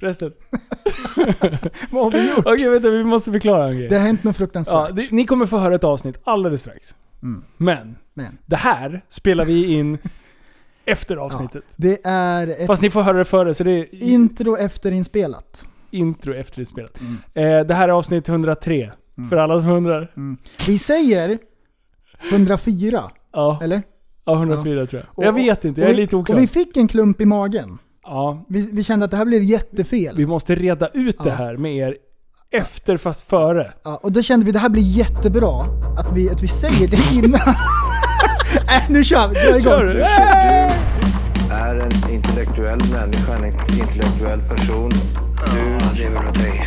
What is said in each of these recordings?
Förresten. Vad har vi gjort? Okej vänta, vi måste förklara en grej. Det har hänt något Ja, fruktansvärt. det, ni kommer få höra ett avsnitt alldeles strax. Mm. Men, Men. det här spelar vi in efter avsnittet. Det är ett Fast ni får höra det före, så det är intro efterinspelat. intro efter inspelat. Mm. Eh, det här är avsnitt 103. För alla som undrar. Mm. Vi säger 104, Ja, eller? ja 104 tror jag. Och- jag vet inte, jag är vi, lite oklar. Och vi fick en klump i magen. Ja, Vi, vi kände att det här blev jättefel. vi måste reda ut det här med er efter fast före. Ja, och då kände vi att det här blir jättebra att vi, att vi säger det innan. Nej, nu kör vi! Dra igång. Kör du? Du är en intellektuell människa, en intellektuell person. Du lever åt dig.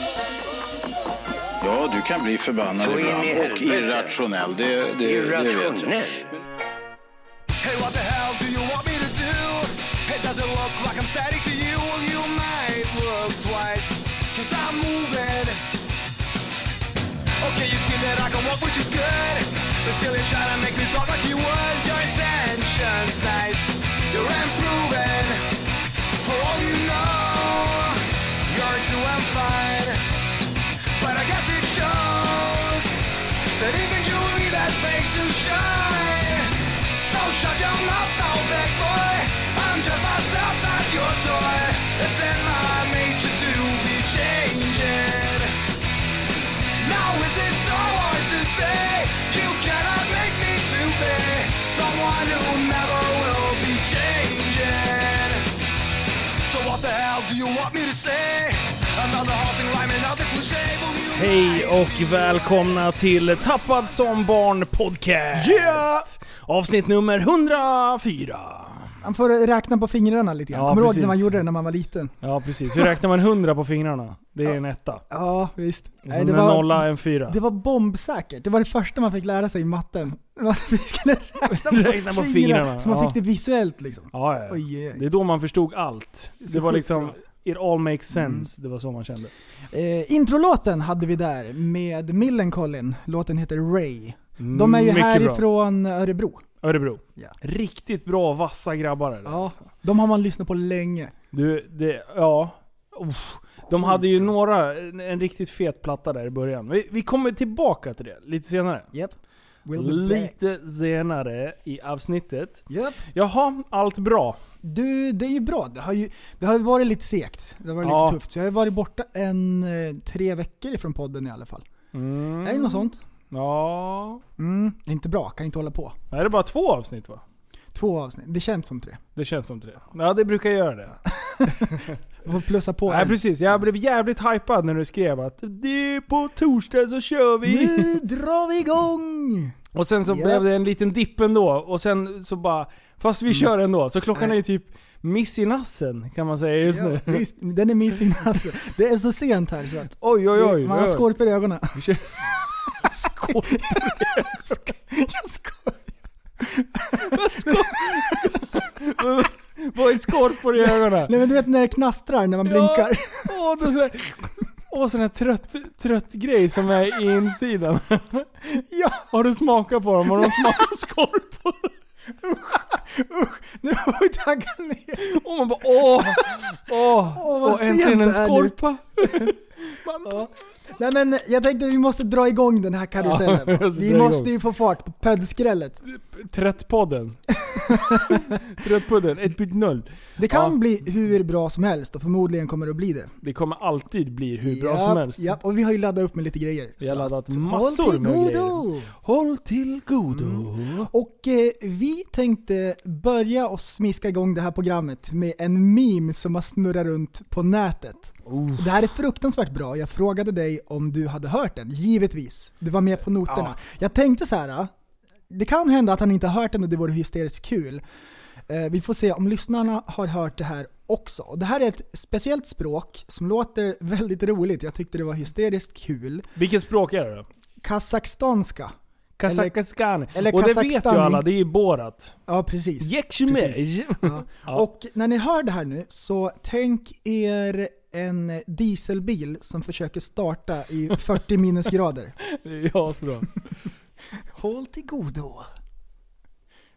Ja, du kan bli förbannad Så ibland och irrationell. Det, det, det vet jag. Irrationell. Hey, what the hell do you want me to do? It doesn't look like I'm static to you. Well, you might look twice, cause I'm moving. Okay, you see that I can walk, which is good. But still, you're trying to make me talk like you would. Your intention's nice, you're improving. Hej och välkomna till Tappad som barn podcast! Yeah! Avsnitt nummer 104. Man får räkna på fingrarna lite grann. Ja, Kommer du ihåg precis. när man gjorde det när man var liten? Ja precis, hur räknar man 100 på fingrarna? Det är en etta. Ja, visst. Nej, det, en var, nolla, en fyra. det var bombsäkert. Det var det första man fick lära sig i matten. Vi skulle räkna på, Räkna på fingrarna, Så man ja. fick det visuellt liksom. Ja, ja. Oj, oj, Det oj. är då man förstod allt. Det Så var liksom, bra. It all makes sense. Det var så man kände. Eh, introlåten hade vi där med Millencolin. Låten heter Ray. De är ju Mm, Mycket härifrån bra. Örebro. Örebro. Ja. Riktigt bra, vassa grabbar är det, Ja, alltså. de har man lyssnat på länge. Du, det, ja. Uff. De hade ju några, en, en riktigt fet platta där i början. Vi, vi kommer tillbaka till det lite senare. Yep. We'll be back. Lite senare i avsnittet. Yep. Jaha, allt bra. Du, det är ju bra. Det har ju, det har varit lite segt. Det har varit Ja. lite tufft. Så jag har varit borta en, eh, tre veckor ifrån podden i alla fall. Mm. Är det något sånt? Ja. Mm, det är inte bra. Kan inte hålla på. Nej, det är bara två avsnitt va? Två avsnitt. Det känns som tre. Det känns som det. Ja, det brukar göra det. Jag får plussa på Nej en. precis, jag blev jävligt hypad när du skrev att det är på torsdag så kör vi. Nu drar vi igång! Och sen så Ja. blev det en liten dipp ändå, och sen så bara... Fast vi kör ändå, så klockan Nej. är ju typ miss i nassen kan man säga just Ja, nu. visst, den är missing alltså. Det är så sent här så att Oj oj oj. man har oj. skorpor i ögonen. Vi kör- Skål. Jag skojar. Vad är skorpor i ögonen? Nej men du vet när det knastrar när man blinkar. Åh, är sån här- Åh, sån här trött, trött grej som är i insidan. Ja, Har du smakat på dem? Har de smakat skorpor? nu får vi tagga ner. Och man bara åh, åh, Åh, och äntligen en skorpa. Ja. Nej men jag tänkte vi måste dra igång den här karusellen. Ja, vi måste ju få fart på pödskrället. Tröttpodden. Tröttpodden 1.0. Det kan Ja. bli hur bra som helst och förmodligen kommer det att bli det. Det kommer alltid bli hur bra Japp, som helst. japp, och vi har ju laddat upp med lite grejer. Vi har laddat massor håll till med godo. grejer. Håll till godo. Och eh, vi tänkte börja och smiska igång det här programmet med en meme som har snurrat runt på nätet. Oh. Det här är fruktansvärt bra. Jag frågade dig om du hade hört den, givetvis. Du var med på noterna. Jag tänkte så här. Det kan hända att han inte har hört den och det vore hysteriskt kul. Eh, vi får se om lyssnarna har hört det här också. Det här är ett speciellt språk som låter väldigt roligt. Jag tyckte det var hysteriskt kul. Vilket språk är det då? Kazakstanska. Kazakstan. eller Och det vet ju alla, det är ju Borat. Ja, precis. Jekshimej. Ja. Ja. Och när ni hör det här nu, så tänk er en dieselbil som försöker starta i 40 minusgrader. Ja, så bra. Håll till godo.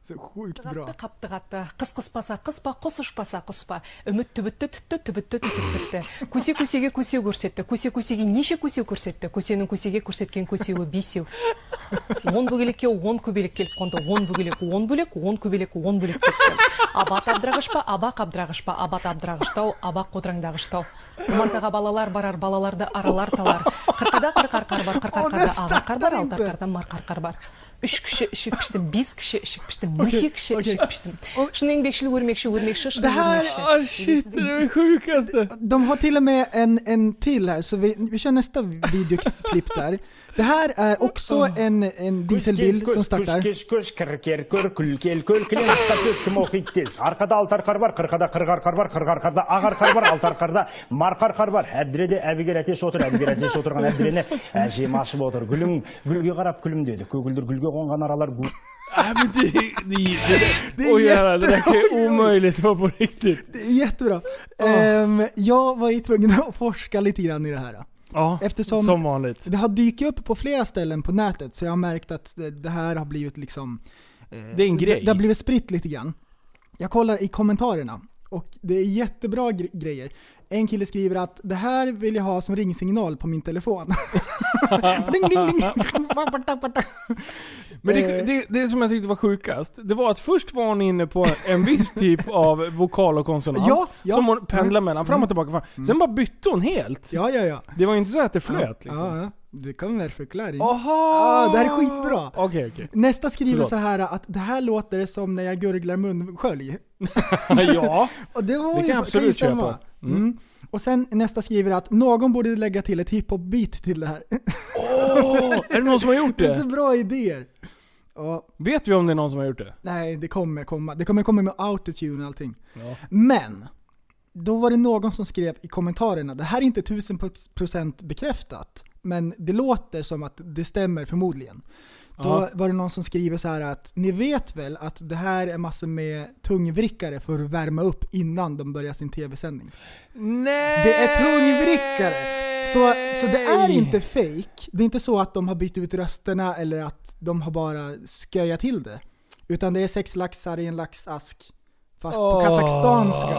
Sjukt bra. Қапты қаптығатты қыс қыспаса қыспа құс ұшпаса құспа. Үміт түбітті түтті түбітті түтіп бітті көсе көсеге көсе көрсетті. Көсе көсеге неше көсе көрсетті? Көсенің көсеге көрсеткен көсеуі бесеу. Он бөгелекке он көбелек келіп қонды. Он бөгелек он бөлек он көбелек он бөлек кетті абат абдырағыш па абақ абдырағыш па абат абдырағыштау абақ қодыраңдағыштау омартаға балалар барар балаларды аралар талар. Қырқада қырық арқар бар қырық арқарда ақ арқар бар алты марқа арқар бар. үш кіші ішік піштім бес кіші ішік піштім неше кіші okej. ішік піштім шын еңбекшіл өрмекші өрмекші шын Det här- Ah shit, det är det sjukaste. De har till och med en, en till här, så vi, vi kör nästa videoklipp där. Det här är också en, en dieselbil som startar. Det, är jättebra! Det är omöjligt på, på riktigt. Det är jättebra. Oh. Um, jag var ju tvungen att forska lite grann i det här. Ja, Eftersom- som vanligt. Det har dykt upp på flera ställen på nätet, så jag har märkt att det, det här har blivit liksom... eh, Det är en grej. Det, det har blivit spritt lite grann. Jag kollar i kommentarerna, och det är jättebra gre- grejer. En kille skriver att det här vill jag ha som ringsignal på min telefon. ding, ding, ding. Men det, Eh. det, det som jag tyckte var sjukast, det var att först var hon inne på en viss typ av vokal och konsonant. Ja, ja. Som hon pendlar Mm. mellan, fram och tillbaka. Fram. Sen bara bytte hon helt. Ja, ja, ja. Det var ju inte så att det flöt liksom. Ja. Det kommer förklaring. Aha! Ja, det här är skitbra. Okej, okej. Nästa skriver Förlåt. så här att det här låter som när jag gurglar munskölj. ja. Och det, var Det kan jag absolut köpa. Mm. Mm. Och sen nästa skriver att någon borde lägga till ett hiphop-beat till det här. Åh, är det någon som har gjort Det är så det? bra idéer. Ja, Vet vi om det är någon som har gjort det? nej, det kommer komma. Det kommer komma med autotune och allting. Ja. Men, då var det någon som skrev i kommentarerna, det här är inte 1000% bekräftat, men det låter som att det stämmer förmodligen. Då Ja. var det någon som skriver så här att ni vet väl att det här är massor med tungvrickare för att värma upp innan de börjar sin tv-sändning. Nej! Det är tungvrickare! Så, så det är inte fake. Det är inte så att de har bytt ut rösterna eller att de har bara sköjat till det. Utan det är sex laxar i en laxask. Fast på Åh. kazakstanska.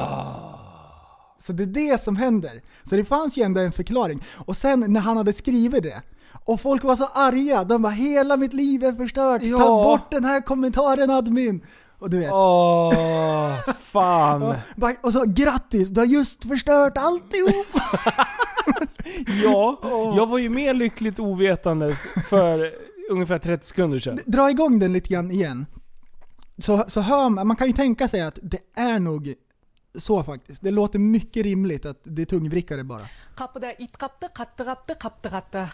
Så det är det som händer. Så det fanns ju ändå en förklaring. Och sen när han hade skrivit det, och folk var så arga, de bara 'Hela mitt liv är förstört, ta Ja. bort den här kommentaren admin' Och du vet. Åh, fan. Och så 'Grattis, du har just förstört alltihop' Ja, jag var ju mer lyckligt ovetandes för ungefär 30 sekunder sedan. dra igång den lite grann igen. Så, så hör man, man kan ju tänka sig att det är nog så faktiskt. Det låter mycket rimligt att det är tungvrickare bara. Kapıda it kaptı, қапты қатты.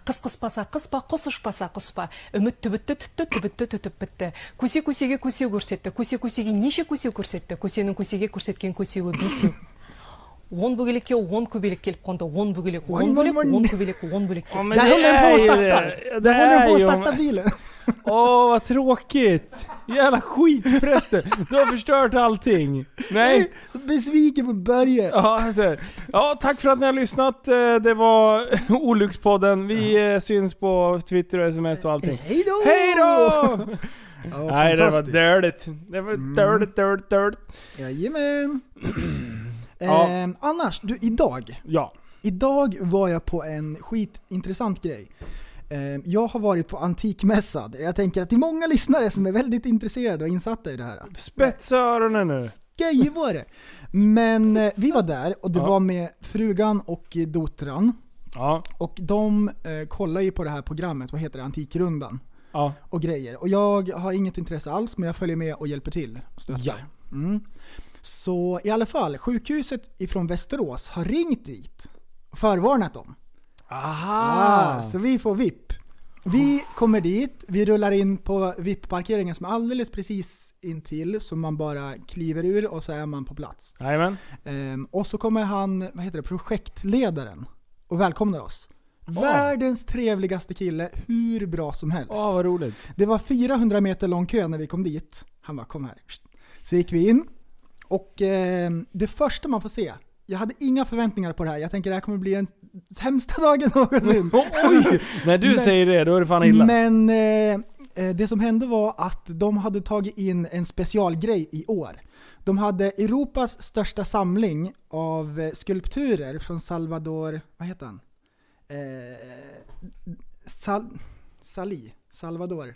Қыс kaptı. Kıs Көсе көсеге көсе көрсетті. Көсе көсеге неше көсе көрсетті? Көсенің көсеге көрсеткен көсеуі бесеу. он бөгелекке он көбелек келіп қонды он бөгелек он бөлек он көбелек он бөлек på Åh, vad tråkigt! Jävla skitpräster. Du har förstört allting. Nej. Besviken på Börje! Ja, alltså. ja, tack för att ni har lyssnat. Eh, Det var Olyckspodden. Vi eh, syns på Twitter och sms och allting. Hej då! Hej då! Ja, Nej, det var dirtigt. Det var dirtigt, dirtigt, dirtigt. Jajamän! Ja. Ehm, annars, du, idag. Ja. Idag var jag på en skitintressant grej. Ehm, jag har varit på Antikmässa. Jag tänker att det är många lyssnare som är väldigt intresserade och insatta i det här. Spetsa öronen nu. Var det! Men eh, vi var där och det Ja. var med frugan och dotran. Ja. Och de eh, kollar ju på det här programmet, vad heter det, Antikrundan. Ja. Och grejer. Och jag har inget intresse alls, men jag följer med och hjälper till. och Stöttar. Ja. Mm. Så i alla fall, sjukhuset ifrån Västerås har ringt dit och förvarnat dem. Aha! Ah, så vi får VIP. Vi kommer dit, vi rullar in på VIP-parkeringen som är alldeles precis intill, så man bara kliver ur och så är man på plats. Jajamän. Ehm, och så kommer han, vad heter det, projektledaren och välkomnar oss. Världens trevligaste kille, hur bra som helst. Åh vad roligt. Det var 400 meter lång kö när vi kom dit. Han bara kom här. Så gick vi in. Och eh, det första man får se, jag hade inga förväntningar på det här. Jag tänker det här kommer bli den sämsta dagen någonsin. Oj! När du Men- säger det, då är det fan illa. Men eh, eh, det som hände var att de hade tagit in en specialgrej i år. De hade Europas största samling av eh, skulpturer från Salvador, vad heter han? Eh, Sal, Sali? Salvador?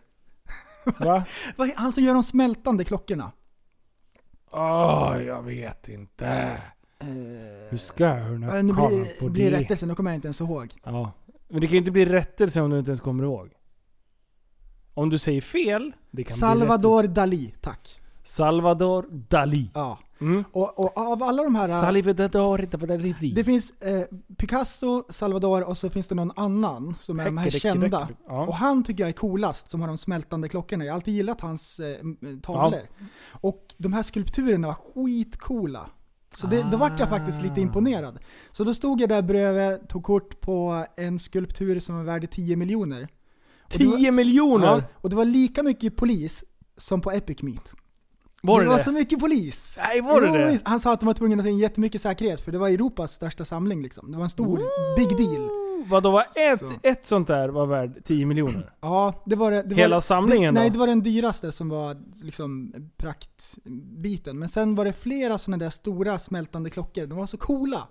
Va? Han som gör de smältande klockorna. Åh, jag vet inte. Hur ska jag kunna Eh, nu komma blir, på blir det? rättelsen, nu kommer jag inte ens ihåg. Ja. Men det kan ju inte bli rättelse om du inte ens kommer ihåg. Om du säger fel, det kan bli Salvador rättelse. Dali, tack. Salvador Dalí. Ja. Mm. Och, och av alla de här... Salvador Dalí. Det finns eh, Picasso, Salvador och så finns det någon annan som är de här kända. Ja. Och han tycker jag är coolast som har de smältande klockorna. Jag har alltid gillat hans eh, m- tavlor. Och de här skulpturerna var skitcoola. Så det, då vart jag faktiskt lite Ah. imponerad. Så då stod jag där bredvid, tog kort på en skulptur som var värd 10 miljoner. Och det var- 10 miljoner! Ja, och det var lika mycket polis som på Epic Meet. Var det det var det? så mycket polis! Nej, var det det? Han sa att de var tvungna att ta in jättemycket säkerhet för det var Europas största samling liksom. Det var en stor, big deal. Vadå, var ett, Så. ett sånt där var värd 10 miljoner? Ja, det var det. det Hela var, samlingen det, då? Nej, det var den dyraste som var liksom praktbiten. Men sen var det flera sådana där stora smältande klockor. De var så coola.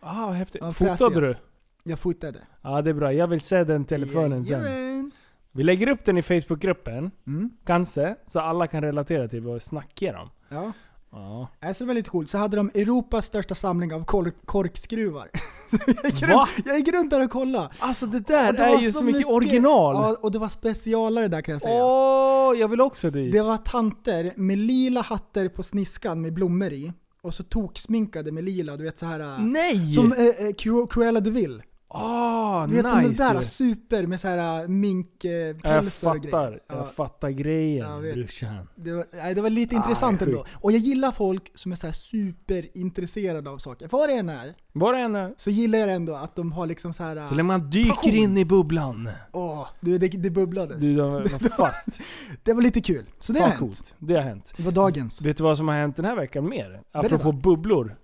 Ah, vad häftigt. Fotade fräsiga. du? Jag fotade. Ja, det är bra. Jag vill se den telefonen sen. Jajamän. Vi lägger upp den i Facebookgruppen, Mm. kanske, så alla kan relatera till vad vi snackar om. Ja. Ja. Så det var lite coolt. Så hade de Europas största samling av kork korkskruvar. jag, gick Va? runt, jag gick runt där och kollade. Alltså det där det är ju så mycket, original! Ja, och det var specialare där kan jag säga. Åh, jag vill också dit! Det var tanter med lila hattar på sniskan med blommor i. Och så toksminkade med lila, du vet så här. Nej! Som eh, Cru- Cruella de Vil. Åh, Du vet nice! som den där super med så här minkpälsar jag och grejer. fattar, Ja, jag fattar grejen Jag brorsan. det, var, det var lite Ah, intressant ändå. Och jag gillar folk som är så här superintresserade av saker. Vad det än är, Var det än är, så gillar jag ändå att de har liksom så här. så länge man dyker passion. in i bubblan. Åh, du, det, det bubblades. Du, de var fast. Det var lite kul. Så det har Fan hänt. coolt. Det har hänt. Det var dagens. Vet du vad som har hänt den här veckan mer? Apropå bubblor.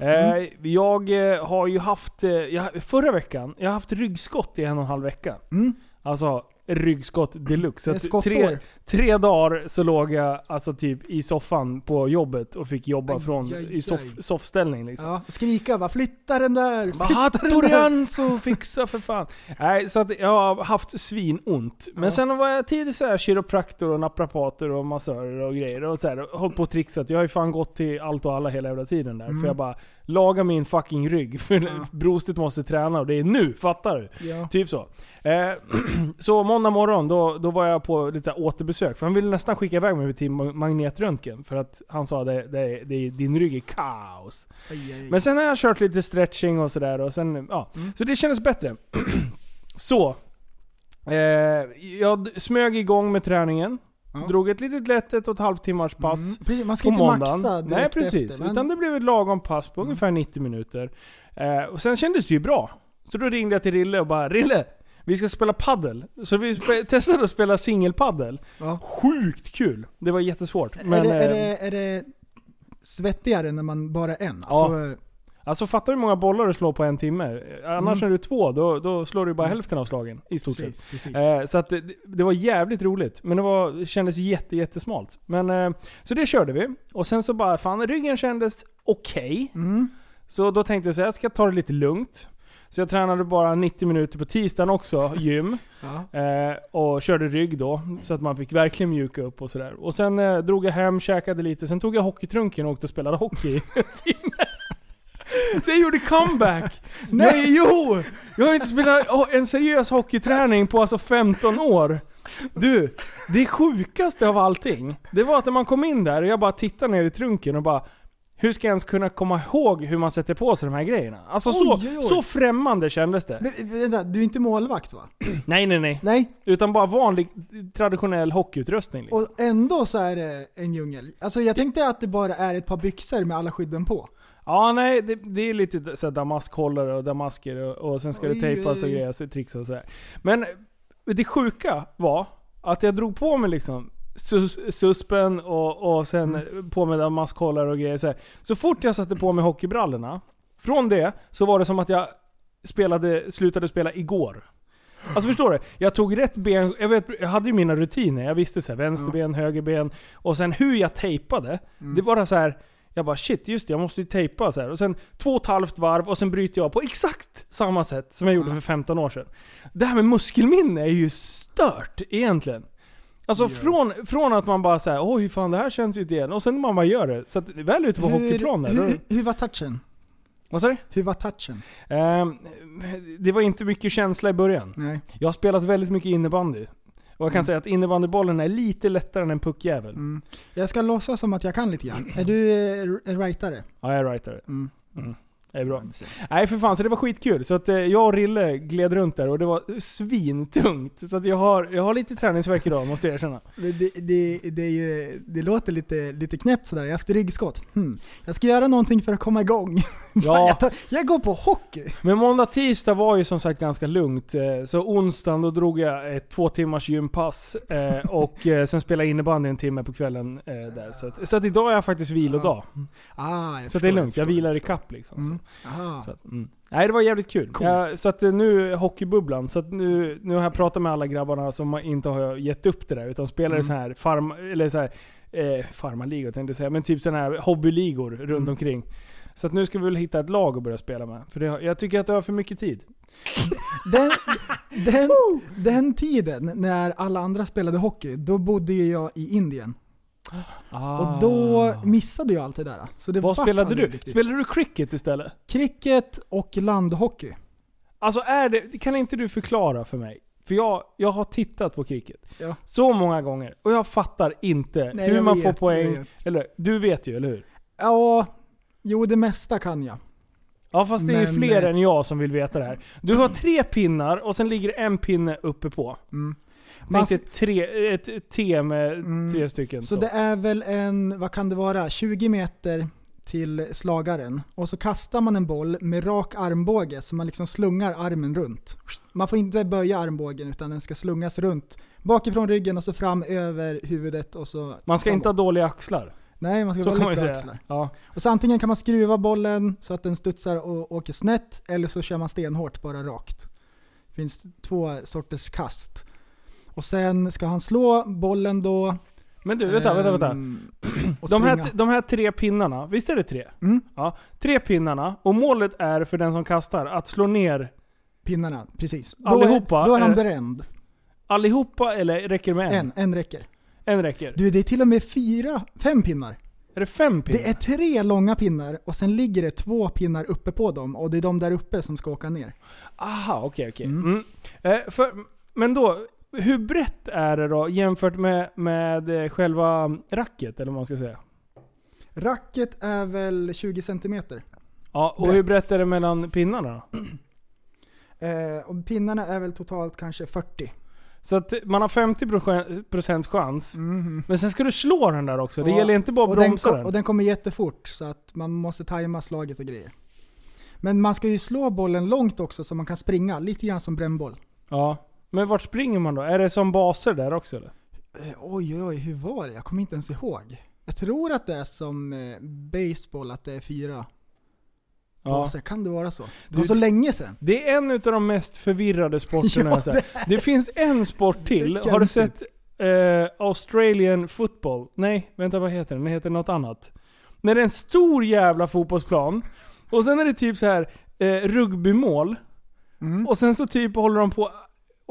Mm. Eh, jag eh, har ju haft, eh, förra veckan, jag har haft ryggskott i en och en halv vecka. Mm. Alltså ryggskott deluxe. Så tre, tre dagar så låg jag alltså typ i soffan på jobbet och fick jobba Aj, från, aj, i soff, aj. soffställning liksom. Ja, skrika bara 'flytta den där' Bara flytta den där." Hattorian så fixa för fan. Nej, så att jag har haft svinont. Men Ja. sen var jag tidigt så här kiropraktor och naprapater och massörer och grejer. Och så här, och hållit på och trixat. Jag har ju fan gått till allt och alla hela jävla tiden där. Mm. För jag bara, laga min fucking rygg. För Ja. brostet måste träna och det är nu, fattar du? Ja. Typ så. Eh, så måndag morgon, då, då var jag på lite återbesök. För han ville nästan skicka iväg mig till ma- magnetröntgen. För att han sa det, det, det, din rygg är kaos. Aj, aj. Men sen har jag kört lite stretching och sådär och sen, ja. Mm. Så det kändes bättre. så. Eh, jag smög igång med träningen. Ja. Drog ett litet lätt ett och ett halvt timmars pass. Mm, precis, man ska På inte måndagen. maxa direkt Nej precis. efter. men- Utan det blev ett lagom pass på ungefär 90 minuter. Eh, och sen kändes det ju bra. Så då ringde jag till Rille och bara Rille! Vi ska spela paddel. Så vi testade att spela singelpaddel. Ja. Sjukt kul! Det var jättesvårt. är, Men, det, är, eh, det, är det svettigare när man bara är en? Ja. Alltså, Alltså fatta hur många bollar du slår på en timme. Annars Mm. är du två, då, då slår du bara Mm. hälften av slagen. I stort sett. Eh, så att det, det var jävligt roligt. Men det, var, det kändes jätte, jättesmalt. Men, eh, så det körde vi. Och sen så bara, fan ryggen kändes okej. Mm. Så då tänkte jag så här, jag ska ta det lite lugnt. Så jag tränade bara 90 minuter på tisdagen också, gym. Ja. Eh, och körde rygg då, så att man fick verkligen mjuka upp och sådär. Och sen eh, drog jag hem, käkade lite, sen tog jag hockeytrunken och åkte och spelade hockey i. Så jag gjorde comeback! Nej, jo! Jag har inte spelat en seriös hockeyträning på alltså 15 år. Du, det sjukaste av allting, det var att när man kom in där och jag bara tittade ner i trunken och bara hur ska jag ens kunna komma ihåg hur man sätter på sig de här grejerna? Alltså så, Oj, oj, oj. så främmande kändes det. Men, vänta, du är inte målvakt va? Nej, nej, nej. Nej, Utan bara vanlig traditionell hockeyutrustning. Liksom. och ändå så är det en djungel. Alltså jag tänkte att det bara är ett par byxor med alla skydden på. Ja, nej, det, det är lite så här damaskhållare och damasker och, och sen ska det Oj, tejpas och oj. grejas och trixas och så här. Men det sjuka var att jag drog på mig liksom sus, suspen och, och sen Mm. på med damaskhållare och grejer så här. Så fort jag satte på mig hockeybrallorna, från det så var det som att jag spelade, slutade spela igår. Alltså förstår du? Jag tog rätt ben, jag, vet, jag hade ju mina rutiner. Jag visste så här, vänster ben, höger ben. Och sen hur jag tejpade, Mm. det var så här. Jag bara shit, just det, jag måste ju tejpa så här. Och sen två och ett halvt varv och sen bryter jag på exakt samma sätt som jag gjorde för 15 år sedan. Det här med muskelminne är ju stört egentligen. Alltså från, från att man bara säger oj fan det här känns ju inte igen. Och sen man bara gör det. Så att väl ute på hockeyplanen. då- hur, hur var touchen? Vad sa du? Hur var touchen? Ehm, det var inte mycket känsla i början. Nej. Jag har spelat väldigt mycket innebandy. Och jag kan Mm. säga att innebandybollen är lite lättare än en puckjävel. Mm. Jag ska låtsas som att jag kan lite grann. Är du eh, rightare? Ja, jag är rightare. Mm. Det är bra. Nej för fan, så det var skitkul. Så att eh, jag och Rille gled runt där och det var svintungt. Så att jag har, jag har lite träningsvärk idag, måste jag erkänna. Det, det, det, är ju, det låter lite, lite knäppt sådär efter ryggskott. Hmm. Jag ska göra någonting för att komma igång. Ja. jag, tar, jag går på hockey! Men måndag, tisdag var ju som sagt ganska lugnt. Eh, Så onsdagen då drog jag ett två timmars gympass eh, och sen spelade jag innebandy en timme på kvällen där. Så att, så att idag är jag faktiskt vilodag. Ah, jag Så det är lugnt, jag förstår. vilar i kapp liksom. Mm. Så. Aha. Så att, mm. Nej det var jävligt kul. Jag, så att eh, nu, hockeybubblan, så att nu, nu har jag pratat med alla grabbarna som inte har gett upp det där utan spelar Mm. så här farm, eller så här, eh, farmarligor tänkte jag säga, men typ sådana här hobbyligor runt Mm. omkring. Så att nu ska vi väl hitta ett lag att börja spela med. För det, jag tycker att det har för mycket tid. Den, den, den tiden när alla andra spelade hockey, då bodde ju jag i Indien. Och då missade jag allt det där. Så det Ah. Vad spelade du? riktigt. Spelade du cricket istället? Cricket och landhockey. Alltså är det, kan inte du förklara för mig? För jag, jag har tittat på cricket Ja. så många gånger och jag fattar inte Nej, hur man vet, får poäng. Eller du vet ju, eller hur? Ja, jo det mesta kan jag. Ja fast det är Men, fler eh, än jag som vill veta det här. Du har tre pinnar och sen ligger en pinne uppe på. Mm. Tänk Man- dig ett, tre, ett T med Mm. tre stycken. Så det är väl en, vad kan det vara, 20 meter till slagaren. Och så kastar man en boll med rak armbåge så man liksom slungar armen runt. Man får inte böja armbågen utan den ska slungas runt. Bakifrån ryggen och så fram över huvudet och så Man ska inte ha framåt. dåliga axlar. Nej, man ska Så ha väldigt bra axlar. Ja. Och så antingen kan man skruva bollen så att den studsar och åker snett, eller så kör man stenhårt bara rakt. Det finns två sorters kast. Och sen ska han slå bollen då. Men du, vänta, vänta, vänta. ehm, De här, de här tre pinnarna, visst är det tre? Mm. Ja. Tre pinnarna, och målet är för den som kastar att slå ner Pinnarna, precis. Allihopa Då är, då är han är- bränd. allihopa eller räcker det med en? En, en räcker. En räcker. Du, det är till och med fyra, fem pinnar. Är det fem pinnar? Det är tre långa pinnar och sen ligger det två pinnar uppe på dem och det är de där uppe som ska åka ner. Aha, okej okej. Mm. Mm. Eh, men då, hur brett är det då jämfört med, med eh, själva racket, eller vad man ska säga? Racket är väl 20 centimeter. Ja, och Brett. hur brett är det mellan pinnarna då? Eh, och pinnarna är väl totalt kanske 40. Så att man har 50% chans, Mhm. men sen ska du slå den där också. Det Ja, gäller inte bara och att den, bromsa ko- den. och den kommer jättefort så att man måste tajma slaget och grejer. Men man ska ju slå bollen långt också så man kan springa, lite grann som brännboll. Ja. Men vart springer man då? Är det som baser där också eller? Eh, oj oj hur var det? Jag kommer inte ens ihåg. Jag tror att det är som eh, baseball, att det är fyra Ja. baser. Kan det vara så? Det Du- var så länge sedan. Det är en av de mest förvirrade sporterna. Ja, jag sett. det, finns en sport till. Det Har du sett eh, Australian football? Nej, vänta vad heter den? Den heter något annat. När det är en stor jävla fotbollsplan. Och sen är det typ så här eh, rugbymål. Mm. Och sen så typ håller de på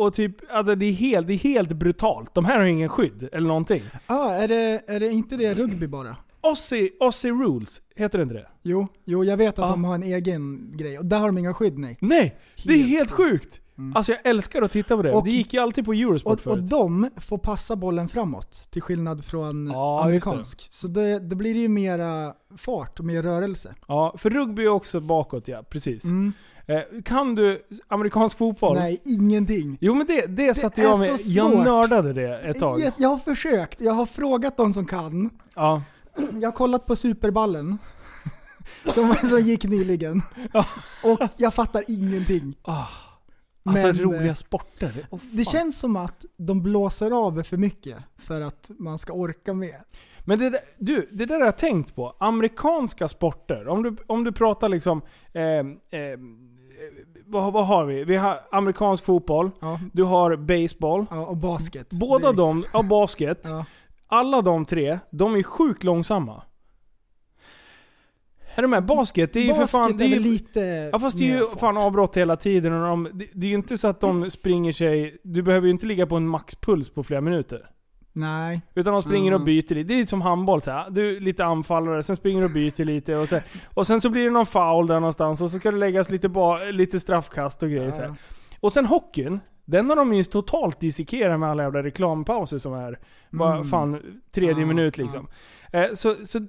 och typ, alltså det är helt, det är helt brutalt. De här har ingen skydd eller någonting. Ah, är, det, är det inte det rugby bara? Aussie, Aussie rules, heter det inte det? Jo, jo jag vet att Ja. de har en egen grej och där har de inga skydd nej. Nej! Det är Helt sjukt! Alltså jag älskar att titta på det. Och- det gick ju alltid på Eurosport Och, och förut. de får passa bollen framåt, till skillnad från Ja, amerikansk. Så det, det blir ju mera fart och mer rörelse. Ja, för rugby är också bakåt ja, precis. Mm. Eh, kan du amerikansk fotboll? Nej, ingenting. Jo men det, det satte är jag med. Jag nördade det ett tag. Jag, jag har försökt, jag har frågat de som kan. Ja. Jag har kollat på Superballen. Som, som gick nyligen. Ja. Och jag fattar ingenting. Alltså Men, roliga eh, sporter. Åh, Det känns som att de blåser av för mycket för att man ska orka med. Men det där, du, det där har jag tänkt på. Amerikanska sporter. Om du, om du pratar liksom... Eh, eh, vad, vad har vi? Vi har amerikansk fotboll. Ja, Du har baseball. ja och basket. Båda de, ja basket. Ja. Alla de tre, de är sjukt långsamma. Är du med? Basket, det är ju för fan... Det är ju, lite ja fast det är ju fan avbrott hela tiden. Och de, det, det är ju inte så att de springer sig... Du behöver ju inte ligga på en maxpuls på flera minuter. Nej. Utan de springer och Mm. byter lite. Det är lite som handboll så här. Du är lite anfallare, sen springer du och byter lite. Och, så, och sen så blir det någon foul där någonstans och så ska det läggas lite, ba, lite straffkast och grejer så här. Ja. Och sen hockeyn, den har de ju totalt dissekerat med alla jävla reklampauser som är. Bara Mm. fan, tredje Ja, minut liksom. Eh, så, så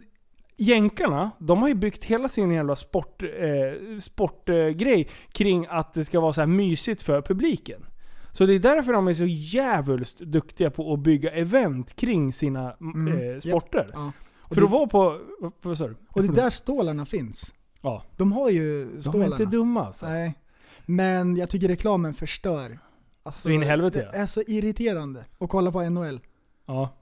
jänkarna, de har ju byggt hela sin jävla sport, eh, sportgrej kring att det ska vara så här mysigt för publiken. Så det är därför de är så jävligt duktiga på att bygga event kring sina Mm, eh, sporter. Ja. Och För det- att vara på... vad- sa du? Och det är där stålarna finns. Ja. De har ju De är stålarna. inte dumma alltså. Nej. Men jag tycker reklamen förstör. Alltså, Så in i helvete, Det är så irriterande att kolla på NHL. Ja.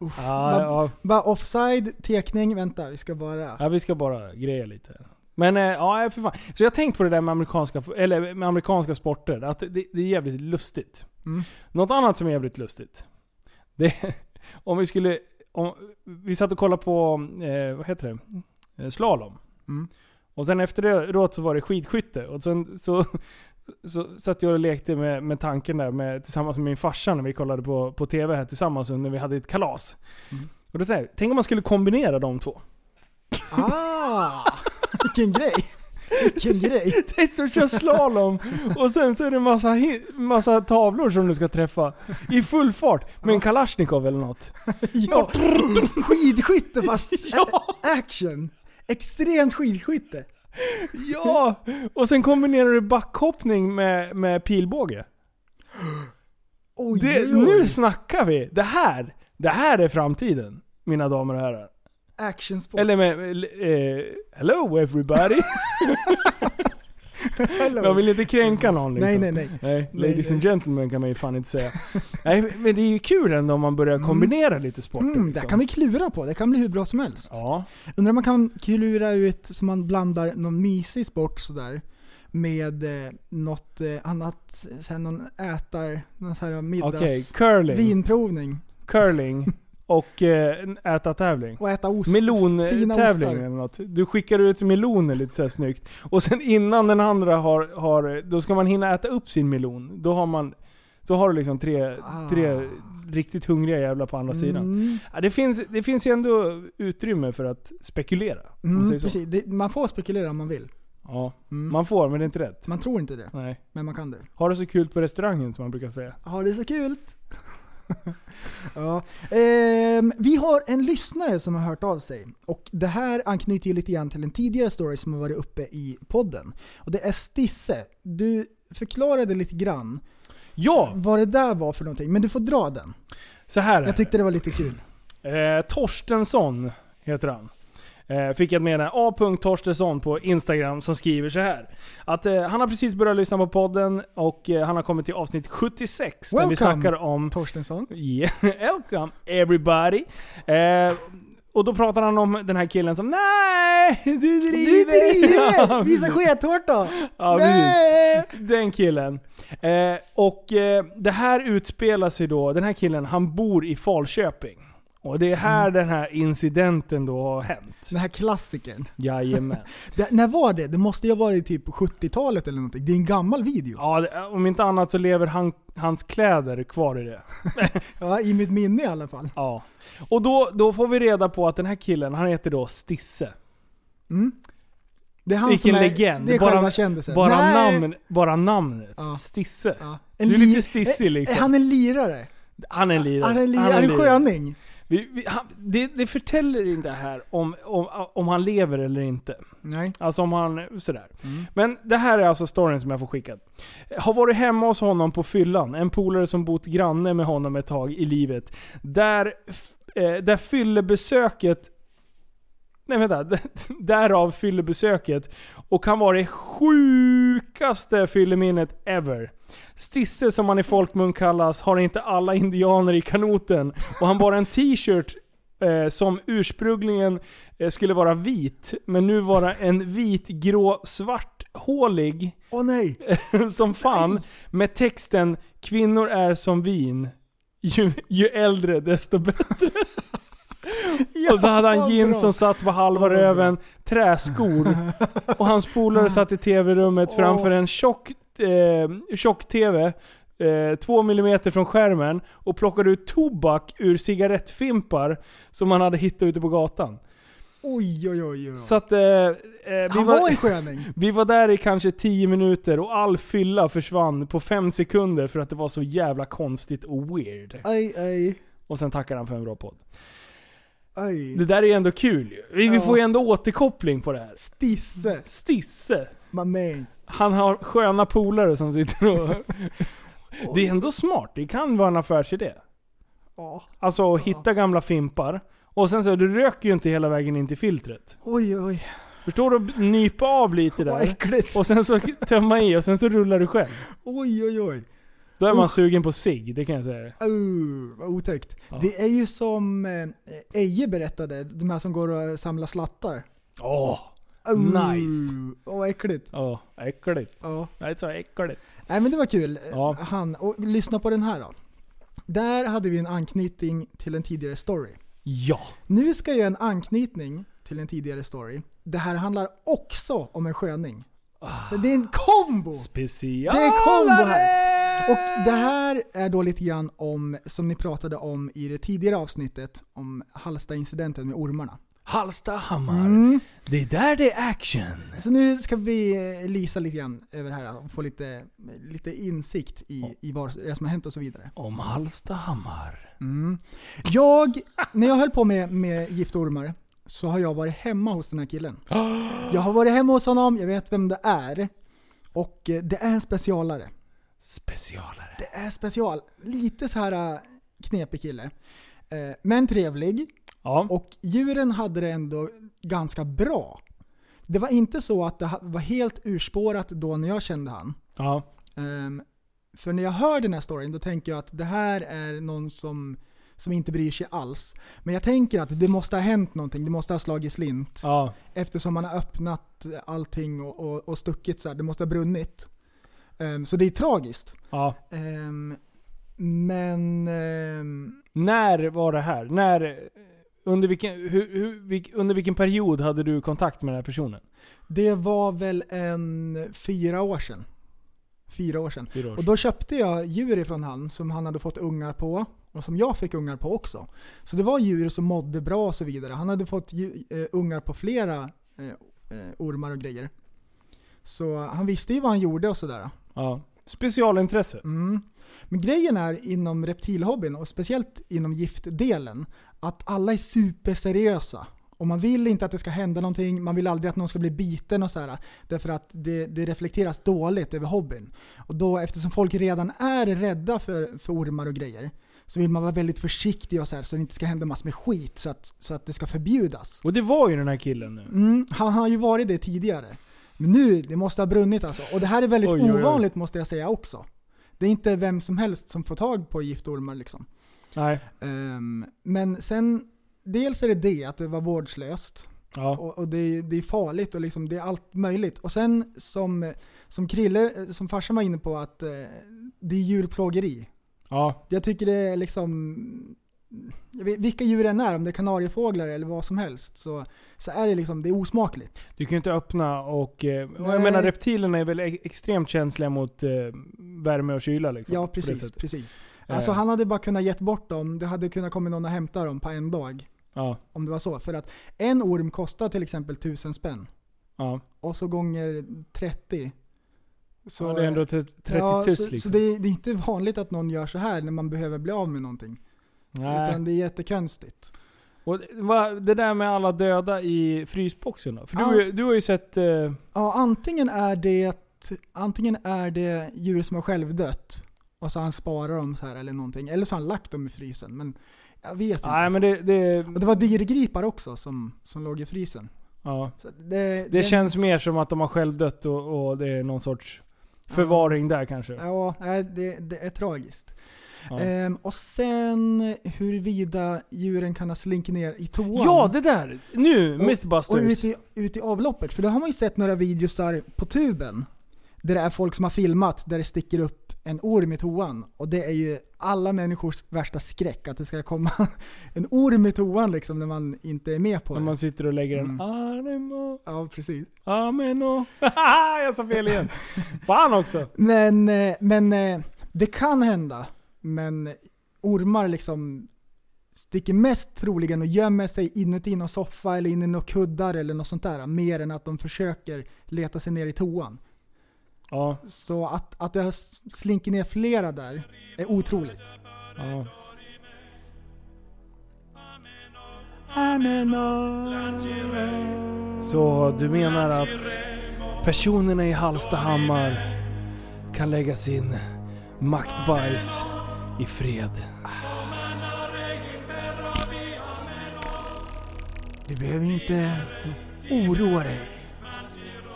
Uff. Ja, bara, ja, bara offside, tekning, vänta vi ska bara... ja, vi ska bara greja lite. Men eh, ja, för fan. Så jag har tänkt på det där med amerikanska, eller med amerikanska sporter. Att det, det är jävligt lustigt. Mm. Något annat som är jävligt lustigt. Det, om vi skulle... Om, vi satt och kollade på, eh, vad heter det? Eh, Slalom. Mm. Och sen efter det då så var det skidskytte. Och sen så, så satt jag och lekte med, med tanken där med, tillsammans med min farsa när vi kollade på, på TV här tillsammans när vi hade ett kalas. Mm. Och då tänkte jag, tänk om man skulle kombinera de två. Ah! Vilken grej! Vilken grej! Tänk att köra slalom och sen så är det massa, hi- massa tavlor som du ska träffa i full fart med en kalasjnikov eller något. Ja, skidskytte fast Ja. action! Extremt skidskytte! Ja! Och sen kombinerar du backhoppning med, med pilbåge. Oj, Det, oj. nu snackar vi! Det här, det här är framtiden, mina damer och herrar. Actionsport. Eller med, eh, hello everybody. Hello. Man vill inte kränka någon liksom. Nej, nej, nej. Nej, ladies nej. and gentlemen kan man ju fan inte säga. Nej, men det är ju kul ändå om man börjar kombinera lite sporter. Mm, liksom. där kan vi klura på, det kan bli hur bra som helst. Ja. Undrar om man kan klura ut så man blandar någon mysig sport sådär med eh, något eh, annat, sen någon ätar, någon sån här middags... Okej, curling. Vinprovning. Curling och eh, en äta-tävling. Och äta ost. Melontävling eller något. Du skickar ut meloner lite så här snyggt. Och sen innan den andra har, har, då ska man hinna äta upp sin melon. Då har man, då har du liksom tre, Ah. tre riktigt hungriga jävlar på andra sidan. Mm, Ja, det, finns, det finns ju ändå utrymme för att spekulera. mm, precis. Det, man får spekulera om man vill. Ja, Mm. man får men det är inte rätt. Man tror inte det, Nej. men man kan det. Har det så kul på restaurangen som man brukar säga. Har det så kul! ja. ehm, vi har en lyssnare som har hört av sig. Och det här anknyter ju lite grann till en tidigare story som har varit uppe i podden. Och det är Stisse. Du förklarade lite grann Ja! vad det där var för någonting, men du får dra den. Så här är Jag tyckte det var lite kul. Eh, Torstensson heter han. Eh, fick jag med A. Torstensson på Instagram som skriver så här. Att eh, han har precis börjat lyssna på podden och eh, han har kommit till avsnitt 76 där vi Welcome. snackar om Torstensson. Yeah, welcome everybody. Eh, och då pratar han om den här killen som Nej, du Du driver! driver! Ja, Visa precis. skethårt då! Ja, Nej! precis. Den killen. Eh, och eh, det här utspelar sig då, den här killen han bor i Falköping. Och det är här den här incidenten då har hänt. Den här klassikern. Jajamän. Det, när var det? Det måste ju ha varit typ 70-talet eller någonting. Det är en gammal video. Ja, det, om inte annat så lever han, hans kläder kvar i det. Ja, i mitt minne i alla fall. Ja. Och då, då får vi reda på att den här killen, han heter då Stisse. Mm. Det är han Vilken som är, legend. Det är bara, själva kändisen. bara, Nej. namn, bara namnet. Ja. Stisse. Ja. Du är li- lite stissig liksom. är Han en lirare. Han är en lirare. Han är en lirare. Han är en en sköning. Vi, vi, han, det, det förtäller inte här om, om, om han lever eller inte. Nej. Alltså om han, sådär. Mm. Men det här är alltså storyn som jag får skickad. Har varit hemma hos honom på fyllan. En polare som bott granne med honom ett tag i livet. Där, eh, där fyllebesöket Nej vänta, därav fyllebesöket. Och kan vara det sjukaste fylleminnet ever. Stisse som han i folkmun kallas har inte alla indianer i kanoten. Och han bar en t-shirt eh, som ursprungligen eh, skulle vara vit, men nu vara en vit, grå, svarthålig Åh nej. som fan med texten 'Kvinnor är som vin, ju, ju äldre desto bättre' Och så hade han jeans som satt på halva röven, träskor. Och hans polare satt i tv-rummet framför en tjock, eh, tjock-tv. Eh, två millimeter från skärmen och plockade ut tobak ur cigarettfimpar som han hade hittat ute på gatan. Oj, oj, oj. oj. Så att, eh, eh, vi, var vi var där i kanske 10 minuter och all fylla försvann på 5 sekunder för att det var så jävla konstigt och weird. Aj, aj, Och sen tackar han för en bra podd. Aj. Det där är ju ändå kul. Vi, Ja. får ju ändå återkoppling på det här. Stisse. Stisse. My man. Han har sköna polare som sitter och... Det är ändå smart. Det kan vara en affärsidé. Ja. Alltså att hitta gamla fimpar. Och sen så, du röker ju inte hela vägen in till filtret. Oj, oj. Förstår du? Nypa av lite Vad där. äckligt. Och sen så tömma i och sen så rullar du själv. Oj, oj, oj. Då är man Usch. sugen på sig, det kan jag säga. Uh, vad otäckt. Ja. Det är ju som eh, Eje berättade, de här som går och samlar slattar. Åh! Uh, Nice. Åh, vad äckligt. Åh, äckligt. Ja. Det är så äckligt. Nej men det var kul. Ja. Han, och lyssna på den här då. Där hade vi en anknytning till en tidigare story. Ja. Nu ska jag göra en anknytning till en tidigare story. Det här handlar också om en sköning. Det är en kombo! Special. Det är kombo här! Och det här är då lite grann om, som ni pratade om i det tidigare avsnittet, om Hallsta-incidenten med ormarna. Hallstahammar. Mm. Det är där det är action. Så nu ska vi eh, lysa lite grann över det här och få lite, lite insikt i, i vad det som har hänt och så vidare. Om Hallstahammar. Mm. Jag, när jag höll på med, med giftormar så har jag varit hemma hos den här killen. Jag har varit hemma hos honom, jag vet vem det är. Och eh, det är en specialare. Specialare. Det är special. Lite så här äh, knepig kille. Eh, Men trevlig. Ja. Och djuren hade det ändå ganska bra. Det var inte så att det var helt urspårat då när jag kände han. Ja. Ehm, för när jag hör den här storyn då tänker jag att det här är någon som, som inte bryr sig alls. Men jag tänker att det måste ha hänt någonting, det måste ha slagit slint. Ja. Eftersom man har öppnat allting och, och, och stuckit så här. det måste ha brunnit. Ehm, så det är tragiskt. Ja. Ehm, men... ehm, När var det här? När... Under vilken, hur, hur, under vilken period hade du kontakt med den här personen? det var väl en fyra år sedan. Fyra år sedan. Fyra år Och då köpte jag djur ifrån han som han hade fått ungar på. Och som jag fick ungar på också. Så det var djur som mådde bra och så vidare. Han hade fått eh, ungar på flera eh, eh, ormar och grejer. Så han visste ju vad han gjorde och sådär. Ja. Specialintresse. Mm. Men grejen är inom reptilhobbyn och speciellt inom giftdelen att alla är superseriösa. Och man vill inte att det ska hända någonting, man vill aldrig att någon ska bli biten och så här. Därför att det, det reflekteras dåligt över hobbyn. Och då eftersom folk redan är rädda för, för ormar och grejer så vill man vara väldigt försiktig och så här så det inte ska hända massor med skit så att, så att det ska förbjudas. Och det var ju den här killen nu. Mm, han har ju varit det tidigare. Men nu, det måste ha brunnit alltså. Och det här är väldigt Oj, oj, oj. ovanligt måste jag säga också. Det är inte vem som helst som får tag på giftormar liksom. Nej. Ehm, men sen, dels är det det att det var vårdslöst. Ja. Och, och det, det är farligt och liksom, det är allt möjligt. Och sen som, som Krille, eh, som farsan var inne på, att eh, det är djurplågeri. Ja. Jag tycker det är liksom, vet, vilka djur det än är, om det är kanariefåglar eller vad som helst, så, så är det liksom, det är osmakligt. Du kan ju inte öppna och... eh, och jag menar reptilerna är väl e- extremt känsliga mot eh, värme och kyla liksom. Ja, precis. precis. Eh. Alltså han hade bara kunnat gett bort dem, det hade kunnat komma någon och hämta dem på en dag. Ja. Om det var så. För att en orm kostar till exempel tusen spänn. Ja. och så gånger 30. Så ja, det är ändå 30 ja, tuss så, liksom. så det, är, det är inte vanligt att någon gör så här när man behöver bli av med någonting. Nej. Utan det är jättekonstigt. Och det- det där med alla döda i frysboxen då? För du, ju- du har ju sett... eh, Ja, antingen är det antingen är det djur som har självdött och så han sparat dem så här eller någonting. Eller så har han lagt dem i frysen. Men jag vet inte. nej men det... det, Och det var dyrgripar också som, som låg i frysen. ja. Så det, det känns mer som att de har själv dött och, och det är någon sorts förvaring där kanske. Ja, det, det är tragiskt. Ja. Ehm, och sen huruvida djuren kan ha slinkit ner i toan. Ja, det där! Nu! Och- Och Mythbusters. ut i, ut i avloppet. För det har man ju sett några videosar på tuben. Där det är folk som har filmat där det sticker upp en orm i toan. Och det är ju alla människors värsta skräck. Att det ska komma en orm i toan liksom när man inte är med på När det. man sitter och lägger en Mm. animo, Ja, precis. ameno. jag sa fel igen. Fan också! Men, eh, men eh, det kan hända. Men ormar liksom sticker mest troligen och gömmer sig inuti någon soffa eller inne i några kuddar eller något sånt där. Mer än att de försöker leta sig ner i toan. Ja, Så att, att det har slinkit ner flera där är otroligt. ja. Så du menar att personerna i Hallstahammar kan lägga sin maktbajs i fred? Du behöver inte oroa dig.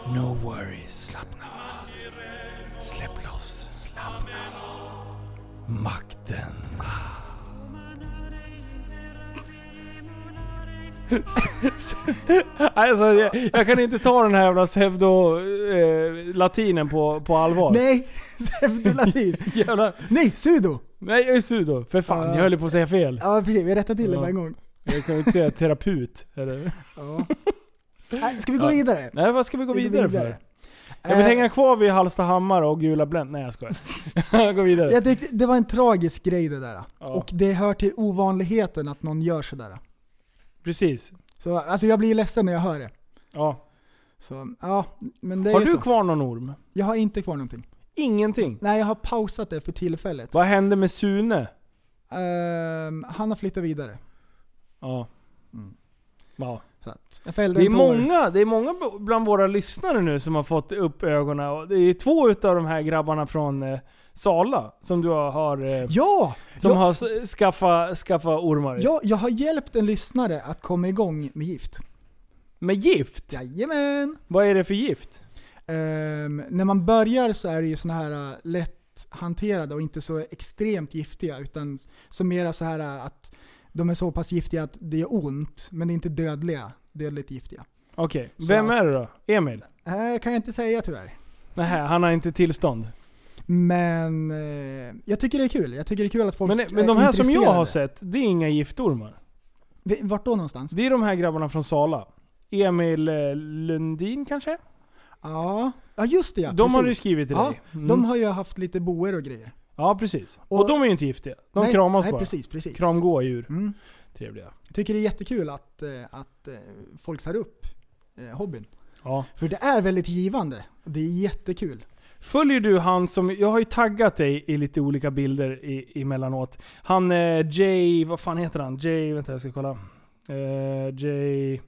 No worries. Slappna Makten. alltså, jag, jag kan inte ta den här jävla pseudo-latinen på, på allvar. Nej! Pseudolatin. Jävla, Nej, sudo! nej, jag är sudo. För fan, Ja. jag höll på att säga fel. Ja precis, vi rättar till det Ja. på en gång. Jag kan ju inte säga terapeut. Eller? Ja. Nej, Ska vi gå Ja. vidare? Nej, vad ska vi gå vidare. för? Jag vill Eh, hänga kvar vid Hallstahammar och Gula Blänt. Nej jag skojar. går vidare. Jag tyckte det var en tragisk grej det där. Ja. Och det hör till ovanligheten att någon gör sådär. Precis. Så alltså jag blir ledsen när jag hör det. Ja. Så, ja, men det Har är du så. kvar någon orm? Jag har inte kvar någonting. Ingenting? Nej, jag har pausat det för tillfället. Vad hände med Sune? Ehm, han har flyttat vidare. Ja. Mm. ja. Jag Det är, många, det är många bland våra lyssnare nu som har fått upp ögonen. Det är två utav de här grabbarna från eh, Sala som du har, eh, Ja! som ja, har s- skaffa, ormar. ja! Jag har hjälpt en lyssnare att komma igång med gift. Med gift? Jajamän! Vad är det för gift? Ehm, när man börjar så är det ju såna här äh, lätt hanterade och inte så extremt giftiga. Utan så mera så här äh, att de är så pass giftiga att det gör ont, men det är inte dödliga. Dödligt giftiga. Okej, Så vem att- är det då? Emil? Äh, kan jag inte säga tyvärr. Nej, han har inte tillstånd. Men eh, jag tycker det är kul. Jag tycker det är kul att folk Men, är men de här som jag har sett, det är inga giftormar. Vart då någonstans? Det är de här grabbarna från Sala. Emil eh, Lundin kanske? Ja, ja just det ja. de har du precis. skrivit till Ja, dig. Mm. De har ju haft lite boer och grejer. Ja, precis. Och, Och- de är ju inte giftiga. De nej, kramas nej, bara. precis, precis. Kramgåa djur. Mm. Trevliga. Jag tycker det är jättekul att, eh, att eh, folk tar upp eh, hobbyn. Ja. För det är väldigt givande. Det är jättekul. Följer du han som, jag har ju taggat dig i lite olika bilder i, emellanåt. Han Jay, vad fan heter han? Jay, vänta jag ska kolla. Eh, Jay,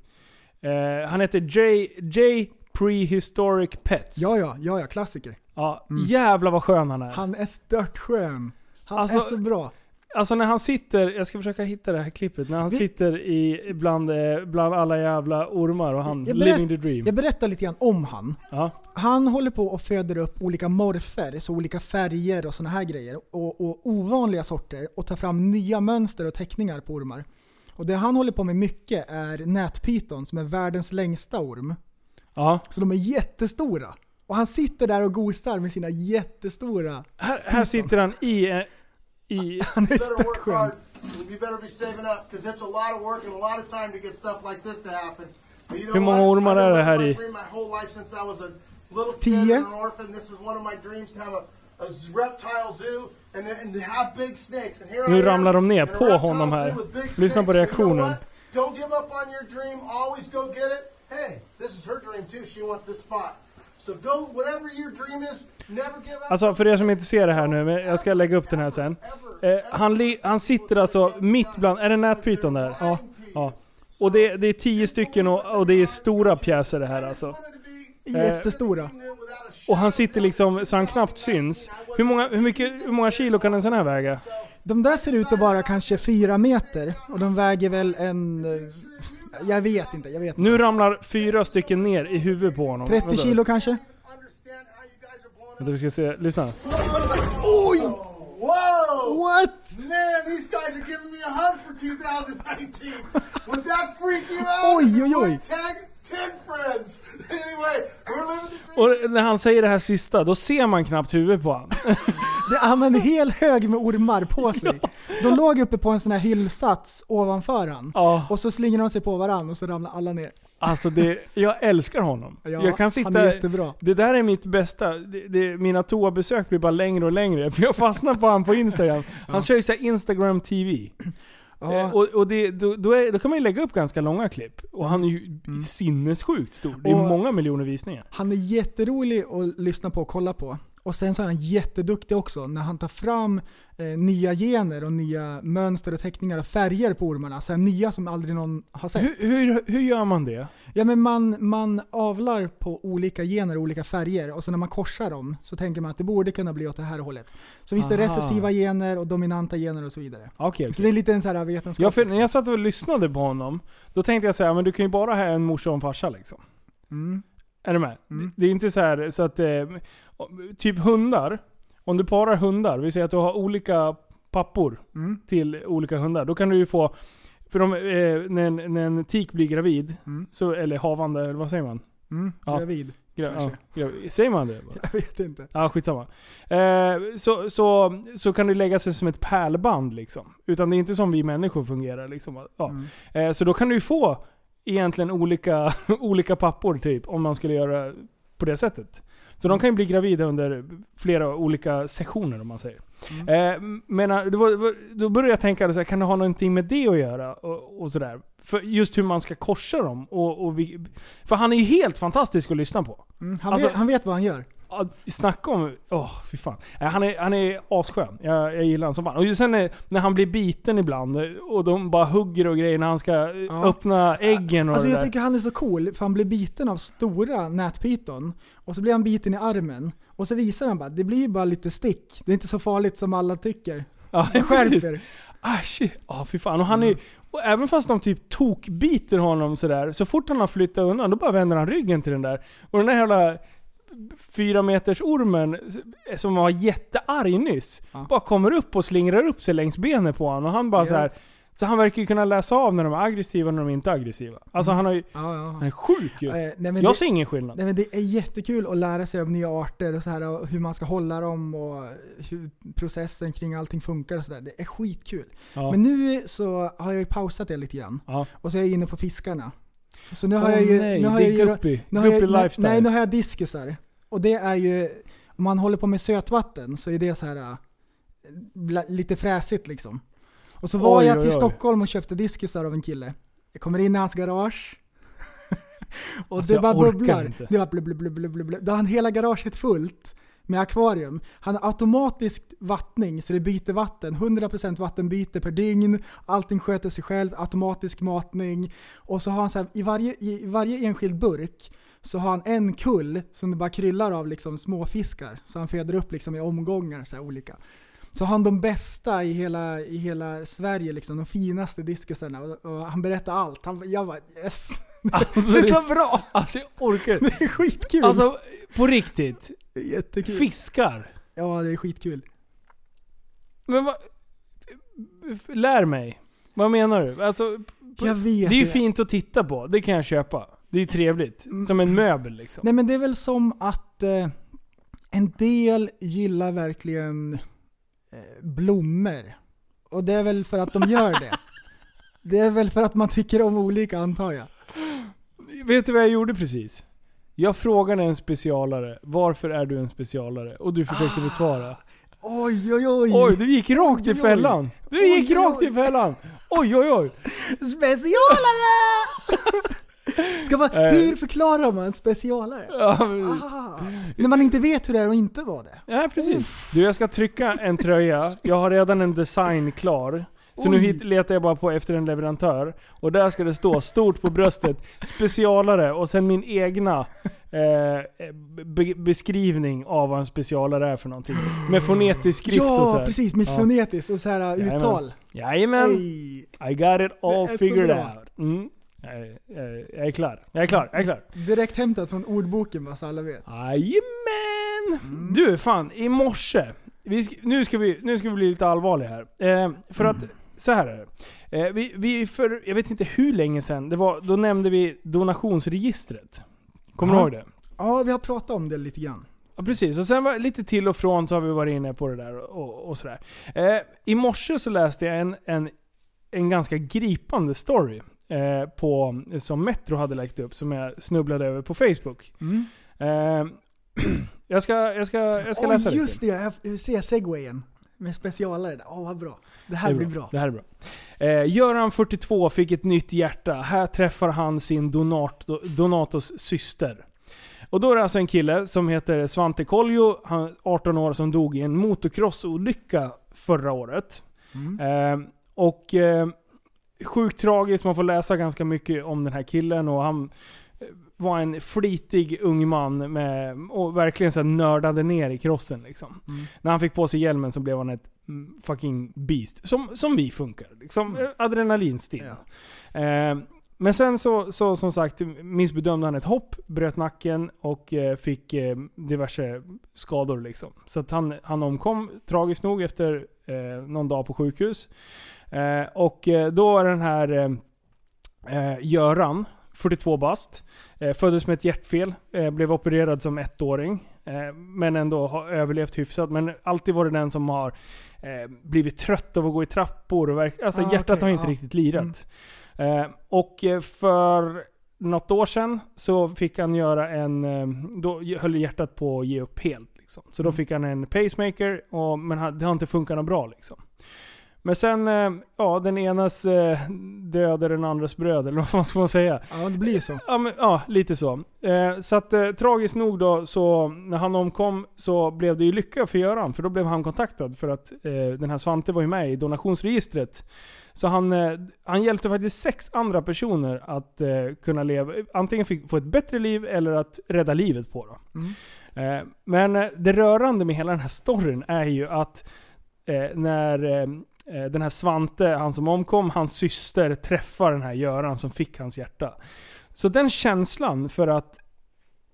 eh, han heter Jay, Jay Prehistoric Pets. Ja, ja, ja, ja, klassiker. Ja, Mm. jävlar vad skön han är. Han är stört skön. Han Alltså- är så bra. Alltså när han sitter, jag ska försöka hitta det här klippet, när han Vi- sitter i, bland, eh, bland alla jävla ormar och han, berätt- living the dream. Jag berättar lite grann om han. Ja. Han håller på och föder upp olika morfer, så olika färger och såna här grejer. Och, och ovanliga sorter och tar fram nya mönster och teckningar på ormar. Och det han håller på med mycket är nätpyton som är världens längsta orm. ja. Så de är jättestora. Och han sitter där och gosar med sina jättestora... Här, här sitter han i, eh, i Han är better work skön. hard. and You better be saving up because it's a lot of work and a lot of time to get stuff like this to happen. But you know Hur många what? ormar I've är det här living i? my dream my whole life since I was a little kid Tio. and an orphan. This is one of my dreams to have a, a reptile zoo and, and to have big snakes. And here Nu I am ramlar de ner in a på reptile honom zoo här. with big Lyssna på snakes. And you know reaktionen. what? Don't give up on your dream. Always go get it. hey, this is her dream too. She wants this spot. So go, whatever your dream is, never give up. Alltså för er som inte ser det här nu, men jag ska lägga upp den här sen. Eh, han, li- han sitter alltså mitt bland, är det nätpyton där? Ja. ja. Och det, det är tio stycken och, och det är stora pjäser det här alltså. Jättestora. Och han sitter liksom så han knappt syns. Hur många, hur mycket, hur många kilo kan en sån här väga? De där ser ut att vara kanske fyra meter och de väger väl en... Jag vet inte, jag vet inte. Nu ramlar fyra stycken ner i huvudet på honom. 30 Vänta. kilo kanske? Vänta, vi ska se, lyssna. Oj! Whoa! What? Man, these guys are giving me a hug for 2019. Would that freak you out? Oj, oj, oj. Tag 10 friends. Anyway, we're living the dream. Och när han säger det här sista, då ser man knappt huvudet på honom. Det, han har en hel hög med ormar på sig. De låg uppe på en sån här hyllsats ovanför han. Ja. Och så slingar de sig på varandra och så ramlar alla ner. Alltså det, jag älskar honom. Ja, jag kan sitta, han är jättebra. Det där är mitt bästa. Det, det, mina toabesök blir bara längre och längre. För jag fastnar på honom på Instagram. Han kör ju såhär Instagram TV. Ja. Eh, och och det, då, då, är, då kan man ju lägga upp ganska långa klipp. Och han är ju sinnessjukt stor. Det är Mm. Och- många miljoner visningar. Han är jätterolig att lyssna på och kolla på. Och sen så är han jätteduktig också när han tar fram eh, nya gener och nya mönster och teckningar och färger på ormarna. Så här nya som aldrig någon har sett. Hur, hur, hur gör man det? Ja men man, man avlar på olika gener och olika färger och så när man korsar dem så tänker man att det borde kunna bli åt det här hållet. Så finns det Aha. recessiva gener och dominanta gener och så vidare. Okej, Så det är lite en sån här vetenskap. Ja, för liksom. när jag satt och lyssnade på honom, då tänkte jag säga men du kan ju bara ha en morsa och en farsa liksom. Mm. Är du med? Mm. Det är inte så här så att, eh, typ hundar, om du parar hundar, vi säger att du har olika pappor Mm. till olika hundar, då kan du ju få, för de, eh, när, en, när en tik blir gravid, Mm. så, eller havande, eller vad säger man? Mm. Ja. Gravid. Gra, ja. Säger man det? bara? Jag vet inte. Ja, skitsamma. Eh, så, så, så kan det lägga sig som ett pärlband liksom. Utan det är inte som vi människor fungerar liksom. Ja. Mm. Eh, så då kan du ju få egentligen olika, olika pappor typ, om man skulle göra på det sättet. Så de kan ju bli gravida under flera olika sessioner om man säger. Eh, men eh, var, då började jag tänka, så här, kan det ha någonting med det att göra? Och, och sådär. För just hur man ska korsa dem. Och, och vi, för han är ju helt fantastisk att lyssna på. Mm. Han, Alltså- vet, han vet vad han gör. Snacka om... Åh, fy fan. Han är, han är asskön. Jag, jag gillar honom som fan. Och sen när, när han blir biten ibland och de bara hugger och grejer när han ska eh, Ja. öppna äggen och Alltså det jag där. tycker han är så cool, för han blir biten av stora nätpyton. Och så blir han biten i armen. Och så visar han bara, det blir ju bara lite stick. Det är inte så farligt som alla tycker. Ja, Han skärper. Ah, shit. Ah, fy fan. Och han är, Mm. och även fast de typ tokbiter honom sådär, så fort han har flyttat undan, då bara vänder han ryggen till den där. Och den där jävla fyra meters ormen som var jättearg nyss, Ja. bara kommer upp och slingrar upp sig längs benet på honom. Och han bara Ja. så här. Så han verkar ju kunna läsa av när de är aggressiva och när de inte är aggressiva. Alltså han, har ju, Ja, han är sjuk ju. Eh, nej, men Jag det, ser ingen skillnad. nej, men det är jättekul att lära sig om nya arter och så här, och hur man ska hålla dem och hur processen kring allting funkar och sådär. Det är skitkul. Men nu så har jag ju pausat det lite grann. Och så är jag inne på fiskarna. Så nu har Åh jag ju... nej, nu har det jag är ju guppy. nu har jag, Guppy nu- lifestyle. Nej, nu har jag diskusar. Och det är ju, om man håller på med sötvatten så är det så här äh, lite fräsigt liksom. Och så var Oj, jag oj, till oj. Stockholm och köpte diskusar av en kille. Jag kommer in i hans garage. och Alltså, det bara bubblar. inte. Det bara blub. Då har han hela garaget fullt med akvarium. Han har automatisk vattning så det byter vatten. 100% vattenbyte per dygn. Allting sköter sig själv. Automatisk matning. Och så har han så här, i varje, i varje enskild burk så har han en kull som det bara kryllar av liksom småfiskar. Så han föder upp liksom i omgångar så olika. Så har han de bästa i hela, i hela Sverige, liksom, de finaste diskusarna. Och, och han berättar allt. Han, jag bara yes! Alltså, det är så bra! Alltså jag orkar Det är skitkul! Alltså på riktigt. jättekul. Fiskar. Ja, det är skitkul. Men vad... Lär mig. Vad menar du? Alltså, på- Jag vet det är ju det. fint att titta på. Det kan jag köpa. Det är ju trevligt. Mm. Som en möbel liksom. Nej men det är väl som att eh, en del gillar verkligen eh, blommor. Och det är väl för att de gör det. Det är väl för att man tycker om olika antar jag. Vet du vad jag gjorde precis? Jag frågade en specialare, varför är du en specialare? Och du försökte Ah. besvara. Oj oj oj! Oj, du gick rakt i oj, oj. fällan! Du gick oj, rakt oj. i fällan! Oj oj oj! Specialare! Ska man, Eh. hur förklarar man specialare? Ja, men- när man inte vet hur det är att inte vara det. Ja, precis. Du, jag ska trycka en tröja. Jag har redan en design klar. Så nu Oj. hit letar jag bara på efter en leverantör. Och där ska det stå stort på bröstet, specialare och sen min egna eh, be beskrivning av vad en specialare är för någonting. Med fonetisk skrift och så Ja, här. precis. Med Ja. fonetiskt och så här Jajamän. uttal. Jajamän! Ey. I got it all figured out. Mm. Jag, är- jag, är- jag är klar. Jag är klar. Jag är klar. Direkt hämtat från ordboken vad så alla vet. Jajamän! Mm. Du, fan i morse. Vi nu, ska vi, nu ska vi bli lite allvarliga här. Eh, för Mm. att, så här är det. Eh, vi, vi för, jag vet inte hur länge sedan, det var, då nämnde vi donationsregistret. Kommer du Ja. ihåg det? Ja, vi har pratat om det lite grann. Ja precis, och sen var lite till och från så har vi varit inne på det där och, och sådär. Eh, I morse så läste jag en, en, en ganska gripande story eh, på, som Metro hade lagt upp, som jag snubblade över på Facebook. Mm. Eh, jag ska, jag ska, jag ska Åh, läsa just lite. det, jag ser segwayen. Med specialare där. Åh vad bra. Det här Det blir bra. Det här är bra. Eh, Göran 42 fick ett nytt hjärta. Här träffar han sin Donato, Donatos syster. Och då är det alltså en kille som heter Svante Koljo, han är 18 år, som dog i en motocrossolycka förra året. Mm. Eh, och eh, sjukt tragiskt, man får läsa ganska mycket om den här killen och han eh, var en flitig ung man med, och verkligen så här nördade ner i crossen liksom. Mm. När han fick på sig hjälmen så blev han ett mm, fucking beast. Som, som vi funkar. Liksom, Mm. eh, adrenalinstinn. Eh, men sen så, så som sagt missbedömde han ett hopp, bröt nacken och eh, fick eh, diverse skador. Liksom. Så att han, han omkom tragiskt nog efter eh, någon dag på sjukhus. Eh, och eh, då är den här eh, eh, Göran, 42 bast, eh, föddes med ett hjärtfel, blev opererad som ettåring. Men ändå har överlevt hyfsat. Men alltid varit den som har blivit trött av att gå i trappor. Och verk- alltså Ah, hjärtat okej, har inte ja. riktigt lirat. Eh, och för något år sedan så fick han göra en... Då höll hjärtat på att ge upp helt. Liksom. Så då fick han en pacemaker, och, men det har inte funkat något bra. Liksom. Men sen, eh, ja den enas eh, död är den andras bröd, eller vad ska man säga? Ja, det blir så. Ja, men, ja lite så. Eh, så att tragiskt nog då, så när han omkom så blev det ju lycka för Göran. För då blev han kontaktad för att den här Svante var ju med i donationsregistret. Så han, han hjälpte faktiskt sex andra personer att kunna leva, antingen få ett bättre liv eller att rädda livet på dem. Mm. Eh, men eh, det rörande med hela den här storyn är ju att eh, när den här Svante, han som omkom, hans syster träffar den här Göran som fick hans hjärta. Så den känslan för att...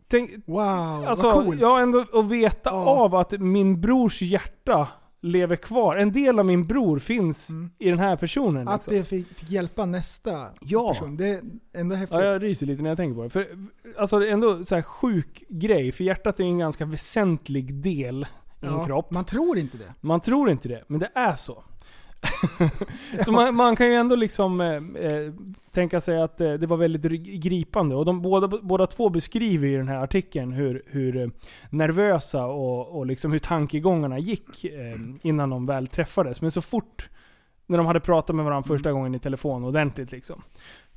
Tänk, Wow, alltså, vad coolt. ja, ändå att veta Ja. av att min brors hjärta lever kvar. En del av min bror finns Mm. i den här personen. Att liksom. det fick, fick hjälpa nästa Ja. person. Det är ändå häftigt. Ja, jag ryser lite när jag tänker på det. För, alltså det är ändå så här sjuk grej, för hjärtat är en ganska väsentlig del i en Ja, kropp. Man tror inte det. Man tror inte det, men det är så. så man, man kan ju ändå liksom eh, eh, tänka sig att eh, det var väldigt ri- gripande. Och de båda, båda två beskriver i den här artikeln hur, hur eh, nervösa och, och liksom hur tankegångarna gick eh, innan de väl träffades. Men så fort när de hade pratat med varandra första gången i telefon ordentligt liksom.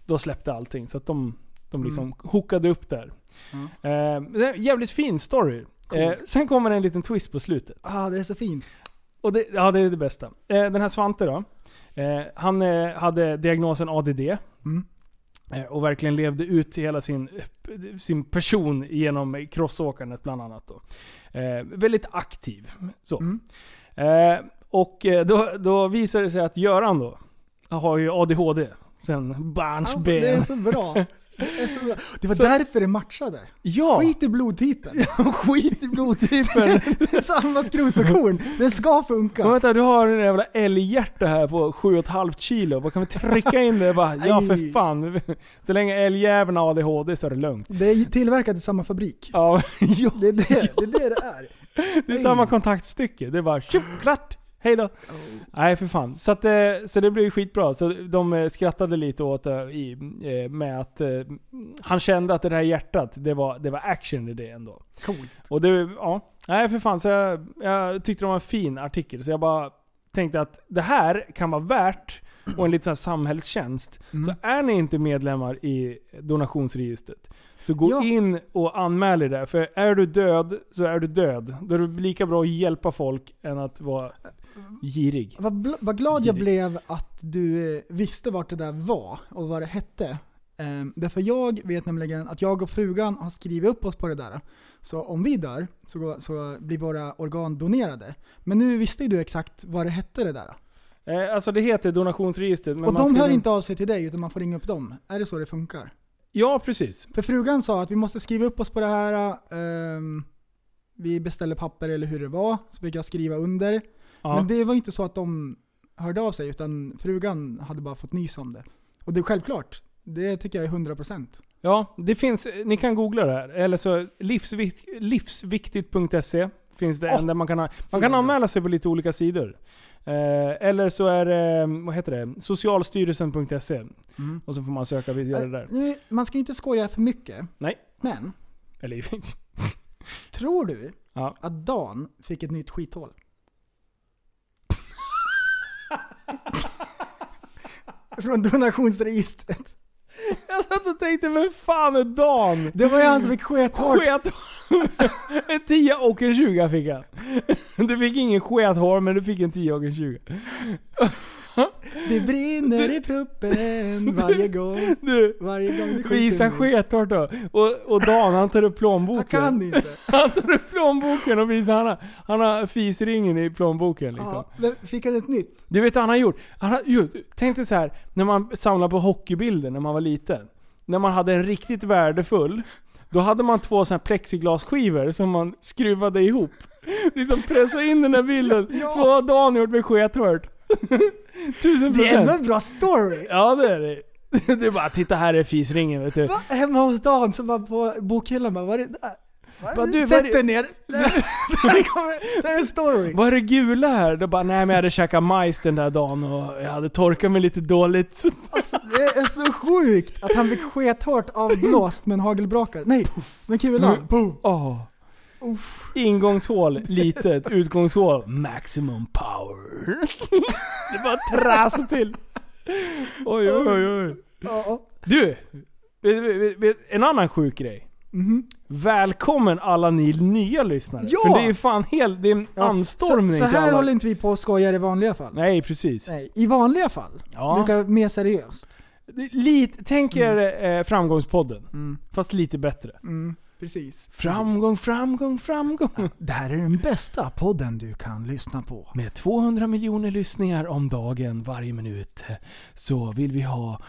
Då släppte allting. Så att de, de liksom hookade upp där. Mm. Eh, det är en jävligt fin story. Coolt. sen kommer en liten twist på slutet. Ah, det är så fint. Och det, ja, det är det bästa. Eh, den här Svante då. Eh, han eh, hade diagnosen ADD. Mm. Och verkligen levde ut hela sin, sin person genom crossåkandet bland annat. Då. Väldigt aktiv. Så. Mm. Och då, då visade det sig att Göran då har ju ADHD. Sen barnsben. Alltså, det är så bra. Det, var Så- därför det matchade. Ja! Skit i blodtypen. skit i blodtypen. Samma skrot och korn. Det ska Men funka. vänta, du har en jävla älghjärta här på 7,5 kilo. Vad kan vi trycka in det? Bara, ja för fan. Så länge älgjäveln har ADHD så är det lugnt. Det är tillverkat i samma fabrik. Ja, ja Det är det det, är, det, det är. det är samma kontaktstycke. Det är bara tjup, klart. Hej då. Nej för fan. Så, att, eh, så det blev ju skitbra. Så de eh, skrattade lite åt det i, eh, med att han kände att det här hjärtat, det var, det var action i det ändå. Coolt. Och det, ja. Nej för fan. Så jag, jag tyckte det var en fin artikel. Så jag bara tänkte att det här kan vara värt och en liten sån samhällstjänst. Mm. Så är ni inte medlemmar i donationsregistret, så gå Ja. in och anmäl er där. För är du död, så är du död. Då är det lika bra att hjälpa folk än att vara girig. Vad, vad glad jag Girig. blev att du eh, visste vart det där var och vad det hette. Um, därför jag vet nämligen att jag och frugan har skrivit upp oss på det där. Så om vi dör så, så blir våra organ donerade. Men nu visste ju du exakt vad det hette det där. Eh, alltså det heter donationsregistret. Och de hör inte av sig till dig utan man får ringa upp dem. Är det så det funkar? Ja, precis. För frugan sa att vi måste skriva upp oss på det här. ehm, vi beställer papper eller hur det var, så fick jag skriva under. Ja. Men det var inte så att de hörde av sig, utan frugan hade bara fått nys om det. Och det är självklart, det tycker jag är 100%. Ja, det finns, ni kan googla det här. Eller så livsvikt, livsviktigt.se finns det Åh, en där man kan, ha, man kan anmäla sig på lite olika sidor. Eh, eller så är det, vad heter det? Socialstyrelsen.se. Och så får man söka vidare där. Nu, man ska inte skoja för mycket, Nej. men Eller tror du Ja. att Dan fick ett nytt skithål? Från donationsregistret. Jag satt och tänkte, vem fan är Dan? Det var ju han som fick skethårt. Sket En 10 och en 20 fick han. Du fick ingen skethår, men du fick en 10 och en 20. Det brinner i pruppen varje gång. Du, Varje gång du visa skethårt då. Och, och Dan han tar upp plånboken. Han kan inte. Han tar upp plånboken och visar. Han har, han har fisringen i plånboken liksom. Ja, fick han ett nytt? Du vet vad han har gjort? Han har, ju, tänk dig så här när man samlade på hockeybilder när man var liten. När man hade en riktigt värdefull, då hade man två såna här plexiglasskivor som man skruvade ihop. Liksom pressa in den där bilden. Så har Dan gjort med skethört. Tusen Det är ändå procent. en bra story. Ja det är det. Det är bara, titta här är fisringen vet du. Va? Hemma hos Dan så bara på bokhyllan bara, vad är det där? Bara, du, Sätt dig ner. där, kommer, där är en story. Vad är det gula här? Då bara, nej men jag hade käkat majs den där dagen och jag hade torkat mig lite dåligt. Alltså, det är så sjukt att han fick skethårt avblåst med en hagelbrakare. Nej, med kulan. Boom. Åh. Ingångshål litet, utgångshål maximum power. det bara trasar till. Oj oj oj oj. Du! En annan sjuk grej. Välkommen alla ni nya lyssnare. Ja! För det är ju fan helt, det är en ja. anstormning Så, så här alla. håller inte vi på och skojar i vanliga fall. Nej precis. Nej, I vanliga fall Ja. brukar mer seriöst. Lite, tänk er eh, framgångspodden. Fast lite bättre. Mm, precis. Framgång, framgång, framgång. Det här är den bästa podden du kan lyssna på. Med 200 miljoner lyssningar om dagen varje minut så vill vi ha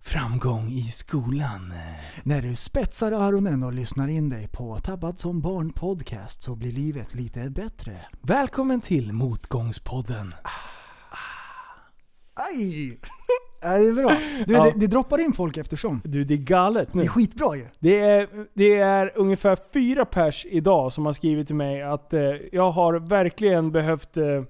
framgång i skolan. När du spetsar öronen och lyssnar in dig på Tappad som barn podcast så blir livet lite bättre. Välkommen till Motgångspodden. Aj! Ja, det är bra. Du, Ja. det, det droppar in folk eftersom. Du, det är galet Det nu. är skitbra ju. Det är, det är ungefär fyra pers idag som har skrivit till mig att eh, jag har verkligen behövt... Eh,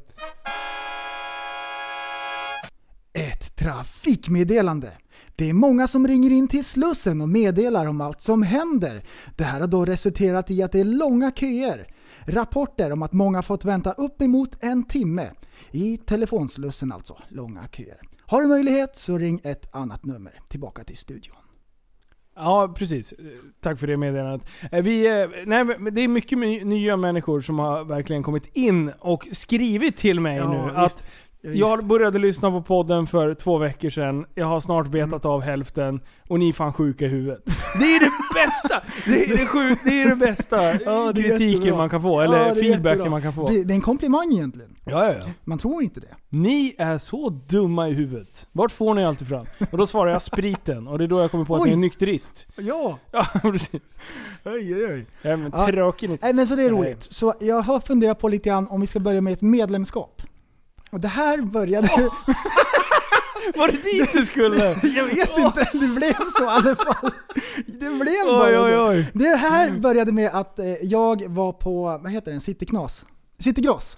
Ett trafikmeddelande. Det är många som ringer in till Slussen och meddelar om allt som händer. Det här har då resulterat i att det är långa köer. Rapporter om att många fått vänta upp emot en timme. I telefonslussen alltså, långa köer. Har du möjlighet så ring ett annat nummer. Tillbaka till studion. ja, precis. Tack för det meddelandet. Eh, Vi, eh, nej, det är mycket my- nya människor som har verkligen kommit in och skrivit till mig Ja, nu visst. att Jag började lyssna på podden för två veckor sedan. Jag har snart betat av hälften och ni är fan sjuka i huvudet. Det är det bästa! Det är det, sjuk, det, är det bästa Ja, det kritiken jättebra. man kan få, Ja, eller är feedbacken man kan få. Det är en komplimang egentligen. Ja, ja, ja. Man tror inte det. Ni är så dumma i huvudet. Vart får ni alltid fram? Och då svarar jag spriten. Och det är då jag kommer på att Oj. ni är nykterist. Ja! Ja, precis. Oj, oj, oj. Ja, men Ja. Nej men så det är roligt. Så jag har funderat på lite grann om vi ska börja med ett medlemskap. Och det här började... Var det dit du skulle? jag vet inte, det blev så i alla fall. Det blev Oj, bara oj, så. oj. Det här började med att eh, jag var på, vad heter den, Cityknas? Citygross.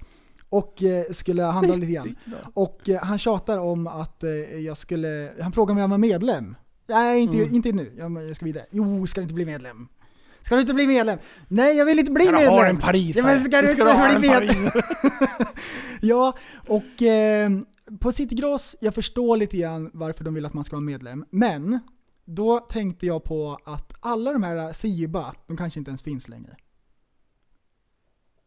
Och eh, skulle handla lite grann. Och eh, han tjatar om att jag skulle, han frågar om jag var medlem. Nej, inte, Mm. inte nu. Jag, ska vidare. Jo, ska inte bli medlem. Ska du inte bli medlem? Nej, jag vill inte bli Ska du medlem. ha en Paris Ja, men ska du Ska inte du ha en medlem? ja, och eh, på Citygross, jag förstår lite grann varför de vill att man ska vara medlem. Men, då tänkte jag på att alla de här Siba, de kanske inte ens finns längre.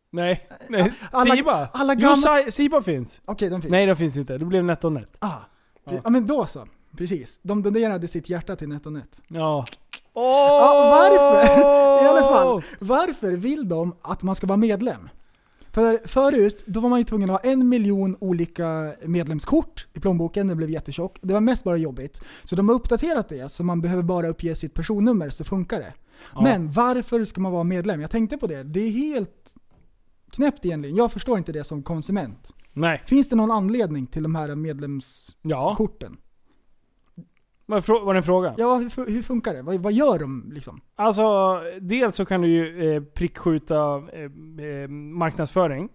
Nej, nej. Alla- Siba? alla Jo, gamla- Si- Siba finns. Okej, de finns. Nej, de finns inte. Det blev NetOnNet. Ah, ja. men då så. Precis. De donerade sitt hjärta till NetOnNet. Ja. Ja, varför? I alla fall, varför vill de att man ska vara medlem? För förut, då var man ju tvungen att ha en miljon olika medlemskort i plånboken, det blev jättetjock. Det var mest bara jobbigt. Så de har uppdaterat det, så man behöver bara uppge sitt personnummer så funkar det. Ja. Men varför ska man vara medlem? Jag tänkte på det, det är helt knäppt egentligen. Jag förstår inte det som konsument. Nej. Finns det någon anledning till de här medlemskorten? Ja. Var, det en fråga? Ja, hur, hur funkar det? Vad, vad gör de liksom? Alltså, dels så kan du ju eh, prickskjuta eh, eh, marknadsföring.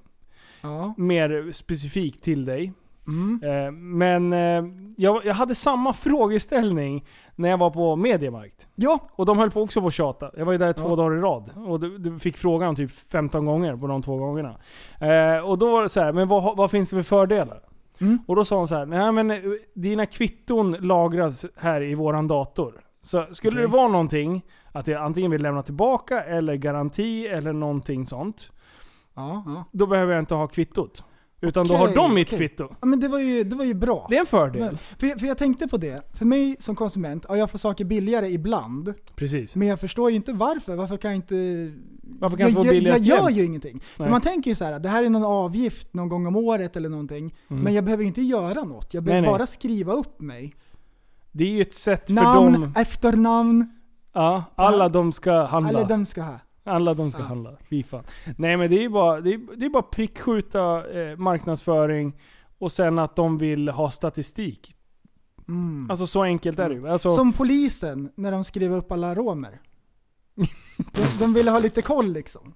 Ja. Mer specifikt till dig. Mm. Eh, men eh, jag, jag hade samma frågeställning när jag var på Mediamarkt. Ja. Och de höll på också på att tjata. Jag var ju där två Ja. dagar i rad. Och du, du fick frågan typ 15 gånger på de två gångerna. Eh, och då var det så här, men vad, vad finns det för fördelar? Mm. Och då sa hon så här, nej men eh, dina kvitton lagras här i våran dator. Så skulle Okej. det vara någonting, att jag antingen vill lämna tillbaka eller garanti eller någonting sånt. Ja, ja. Då behöver jag inte ha kvittot. Utan då Okej, har de mitt okej. kvitto. Ja men det var ju, det var ju bra. Det är en fördel. Men, för, jag- för jag tänkte på det, för mig som konsument, ja jag får saker billigare ibland. Precis. Men jag förstår ju inte varför. Varför kan jag inte... Varför kan jag inte få jag, billigast jag gör jämt? ju ingenting. För Nej. man tänker ju så här, det här är någon avgift någon gång om året eller någonting. Mm. Men jag behöver ju inte göra något. Jag behöver Nej, nej. bara skriva upp mig. Det är ju ett sätt för Namn, dem... efternamn, Ja, alla de ska handla. alla de ska ha. Alla de ska Ja. handla. Fy fan. Nej men det är bara, det är, det är bara prickskjuta eh, marknadsföring och sen att de vill ha statistik. Mm. Alltså så enkelt är det ju. Alltså, Som polisen, när de skrev upp alla romer. de, de ville ha lite koll liksom.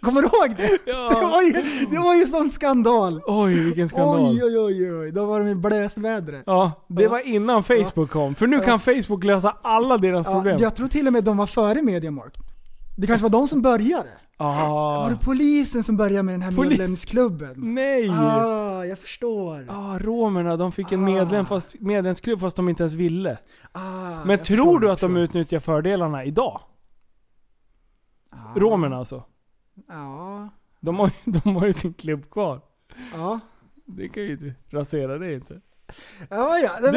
Kommer du ihåg det? Ja. Det var ju, det var ju sån skandal. Oj vilken skandal. Oj, oj, oj, oj. Då var de i blösvädret. Ja, det Ja. var innan Facebook kom. För nu Ja. kan Facebook lösa alla deras Ja, problem. jag tror till och med de var före Mediamarkt. Det kanske var de som började. Ah. Var det polisen som började med den här Polis? medlemsklubben? Nej! Ah, jag förstår. Ah, romerna, de fick en Ah. medlem fast, medlemsklubb fast de inte ens ville. Ah, Men tror förstår, du att de utnyttjar fördelarna idag? Ah. Romerna alltså. Ja. De har, de har ju sin klubb kvar. Ja. Det kan ju inte rasera det inte. Ja, ja. Du,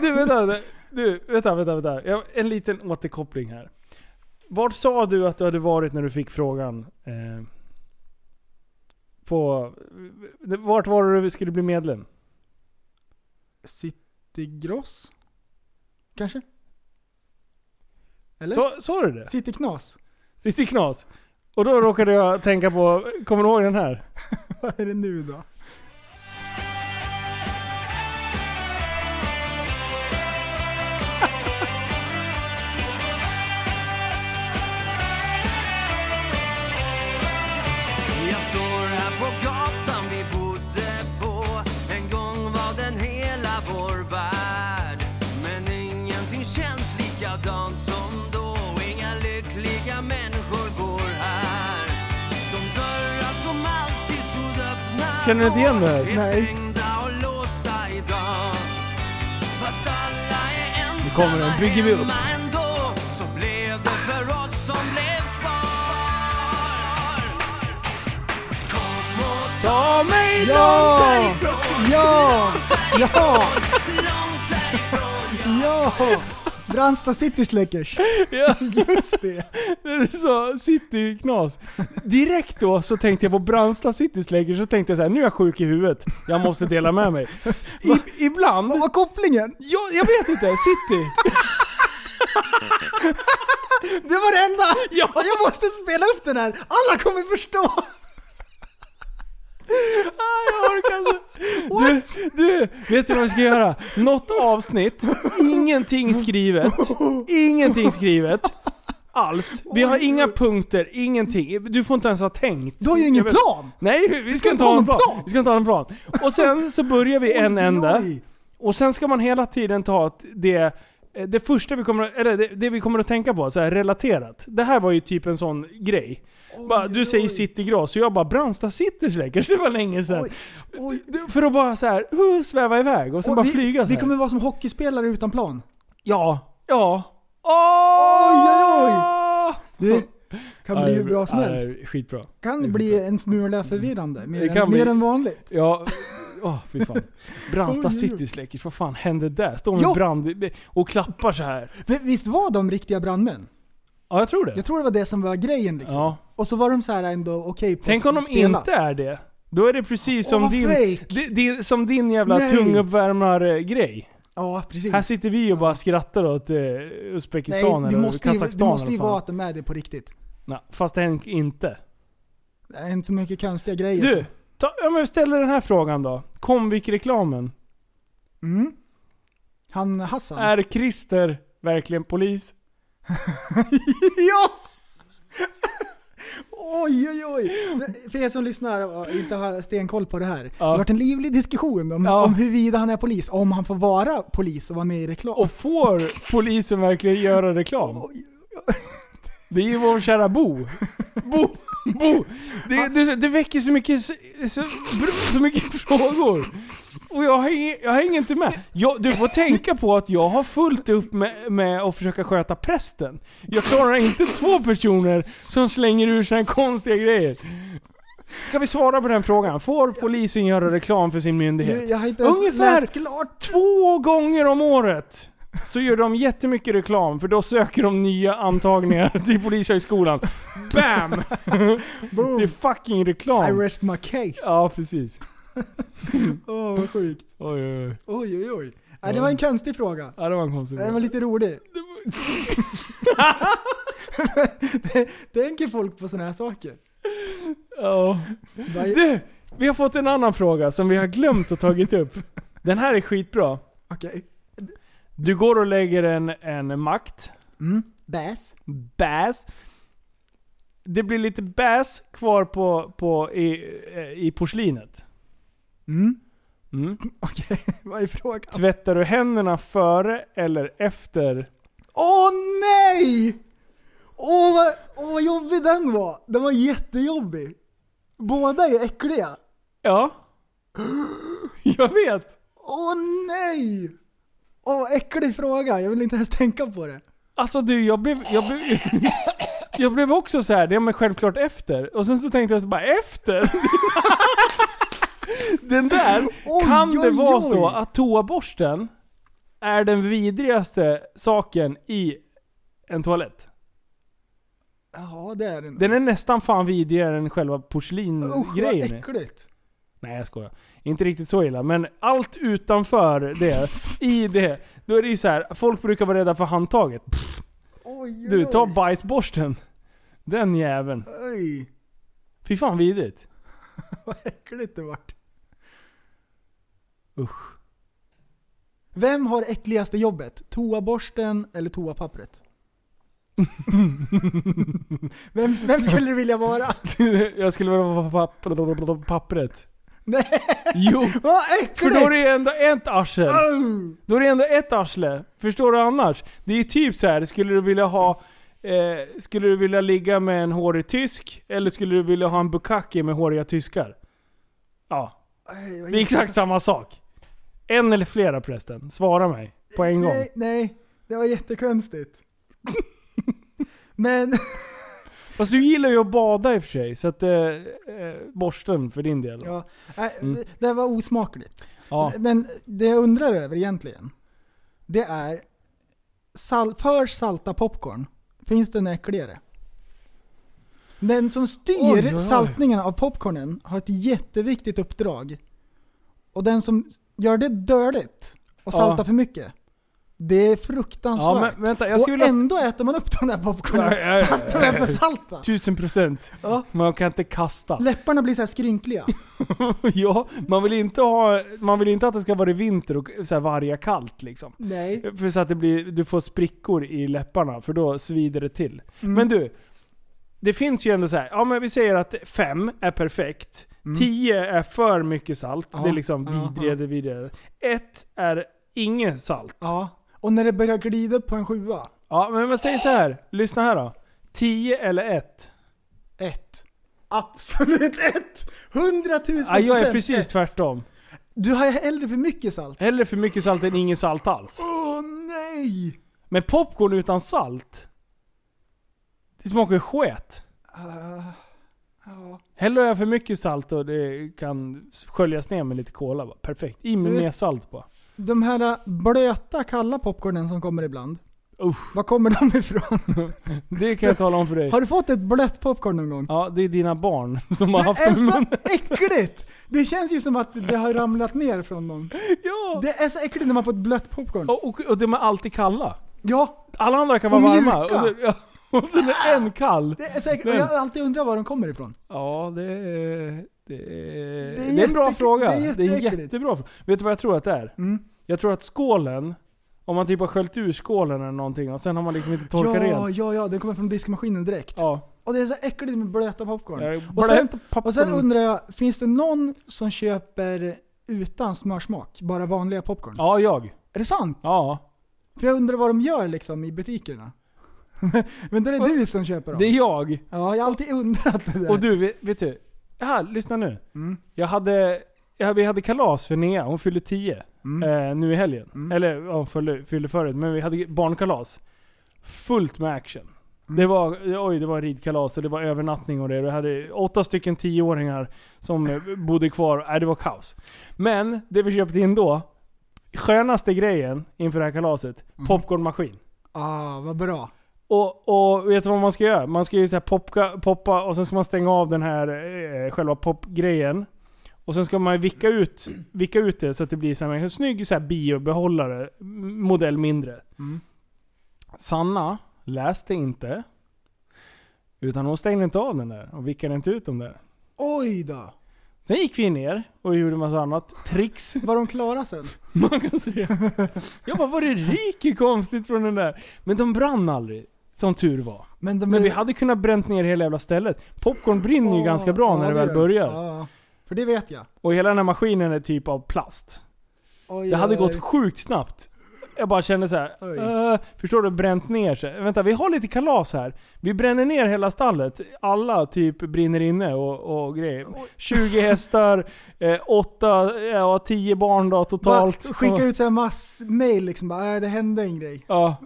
du vänta. Du, vänta, vänta, vänta. En liten återkoppling här. Vart sa du att du hade varit när du fick frågan? Eh, på... Vart var det du skulle bli medlem? Citygross? Kanske? Eller? Så- Sa du det? Cityknas? City Knas? Och då råkade jag tänka på, kommer du ihåg den här? Vad är det nu då? Känner du inte igen det här? Nej. Nu kommer den, bygger vi upp. Ta mig Ja! härifrån Ja! Ja! Långt Ja! Brandsta Citysläckers. Ja. Just det. När du sa City Knas. Direkt då så tänkte jag på Brandsta City Släcker så tänkte jag så här: nu är jag sjuk i huvudet. Jag måste dela med mig. I, ibland... Vad var kopplingen? Ja, jag vet inte. City. Det var det enda! Ja. Jag måste spela upp den här. Alla kommer förstå. Ah, jag orkar inte. Du, du, vet du vad vi ska göra? Något avsnitt, ingenting skrivet. Ingenting skrivet. Alls. Vi har inga punkter, ingenting. Du får inte ens ha tänkt. Du har ju ingen Jag vet- plan. Nej, vi ska, inte ha en plan. Vi ska inte ha en plan. Och sen så börjar vi en oj. Och sen ska man hela tiden ta det eh, det första vi kommer, eller det, det vi kommer att tänka på, så här relaterat. Det här var ju typ en sån grej. Bara, du säger Citygross, så jag bara Brandsta Cityschläckers, det var länge sedan. Oj, oj. För att bara så här, uh, sväva iväg och sen Och bara vi, flyga så Vi här. kommer vara som hockeyspelare utan plan. Ja, ja. Oj, oj, oj! Det kan bli hur bra som helst. Skitbra. Kan bli en smula förvirrande. Mer, Det kan än, bli- mer än vanligt. Ja, åh fy fan. Brandsta Oj, oj, oj. City Släckers, vad fan hände där? Står med brand och klappar så här. Visst var de riktiga brandmän? Ja, jag tror det. Jag tror det var det som var grejen liksom. Ja. Och så var de så här ändå okej på Tänk om de spela. inte är det. Då är det precis Åh, som, vad din, di- di- som din jävla Nej. tunguppvärmare-grej. Ja, precis. Här sitter vi och bara skrattar åt eh, Uzbekistan Nej, det eller Kazakstan det måste ju eller vara att de är det på riktigt. Nej, fast är inte. Det är inte så mycket konstiga grejer. Du, ta, ja, men ställ den här frågan då. Comvik-reklamen. Mm. Han Hassan. Är Christer verkligen polis? ja! Oj, oj, oj. För er som lyssnar och inte har stenkoll på det här. Det har varit en livlig diskussion om, Ja. om huruvida han är polis. Om han får vara polis och vara med i reklam. Och får polisen verkligen göra reklam? Det är ju vår kära Bo. Bo! Bo! Det, det, det väcker så mycket, så, så, så mycket frågor. Och jag hänger, jag hänger inte med. Jag, du får tänka på att jag har fullt upp med, med att försöka sköta prästen. Jag klarar inte två personer som slänger ur sig konstiga grejer. Ska vi svara på den frågan? Får polisen göra reklam för sin myndighet? Jag har inte ens Ungefär läst klart. två gånger om året så gör de jättemycket reklam för då söker de nya antagningar till polishögskolan. BAM! Det är fucking I reklam. rest my case. Ja, precis. Åh, vad sjukt. Oj, oj, oj. Oj, oj, oj. Nej, det var en konstig fråga. Ja, det var en konstig Den var fråga. lite rolig. det, tänker folk på sådana här saker? Ja. Vad- Du! Vi har fått en annan fråga som vi har glömt att tagit upp. Den här är skitbra. Okej. Du går och lägger en, en makt. Mm. Bass. Bass. Det blir lite bass kvar på, på i, eh, i porslinet. Mm. Mm. Okej, vad är frågan? Tvättar du händerna före eller efter? Åh nej! Åh vad, åh vad jobbig den var! Den var jättejobbig. Båda är äckliga. Ja. Jag vet. Åh nej! Åh vad äcklig fråga, jag vill inte ens tänka på det. Alltså du, jag blev... Jag blev, jag blev också så här, det är men självklart efter. Och sen så tänkte jag så bara, efter? Den där, Oj, kan det vara oj. så att toaborsten är den vidrigaste saken i en toalett? Ja det är den. Den är nästan fan vidrigare än själva Usch vad porslingrejen. äckligt. Nej jag skojar. Inte riktigt så illa, men allt utanför det, i det, då är det ju så här. folk brukar vara rädda för handtaget. Oj, oj, Du, ta bajsborsten. Den jäveln. Oj, Fy fan vidrigt. vad äckligt det vart. Usch. Vem har äckligaste jobbet? Toaborsten eller toapappret? vem, vem skulle du vilja vara? jag skulle vilja vara papp- pappret. Nej, Jo, vad för äckligt! då är det ändå ett arsel. Då är det ändå ett arsle. Förstår du annars? Det är typ så här. skulle du vilja ha... Eh, skulle du vilja ligga med en hårig tysk? Eller skulle du vilja ha en bukake med håriga tyskar? Ja, det är exakt samma sak. En eller flera förresten. Svara mig. På en gång. Nej, nej, det var jättekonstigt. Men, Fast du gillar ju att bada i och för sig. Så att... Eh, eh, borsten för din del. ja, Mm. det- var osmakligt. Ja. Men det jag undrar över egentligen, det är sal för salta popcorn, finns det en äckligare? Den som styr oj. saltningen av popcornen har ett jätteviktigt uppdrag. Och den som gör det dåligt och Ja. saltar för mycket, det är fruktansvärt. Ja, men vänta. Jag och skulle vilja... ändå äter man upp de där popcornen Ja, ja, ja, fast de ja, är ja. för salta. Tusen procent. Ja. Man kan inte kasta. Läpparna blir så här skrynkliga. ja, man vill inte ha... Man vill inte att det ska vara vinter och så här varga kallt liksom. Nej. För så att det blir, du får sprickor i läpparna, för då svider det till. Mm. Men du, det finns ju ändå så här. ja men vi säger att fem är perfekt, Mm. 10 är för mycket salt, Ja, det är liksom ja, vidrigare, vidrigare. Ett är inget salt. Ja. Och när det börjar glida upp på en sjua, Ja, men man säger så här. Lyssna här då. 10 eller 1? ett. Absolut ett! Hundratusen Ja, jag är precis ett. tvärtom. Du har hellre för mycket salt. Hellre för mycket salt än ingen salt alls. Åh nej! Men popcorn utan salt? Det smakar skit. Ah, ja. Häller jag för mycket salt och det kan sköljas ner med lite cola bara. Perfekt. I med mer salt bara. De här blöta, kalla popcornen som kommer ibland. Usch. Var kommer de ifrån? Det kan jag tala om för dig. Har du fått ett blött popcorn någon gång? Ja, det är dina barn som har Det haft är dem i så munnen. äckligt! Det känns ju som att det har ramlat ner från någon. Ja! Det är så äckligt när man får ett blött popcorn. Och, och, och de är alltid kalla. Ja, Alla andra kan vara Och varma. Och, så, ja, och sen är en kall. det är. Och Men- Jag har alltid undrat var de kommer ifrån. Ja, det är... Det är, Det är det är en bra fråga. det är Det är en jättebra fråga. Vet du vad jag tror att det är? Mm. Jag tror att skålen, om man typ har sköljt ur skålen eller någonting och sen har man liksom inte torkat Ja, rent. ja, ja. Den kommer från diskmaskinen direkt. Ja. Och det är så äckligt med blöta popcorn. Jag Och sen, popcorn. och sen undrar jag, finns det någon som köper utan smörsmak? Bara vanliga popcorn? Ja, jag. Är det sant? Ja. För jag undrar vad de gör liksom i butikerna. Men det är du som köper dem? Det är jag. Ja, jag har alltid undrat det där. Och du, vet, vet du? Ja, lyssna nu. Mm. Jag hade, ja, vi hade kalas för Nea, hon fyllde 10 Mm. eh, nu i helgen. Mm. Eller ja, hon fyllde, fyllde förut, men vi hade barnkalas. Fullt med action. Mm. Det var, oj, det var ridkalas och det var övernattning och det. Vi hade åtta stycken tioåringar som bodde kvar. Nej, det var kaos. Men det vi köpte in då, skönaste grejen inför det här kalaset, Mm. popcornmaskin. Ah, vad bra. Och, och vet du vad man ska göra? Man ska ju så popka, poppa och sen ska man stänga av den här eh, själva popgrejen. Och sen ska man vicka ut, vicka ut det så att det blir så här, en snygg så här biobehållare, modell mindre. Mm. Sanna läste inte. Utan hon stängde inte av den där och vickade inte ut den där. Oj då. Sen gick vi ner och gjorde massa annat. Tricks, Var de klara sen? man kan säga. Jag bara, vad det ryker konstigt från den där. Men de brann aldrig. Som tur var. Men, Men är- vi hade kunnat bränt ner hela jävla stället. Popcorn brinner ju ganska bra ja, när det väl börjar. Ja, för det vet jag. Och hela den här maskinen är typ av plast. Oj, Det hade oj, gått sjukt snabbt. Jag bara kände så här. "Äh, förstår du? Bränt ner sig. Vänta, vi har lite kalas här. Vi bränner ner hela stallet. Alla typ brinner inne och, och grejer. 20 hästar, eh, 8, ja 10 barn då totalt. Bara Skicka ut såhär massmail liksom bara, "Nej, det hände en grej. Ja,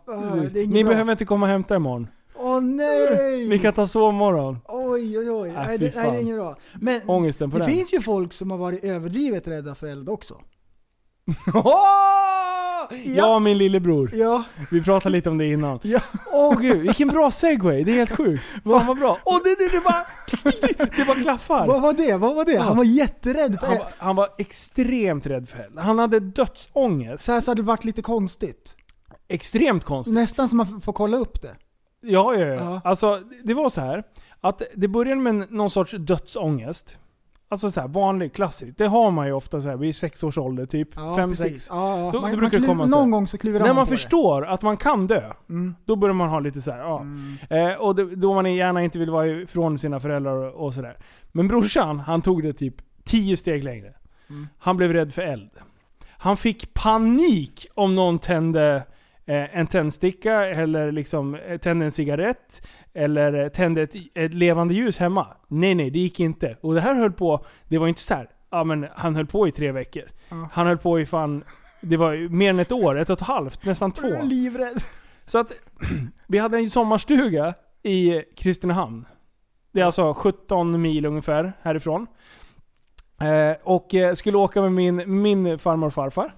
inget Ni bra. behöver inte komma och hämta imorgon. Åh nej! Vi kan ta sovmorgon. Oj oj oj. Äh, nej, det, nej, det är inget bra. Men Ångesten på det den. finns ju folk som har varit överdrivet rädda för eld också. Ja, min lillebror. Ja, Vi pratade lite om det innan. ja. Åh gud, vilken bra segway. Det är helt sjukt. Fan vad bra. Åh det, det, det bara... Det bara klaffar. Vad var det? Vad var det? Han var jätterädd för Han var, han var extremt rädd för eld. Han hade dödsångest. Så här så hade det varit lite konstigt. Extremt konstigt. Nästan som man får kolla upp det. Ja, ja, Ja. ja. Alltså, det var så här att det började med någon sorts dödsångest. Alltså så här, vanlig, klassisk. Det har man ju ofta så här vid sex års ålder, typ. Ja, fem, precis. sex. Ja, ja. Då- man, då man brukar det kluv- komma så någon gång så kliver När han man på förstår att man kan dö, det. Mm. då börjar man ha lite så här, ja. Mm. Eh, och det, då man gärna inte vill vara ifrån sina föräldrar och, och sådär. Men brorsan, han tog det typ 10 steg längre. Mm. Han blev rädd för eld. Han fick panik om någon tände eh, en tändsticka eller liksom eh, tände en cigarett. Eller eh, tände ett, ett levande ljus hemma. Nej, nej, det gick inte. Och det här höll på, det var inte så här. ja men han höll på i tre veckor. Ja. Han höll på i fan, det var mer än ett år, ett och ett halvt, nästan två. Jag är livrädd. Så att vi hade en sommarstuga i Kristinehamn. Det är alltså 17 mil ungefär härifrån. Eh, och skulle åka med min, min farmor och farfar.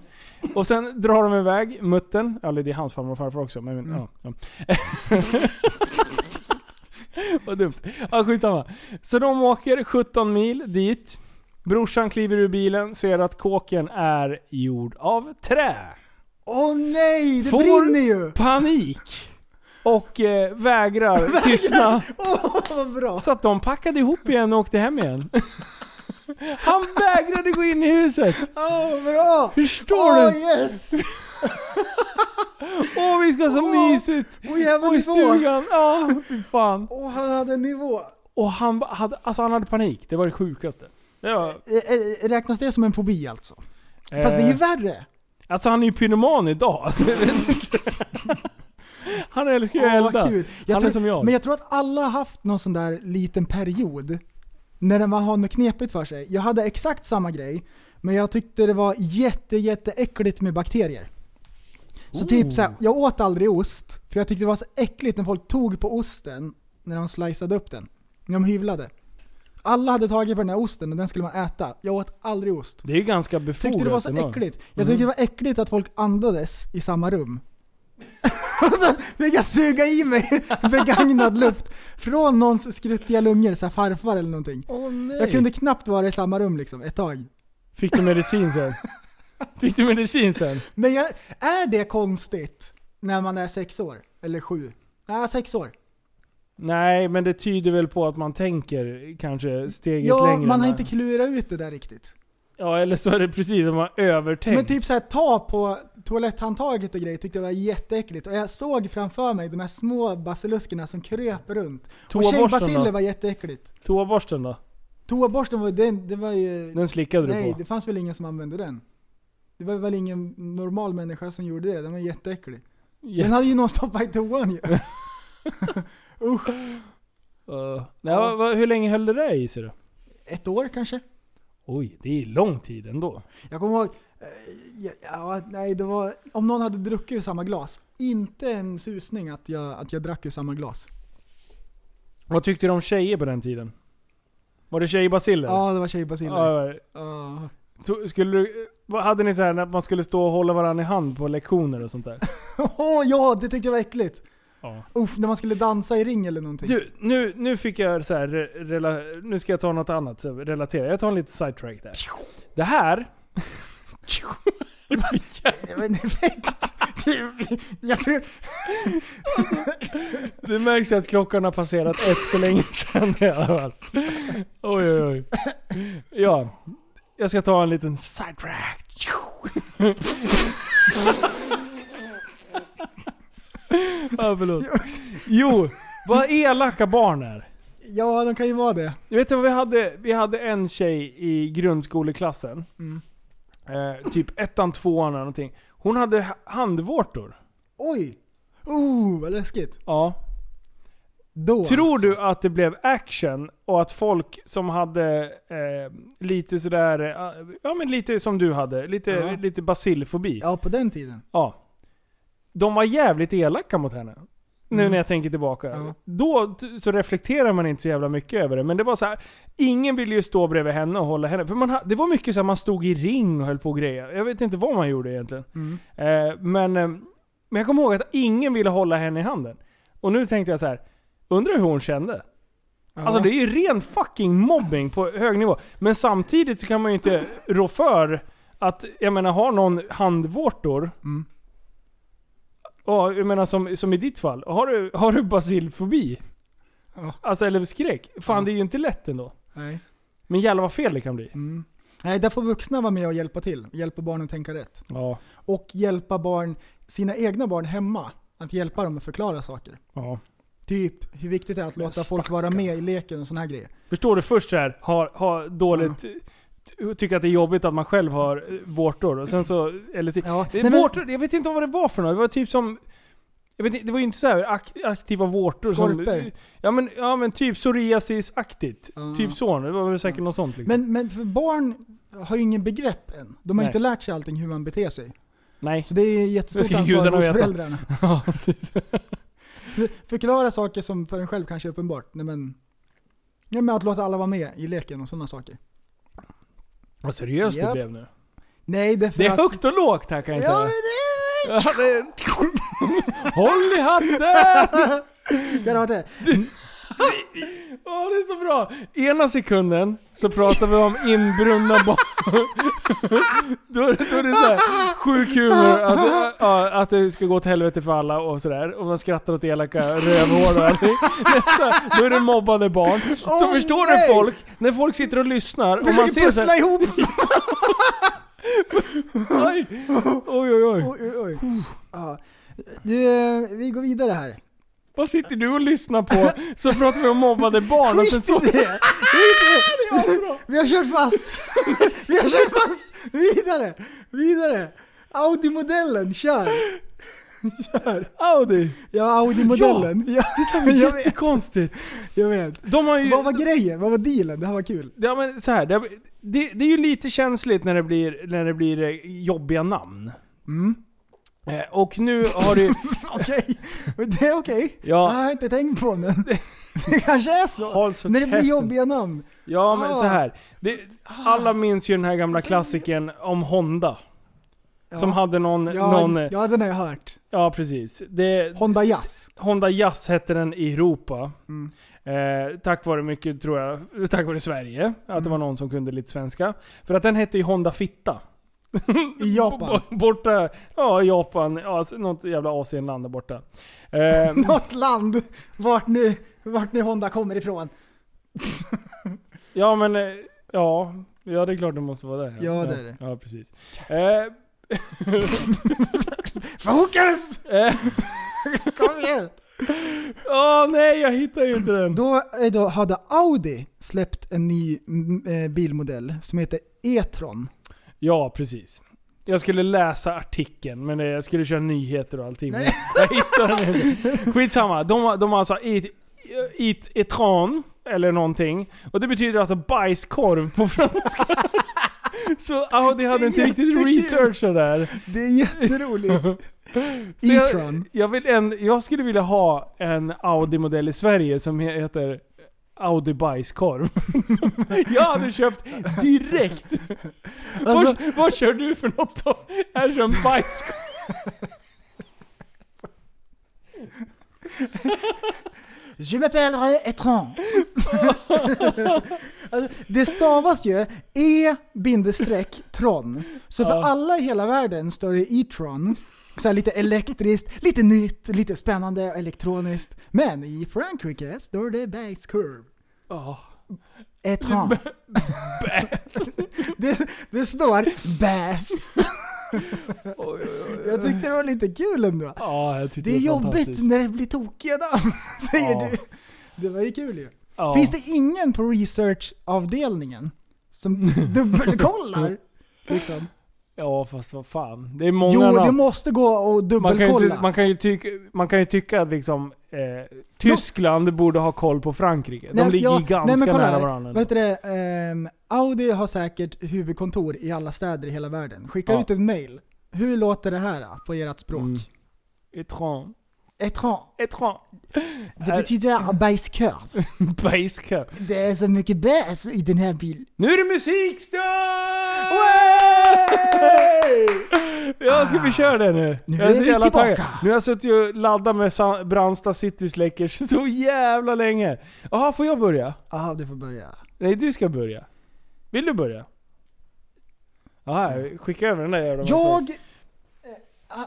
Och sen drar de iväg, mutten, eller det är hans farmor och farfar också, men Mm. ja. ja. Vad dumt. Ja, skitsamma. Så de åker 17 mil dit. Brorsan kliver ur bilen, ser att kåken är gjord av trä. Åh nej, det Får- brinner ju! Panik! Och eh, vägrar tystna. Åh vad bra! Så att de packade ihop igen och åkte hem igen. Han vägrade gå in i huset! Åh vad bra! Förstår Åh du? yes! Åh vi ska ha så Åh. mysigt! Åh jävla Och i nivå! stugan, ja fy fan. Åh han hade en nivå. Och han hade, alltså han hade panik, det var det sjukaste. Det var, Eh, eh, Räknas det som en fobi alltså? Fast det är ju eh, värre. Alltså han är ju pyroman idag. Alltså, han älskar ju att elda. Han tror, är som jag. Men jag tror att alla har haft någon sån där liten period när man har något knepigt för sig. Jag hade exakt samma grej, men jag tyckte det var jätte, jätte äckligt med bakterier. Så typ så här, jag åt aldrig ost, för jag tyckte det var så äckligt när folk tog på osten när de sliceade upp den. När de hyvlade. Alla hade tagit på den här osten och den skulle man äta. Jag åt aldrig ost. Det är ju ganska befogat Tyckte det var så äckligt. Jag tyckte det var äckligt att folk andades i samma rum. Och så fick jag suga i mig begagnad luft från någons skruttiga lungor, så här farfar eller någonting. Åh nej. Jag kunde knappt vara i samma rum liksom, ett tag. Fick du medicin sen? Fick du medicin sen? Men jag, är det konstigt när man är sex år? Eller sju? Nej, sex år. Nej, men det tyder väl på att man tänker kanske steget Ja, längre. man har inte klurat ut det där riktigt. Ja, eller så är det precis som man har övertänkt. Men typ såhär, ta på toaletthandtaget och grejer tyckte jag var jätteäckligt. Och jag såg framför mig de här små basiluskerna som kröp runt. Och tjejbaciller var jätteäckligt. Toaborsten då? Toaborsten var, den, det var ju... Den slickade du Nej, på? det fanns väl ingen som använde den. Det var väl ingen normal människa som gjorde det, den var jätteäcklig. Jätte- Den hade ju någon stoppat i toan ju. Usch. Uh, ja, hur länge höll det där i sig då? Ett år kanske? Oj, det är lång tid ändå. Jag kommer ihåg, eh, ja, ja, nej det var, om någon hade druckit ur samma glas. Inte en susning att jag, att jag drack ur samma glas. Vad tyckte du om tjejer på den tiden? Var det tjejbaciller? Ja, det var tjejbaciller. Ja. To- Skulle du, hade ni så här när man skulle stå och hålla varandra i hand på lektioner och sånt där? Åh ja, det tyckte jag var äckligt. Ja. Uff, när man skulle dansa i ring eller någonting. Du, nu, nu fick jag så här, re- rela, nu ska jag ta något annat, så relatera. Jag tar en liten sidetrack där. Det här... Det var en effekt. Jag tror, Det märks att klockan har passerat ett för länge sedan i alla fall. Oj oj oj. Ja, jag ska ta en liten sidetrack. Ja, förlåt. Jo, vad elaka barn är. ja, de kan ju vara det. Du vet du vad vi hade? Vi hade en tjej i grundskoleklassen. Mm. Eh, typ ettan, tvåan eller någonting. Hon hade ha- handvårtor. Oj! Oh, vad läskigt. Ja. Då Tror alltså. du att det blev action och att folk som hade eh, lite sådär, eh, ja men lite som du hade, lite, Ja. lite basilfobi. Ja. Ja, på den tiden. De var jävligt elaka mot henne. Nu Mm. när jag tänker tillbaka. Ja. Då så reflekterar man inte så jävla mycket över det. Men det var så här, ingen ville ju stå bredvid henne och hålla henne. För man, det var mycket så här, man stod i ring och höll på och grejer. Jag vet inte vad man gjorde egentligen. Mm. Eh, men, eh, men jag kommer ihåg att ingen ville hålla henne i handen. Och nu tänkte jag så här. undrar hur hon kände? Ja. Alltså det är ju ren fucking mobbing på hög nivå. Men samtidigt så kan man ju inte rå för att, jag menar, har någon handvårtor. Mm. Ja, jag menar som, som i ditt fall. Har du, har du basilfobi? Ja. Alltså eller skräck? Fan Ja. det är ju inte lätt ändå. Nej. Men jävlar vad fel det kan bli. Mm. Nej, där får vuxna vara med och hjälpa till. Hjälpa barnen att tänka rätt. Ja. Och hjälpa barn, sina egna barn hemma. Att hjälpa dem att förklara saker. ja. Typ hur viktigt det är att låta folk vara med i leken och såna här grejer. Förstår du först så här, har, har dåligt, ty- tycker att det är jobbigt att man själv har eh, vårtor. Och sen så, eller ty, Ja, nej, men- vårtor, jag vet inte vad det var för något. Det var typ som, jag vet inte, det var ju inte så här ak- aktiva vårtor Skorpor. som... Ja men, ja men typ psoriasis-aktigt. Ja. Typ så. Det var väl säkert något sånt liksom. Men, men för barn har ju ingen begrepp än. De har Nej. inte lärt sig allting hur man beter sig. Nej. Så det är jättestort ansvar hos föräldrarna. ja, precis. För- Förklara saker som för en själv kanske är uppenbart. Nej, men, ja, men att låta alla vara med i leken och sådana saker. Vad seriöst Japp. det blev nu. Nej, det är för Det är att... högt och lågt här kan jag Ja, säga. Ja, det är... Håll i hatten! kan det vara det. Ja, det är så bra! Ena sekunden så pratar vi om inbrunna barn. då, då är det såhär sjuk humor, att, ja, att det ska gå till helvete för alla och sådär. Och man skrattar åt elaka rövhår och allting. Nästa, då är det mobbade barn. Så Åh, förstår nej! du folk, när folk sitter och lyssnar och man ser pussla ihop! oj, oj, oj, oj. Oj, oj. Du, eh, vi går vidare här. Vad sitter du och lyssnar på? Så pratar vi om mobbade barn och sen Skit i så... det! Skit i det! Vi har kört fast! Vi har kört fast! Vidare! Vidare! Audi-modellen, kör! Audi. Ja, Audi-modellen. Ja, Det är jag vet. jättekonstigt. Jag vet. De har ju... Vad var grejen? Vad var dealen? Det här var kul. Ja men så här, det, det, det är ju lite känsligt när det blir, när det blir eh, jobbiga namn. Mm. Eh, och nu har det Okej, det är okej. Ja. Jag har inte tänkt på men det kanske är så. När det blir jobbiga namn. Ja men Ah. så här. Det, alla minns ju den här gamla klassikern om Honda. Som hade någon, Ja, någon... ja, den har jag hört. Ja precis. Det, Honda Jazz. Honda Jazz hette den i Europa. Mm. Eh, tack vare mycket, tror jag, tack vare Sverige. Att Mm. det var någon som kunde lite svenska. För att den hette ju Honda Fitta. I Japan. Borta, ja Japan, ja, alltså något jävla Asienland där borta. Eh, Något land vart nu, vart nu Honda kommer ifrån. ja men, eh, ja. Ja det är klart det måste vara det. Ja, det är det. Ja precis. Eh, Fokus! eh, Kom igen! Åh nej, jag hittar ju inte den. Då, eh, då hade Audi släppt en ny mm, eh, bilmodell som heter E-tron. Ja, precis. Jag skulle läsa artikeln, men eh, jag skulle köra nyheter och allting. Nej. jag hittade den inte. Skitsamma. De, de har alltså it, it, etran, eller någonting. Och det betyder alltså bajskorv på franska. Så Audi hade inte riktigt researchat där. Det är jätteroligt. Så jag, jag, vill en, jag skulle vilja ha en Audi-modell i Sverige som heter Audi bajskorv. jag hade köpt direkt. Alltså- vad, vad kör du för något då? Här kör en bajskorv. Je m'appelle E-tron. alltså, det stavas ju E-tron. Så för alla i hela världen står det E-tron. Så lite elektriskt, lite nytt, lite spännande, elektroniskt. Men i Frankrike står det bajskorv. Ja. E-tron. det, det står bass. Jag tyckte det var lite kul ändå. Ja, jag tyckte Det är var jobbigt när det blir tokiga namn, säger Ja. du. Det var ju kul ju. Ja. Finns det ingen på researchavdelningen som dubbelkollar? Liksom? Ja, fast vad fan. Det är många Jo, namn. det måste gå och man, kan ju dubbelkolla. man, kan ju tycka, man kan ju tycka att liksom, eh, Tyskland borde ha koll på Frankrike. De Nej, ligger ja, ju ganska nej, men nära här. varandra. Heter det? Ehm, Audi har säkert huvudkontor i alla städer i hela världen. Skicka Ja. ut ett mail. Hur låter det här på ert språk? Mm. Etran. Etran. Etran. Det betyder bajskorv. Bajskorv. Det är så mycket bäs i den här bilen. Nu är det musikstund! Ja, ska vi köra det nu? Nu jag är vi tillbaka. taggad. Nu har jag suttit och laddat med Brandsta City Släckers så jävla länge. Jaha, får jag börja? Ja, du får börja. Nej, du ska börja. Vill du börja? Jaha, skicka över den där jävla Jag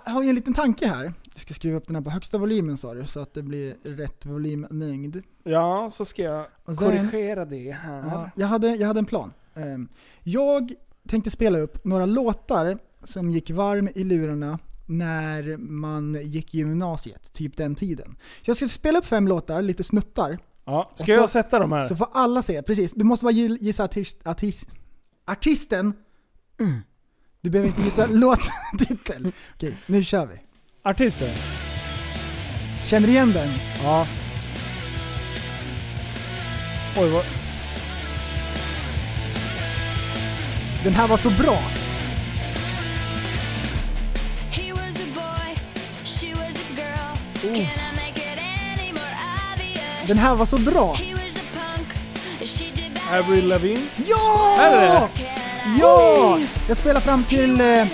eh, har ju en liten tanke här. Jag ska skruva upp den här på högsta volymen sa du, så att det blir rätt volymmängd. Ja, så ska jag sen- korrigera det här. Ja, jag, hade, jag hade en plan. Ehm, Jag tänkte spela upp några låtar som gick varm i lurarna när man gick i gymnasiet, typ den tiden. Så jag ska spela upp fem låtar, lite snuttar. Ja, ska så- jag sätta dem här? Så får alla se, precis. Du måste bara gi- gissa artist, artist, artisten. Mm. Du behöver inte gissa låttitel. Okej, nu kör vi. Artister? Känner du igen den? Ja. Oj, vad... Den här var så bra. Obvious? Den här var så bra. Avril Lavigne? Ja! Är det det? Ja! Jag spelar fram till... Eh,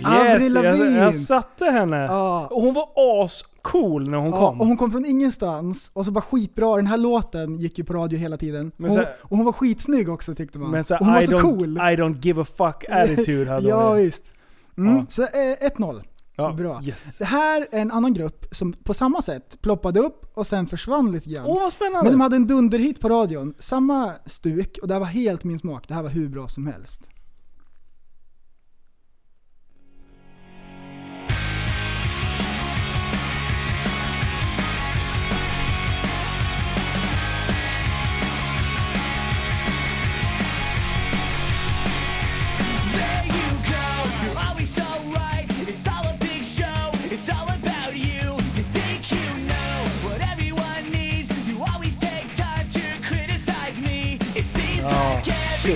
Yes, jag, jag satte henne. Ja. Och hon var ascool när hon ja, kom. och hon kom från ingenstans och så bara skitbra. Den här låten gick ju på radio hela tiden. Men så- och hon var skitsnygg också tyckte man. Men så, och hon var I, så don't, cool. I don't give a fuck attitude hade ja hon ju. visst. Mm, Ja. Så eh, 1-0. Ja, Bra. Yes. Det här är en annan grupp som på samma sätt ploppade upp och sen försvann lite grann. Åh vad spännande! Men de hade en dunderhit på radion, samma stuk, och det här var helt min smak. Det här var hur bra som helst.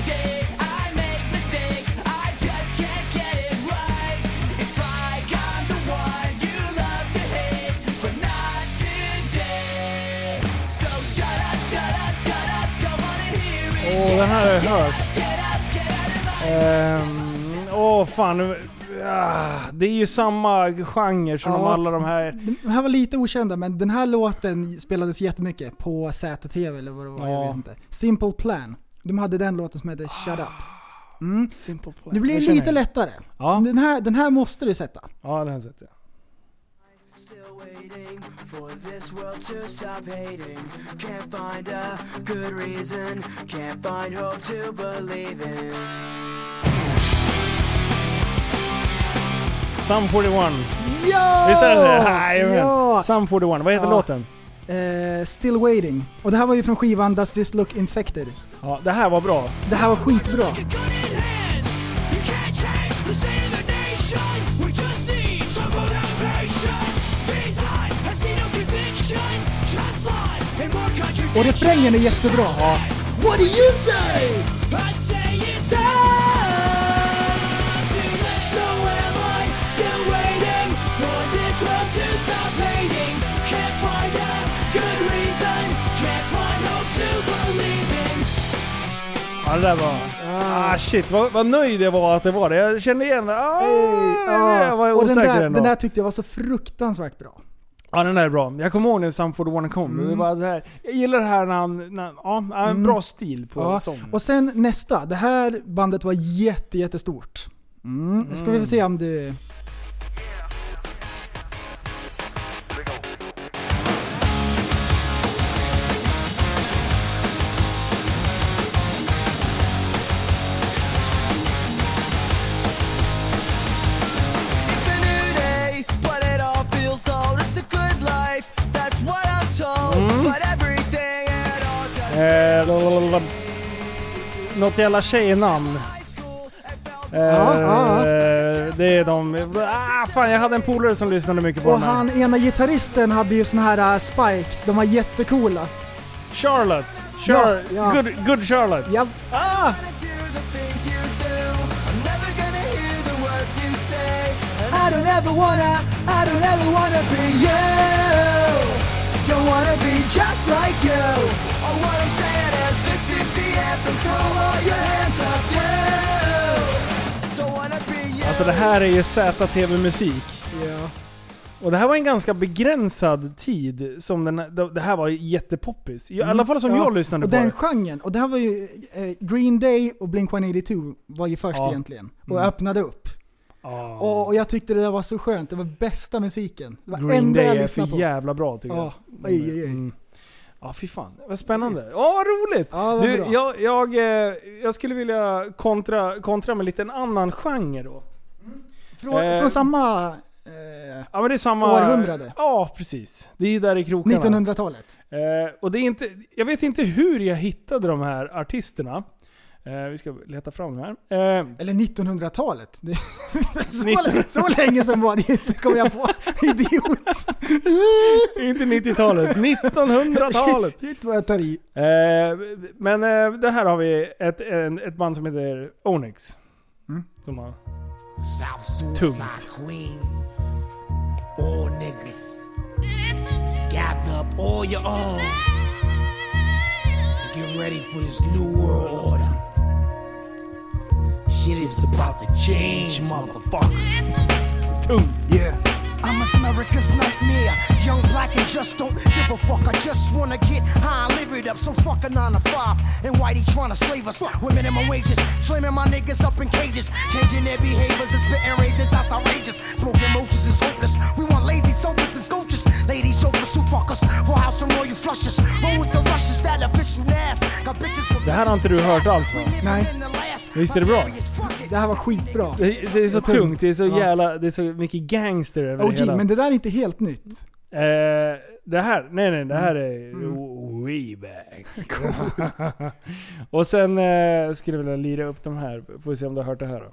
Shit. Åh, den här har jag hört. Ehm, Åh fan. Ah, det är ju samma genre som Ja. de alla de här. De här var lite okända men den här låten spelades jättemycket på ZTV eller vad det var, jag Ja. vet inte. Simple Plan. De hade den låten som hette Shut Up. Mm. Simple plan. Det blir Jag känner lite igen. lättare. Ja. Så den, här, den här måste du sätta. Ja, den har jag sett. Ja. Still waiting for this world to stop hating. Can't find a good reason, can't find hope to believe in. Sum 41. Ja! Visst är det det? Ja! Sum 41. Vad heter Ja. låten? Eh, Still Waiting. Och det här var ju från skivan Does This Look Infected. Ja, det här var bra. Det här var skitbra. Och refrängen är jättebra. What do you say? Det där var... Ah shit, vad, vad nöjd jag var att det var det. Jag kände igen det. Ah, jag var och den där, ändå. den där tyckte jag var så fruktansvärt bra. Ja den där är bra. Jag kommer ihåg när Sum 41 kom. Mm. Det var det här. Jag gillar det här när han... När, ja, en Mm. bra stil på Ja, sången. och sen nästa. Det här bandet var jätte, jättestort. Mm. Nu ska vi få se om du... Eh, lalalala. Något jävla tjejnamn. Eh, Ja, ja. Det är de... Ah, fan, jag hade en polare som lyssnade mycket på Och den här. han ena gitarristen hade ju såna här äh, spikes, de var jättecoola. Charlotte. Char Ja, ja. Good, good Charlotte. Ja. Ah! I don't ever wanna, I don't ever wanna be you. Don't wanna be just like you. Oh, what I'm saying Alltså det här är ju ZTV-musik. Ja. Och det här var en ganska begränsad tid som den, det här var jättepoppis. I alla fall som Mm. Ja, jag lyssnade och på den det. genren, och det här var ju eh, Green Day och Blink-182 var ju först Ja. egentligen. Och Mm. öppnade upp. Ah. Och, och jag tyckte det där var så skönt, det var bästa musiken. Det var Green enda Day jag är för på. jävla bra tycker Ja, jag. oj, oj, oj. Mm. Ja, fy fan. Vad spännande. Åh, vad roligt! Ja, vad du, jag, jag, eh, jag skulle vilja kontra, kontra med lite en annan genre då. Från, Eh, från samma eh, Ja men det är samma... århundrade. Ja, precis. Det är där i krokarna. 1900-talet. Eh, och det är inte, jag vet inte hur jag hittade de här artisterna. Eh, vi ska leta fram de här. Eh, Eller 1900-talet. Det, så, 1900 så länge sedan var det inte, kom jag på. Idiot. inte 90-talet, 1900-talet! Shit vad jag tar i. Eh, men eh, det här har vi ett, en, ett band som heter Onyx. Mm. Som har Tungt. All niggas. Gather up all your arms. Get ready for this new world order. Shit is about to change, motherfucker. tungt. Yeah. I'm a America's nightmare. Young, black, and just don't give a fuck. I just wanna get high and live it up. So fuck a 9 to 5. And whitey trying to slave us Women with minimum wages. Slamming my niggas up in cages. Changing their behaviors and spitting razors. That's outrageous. Smoking roaches is hopeless. We want lazy sofas and sculptures. Ladies, chauffeurs who fuck us. Full house and royal flushes. Roll with the rushes. That official ass. Got bitches with Det här har inte du hört alls va? Nej. Visst är det bra? Det här var skitbra. Det, det är så tungt. tungt, det är så Ja. jävla, det är så mycket gangster över OG, det hela. men det där är inte helt nytt. Eh, det här, nej nej, det här är Mm. way back. och sen eh, skulle jag vilja lira upp de här, får vi se om du har hört det här då.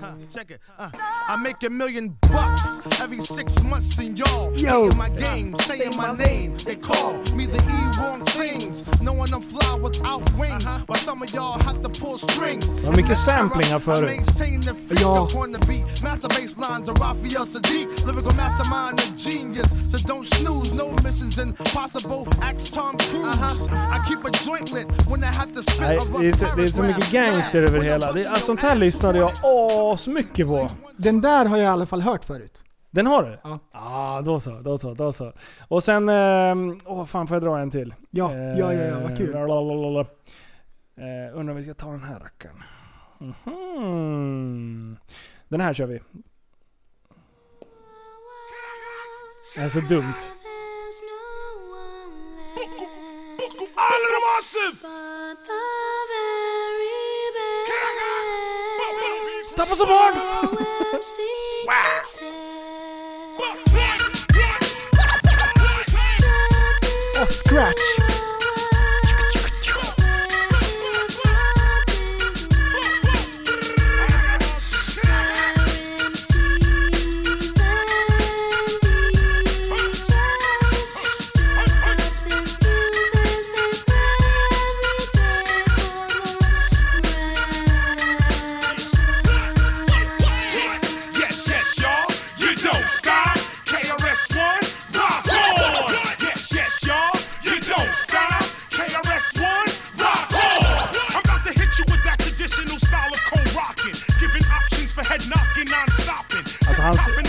Huh, check it. Uh, I make a million bucks every six months, and y'all Yo. in my game, saying my name. They call me the E wrong things, knowing I'm fly without wings. While some of y'all have to pull strings. Det var mycket samplingar I förut. maintain the freak Ja. the beat. Master bass lines of Raphael Sadiq. Lyrical mastermind, a genius. So don't snooze, no missions impossible. Axe Tom Cruise. I keep a joint lit when I have to spit Nej, a det är, så, det är så mycket gangster över hela. Det, alltså, sånt här lyssnade jag asmycket på. Den där har jag i alla fall hört förut. Den har du? Ja. Ah, då så, då så, då så. Och sen... ehm, Åh fan, får jag dra en till? Ja, ja, ja, ja, vad kul. Eh, lalalala. Eh, undrar om vi ska ta den här rackaren. Mhm. Den här kör vi. Det är så dumt. All of! Stop us aboard! Oh, scratch!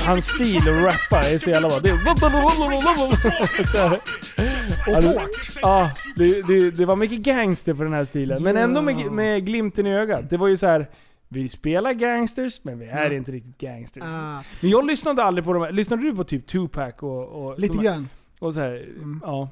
Hans, stil att rappa är så jävla bra. Det är... Ja, det- Ja, det, det, det var mycket gangster på den här stilen. Men ändå med, med glimten i ögat. Det var ju så här. Vi spelar gangsters, men vi är inte riktigt gangsters. Ah, Men jag lyssnade aldrig på de här. Lyssnade du på typ Tupac och... och lite grann. Och så här, ja.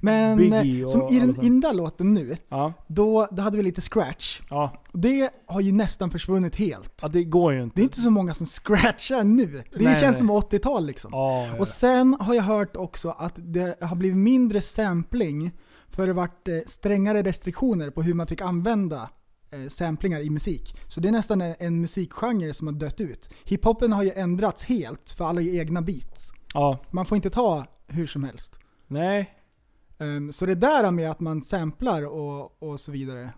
Men Biggie eh, som i den, i den där låten nu, Ja, då, då hade vi lite scratch. ja. Det har ju nästan försvunnit helt. ja, det går ju inte. Det är inte så många som scratchar nu. Det Nej, känns nej. som 80-tal liksom. Ja, ja. Och sen har jag hört också att det har blivit mindre sampling för det har varit eh, strängare restriktioner på hur man fick använda eh, samplingar i musik. Så det är nästan en, en musikgenre som har dött ut. Hiphopen har ju ändrats helt för alla egna beats. ja. Man får inte ta hur som helst. Nej. Ehm, så det där med att man samplar och, och så vidare,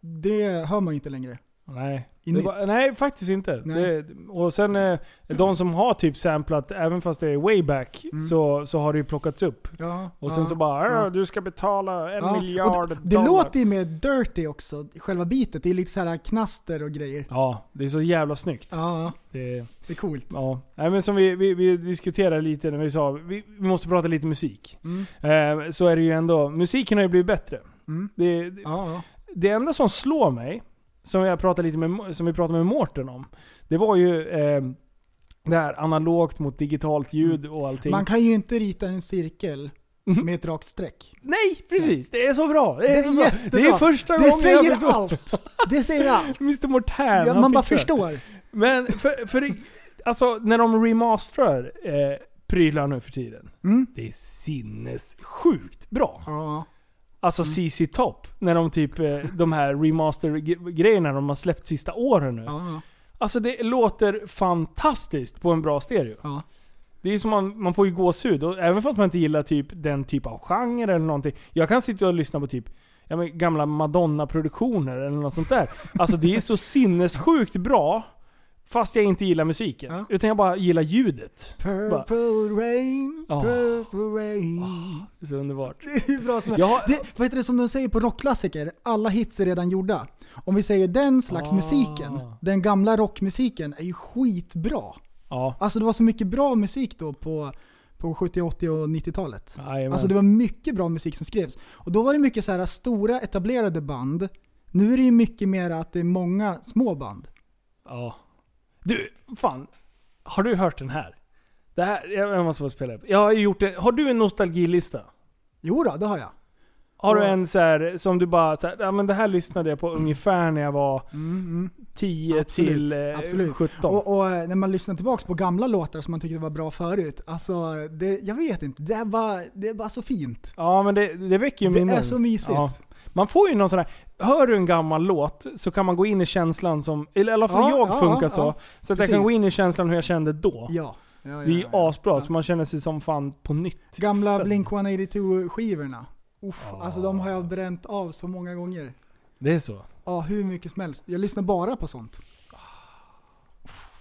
det hör man inte längre. Nej. Det var, nej, faktiskt inte. Nej. Det, och sen eh, de som har typ samplat, även fast det är way back, så, så har det ju plockats upp. Ja, Och sen ja, så bara ja. "Äh, du ska betala en Ja, miljard det, det dollar. låter ju mer dirty också, själva beatet. Det är lite så här knaster och grejer. Ja, det är så jävla snyggt. Ja, Det, det är coolt. ja. Nej, men som vi, vi, vi diskuterade lite när vi sa, vi, vi måste prata lite musik. Mm. Eh, så är det ju ändå, musiken har ju blivit bättre. Mm. Det, det, Ja, ja. det enda som slår mig, som, jag pratade lite med, som vi pratade med Mårten om, det var ju eh, det här analogt mot digitalt ljud och allting. Man kan ju inte rita en cirkel Mhm. med ett rakt streck. Nej, precis! Det är så bra! Det är, Det är så bra. jättebra. Det är första Det gången jag förstår. allt! Det säger allt! Mr Mortan, Ja, man bara fixar. förstår. Men för, för alltså när de remasterar eh, prylar nu för tiden. Mm. Det är sinnessjukt bra. Ja. Alltså CC Top, när de typ, eh, de här remaster-grejerna de har släppt sista åren nu. Ja, Alltså det låter fantastiskt på en bra stereo. ja. Det är som man, man får ju gåshud, och även fast man inte gillar typ den typ av genre eller någonting. Jag kan sitta och lyssna på typ ja, gamla Madonna-produktioner eller något sånt där. Alltså det är så sinnessjukt bra, fast jag inte gillar musiken. Ja. Utan jag bara gillar ljudet. Bara, Purple rain, Ja. purple rain. det är så underbart. Det är bra som Jag har- Det, vad heter det som de säger på rockklassiker? Alla hits är redan gjorda. Om vi säger den slags Ah. musiken, den gamla rockmusiken, är ju skitbra. Ja. Alltså det var så mycket bra musik då på, på 70, 80 och 90-talet. Jajamän. Alltså det var mycket bra musik som skrevs. Och då var det mycket så här stora etablerade band. Nu är det ju mycket mer att det är många små band. Ja. Du, fan. Har du hört den här? Det här, jag måste bara spela upp. Jag har ju gjort en, har du en nostalgilista? Jo då, det har jag. Har du en så här, som du bara så här, ja men det här lyssnade jag på ungefär när jag var Mm, 10 Absolut, till eh, absolut. 17? Och, och eh, när man lyssnar tillbaks på gamla låtar som man tyckte var bra förut, alltså det, jag vet inte, det är bara, det är bara så fint. Ja men det, det väcker ju Det minnen. är så mysigt. Ja. Man får ju någon sån här, hör du en gammal låt så kan man gå in i känslan som, eller i alla fall Ja, jag ja, funkar ja, så. Så att jag kan gå in i känslan hur jag kände då. Ja. det är ju asbra, så man känner sig som fan på nytt. Gamla. Blink 182 skivorna. Uff, Alltså de har jag bränt av så många gånger. Det är så. Ja, hur mycket som helst. Jag lyssnar bara på sånt.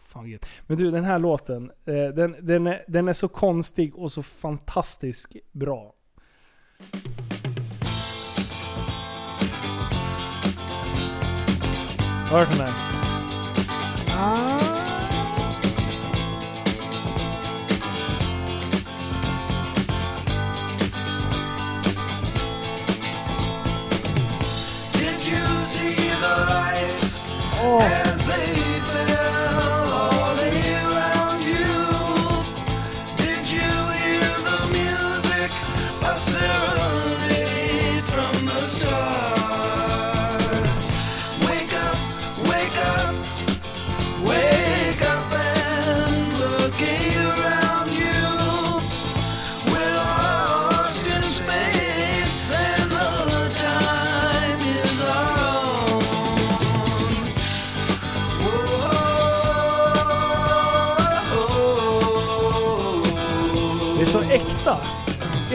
Fan. Men du, den här låten, eh, den, den, är, den är så konstig och så fantastiskt bra. Har du hört den här? Ah. Did you see the lights Oh. as they fell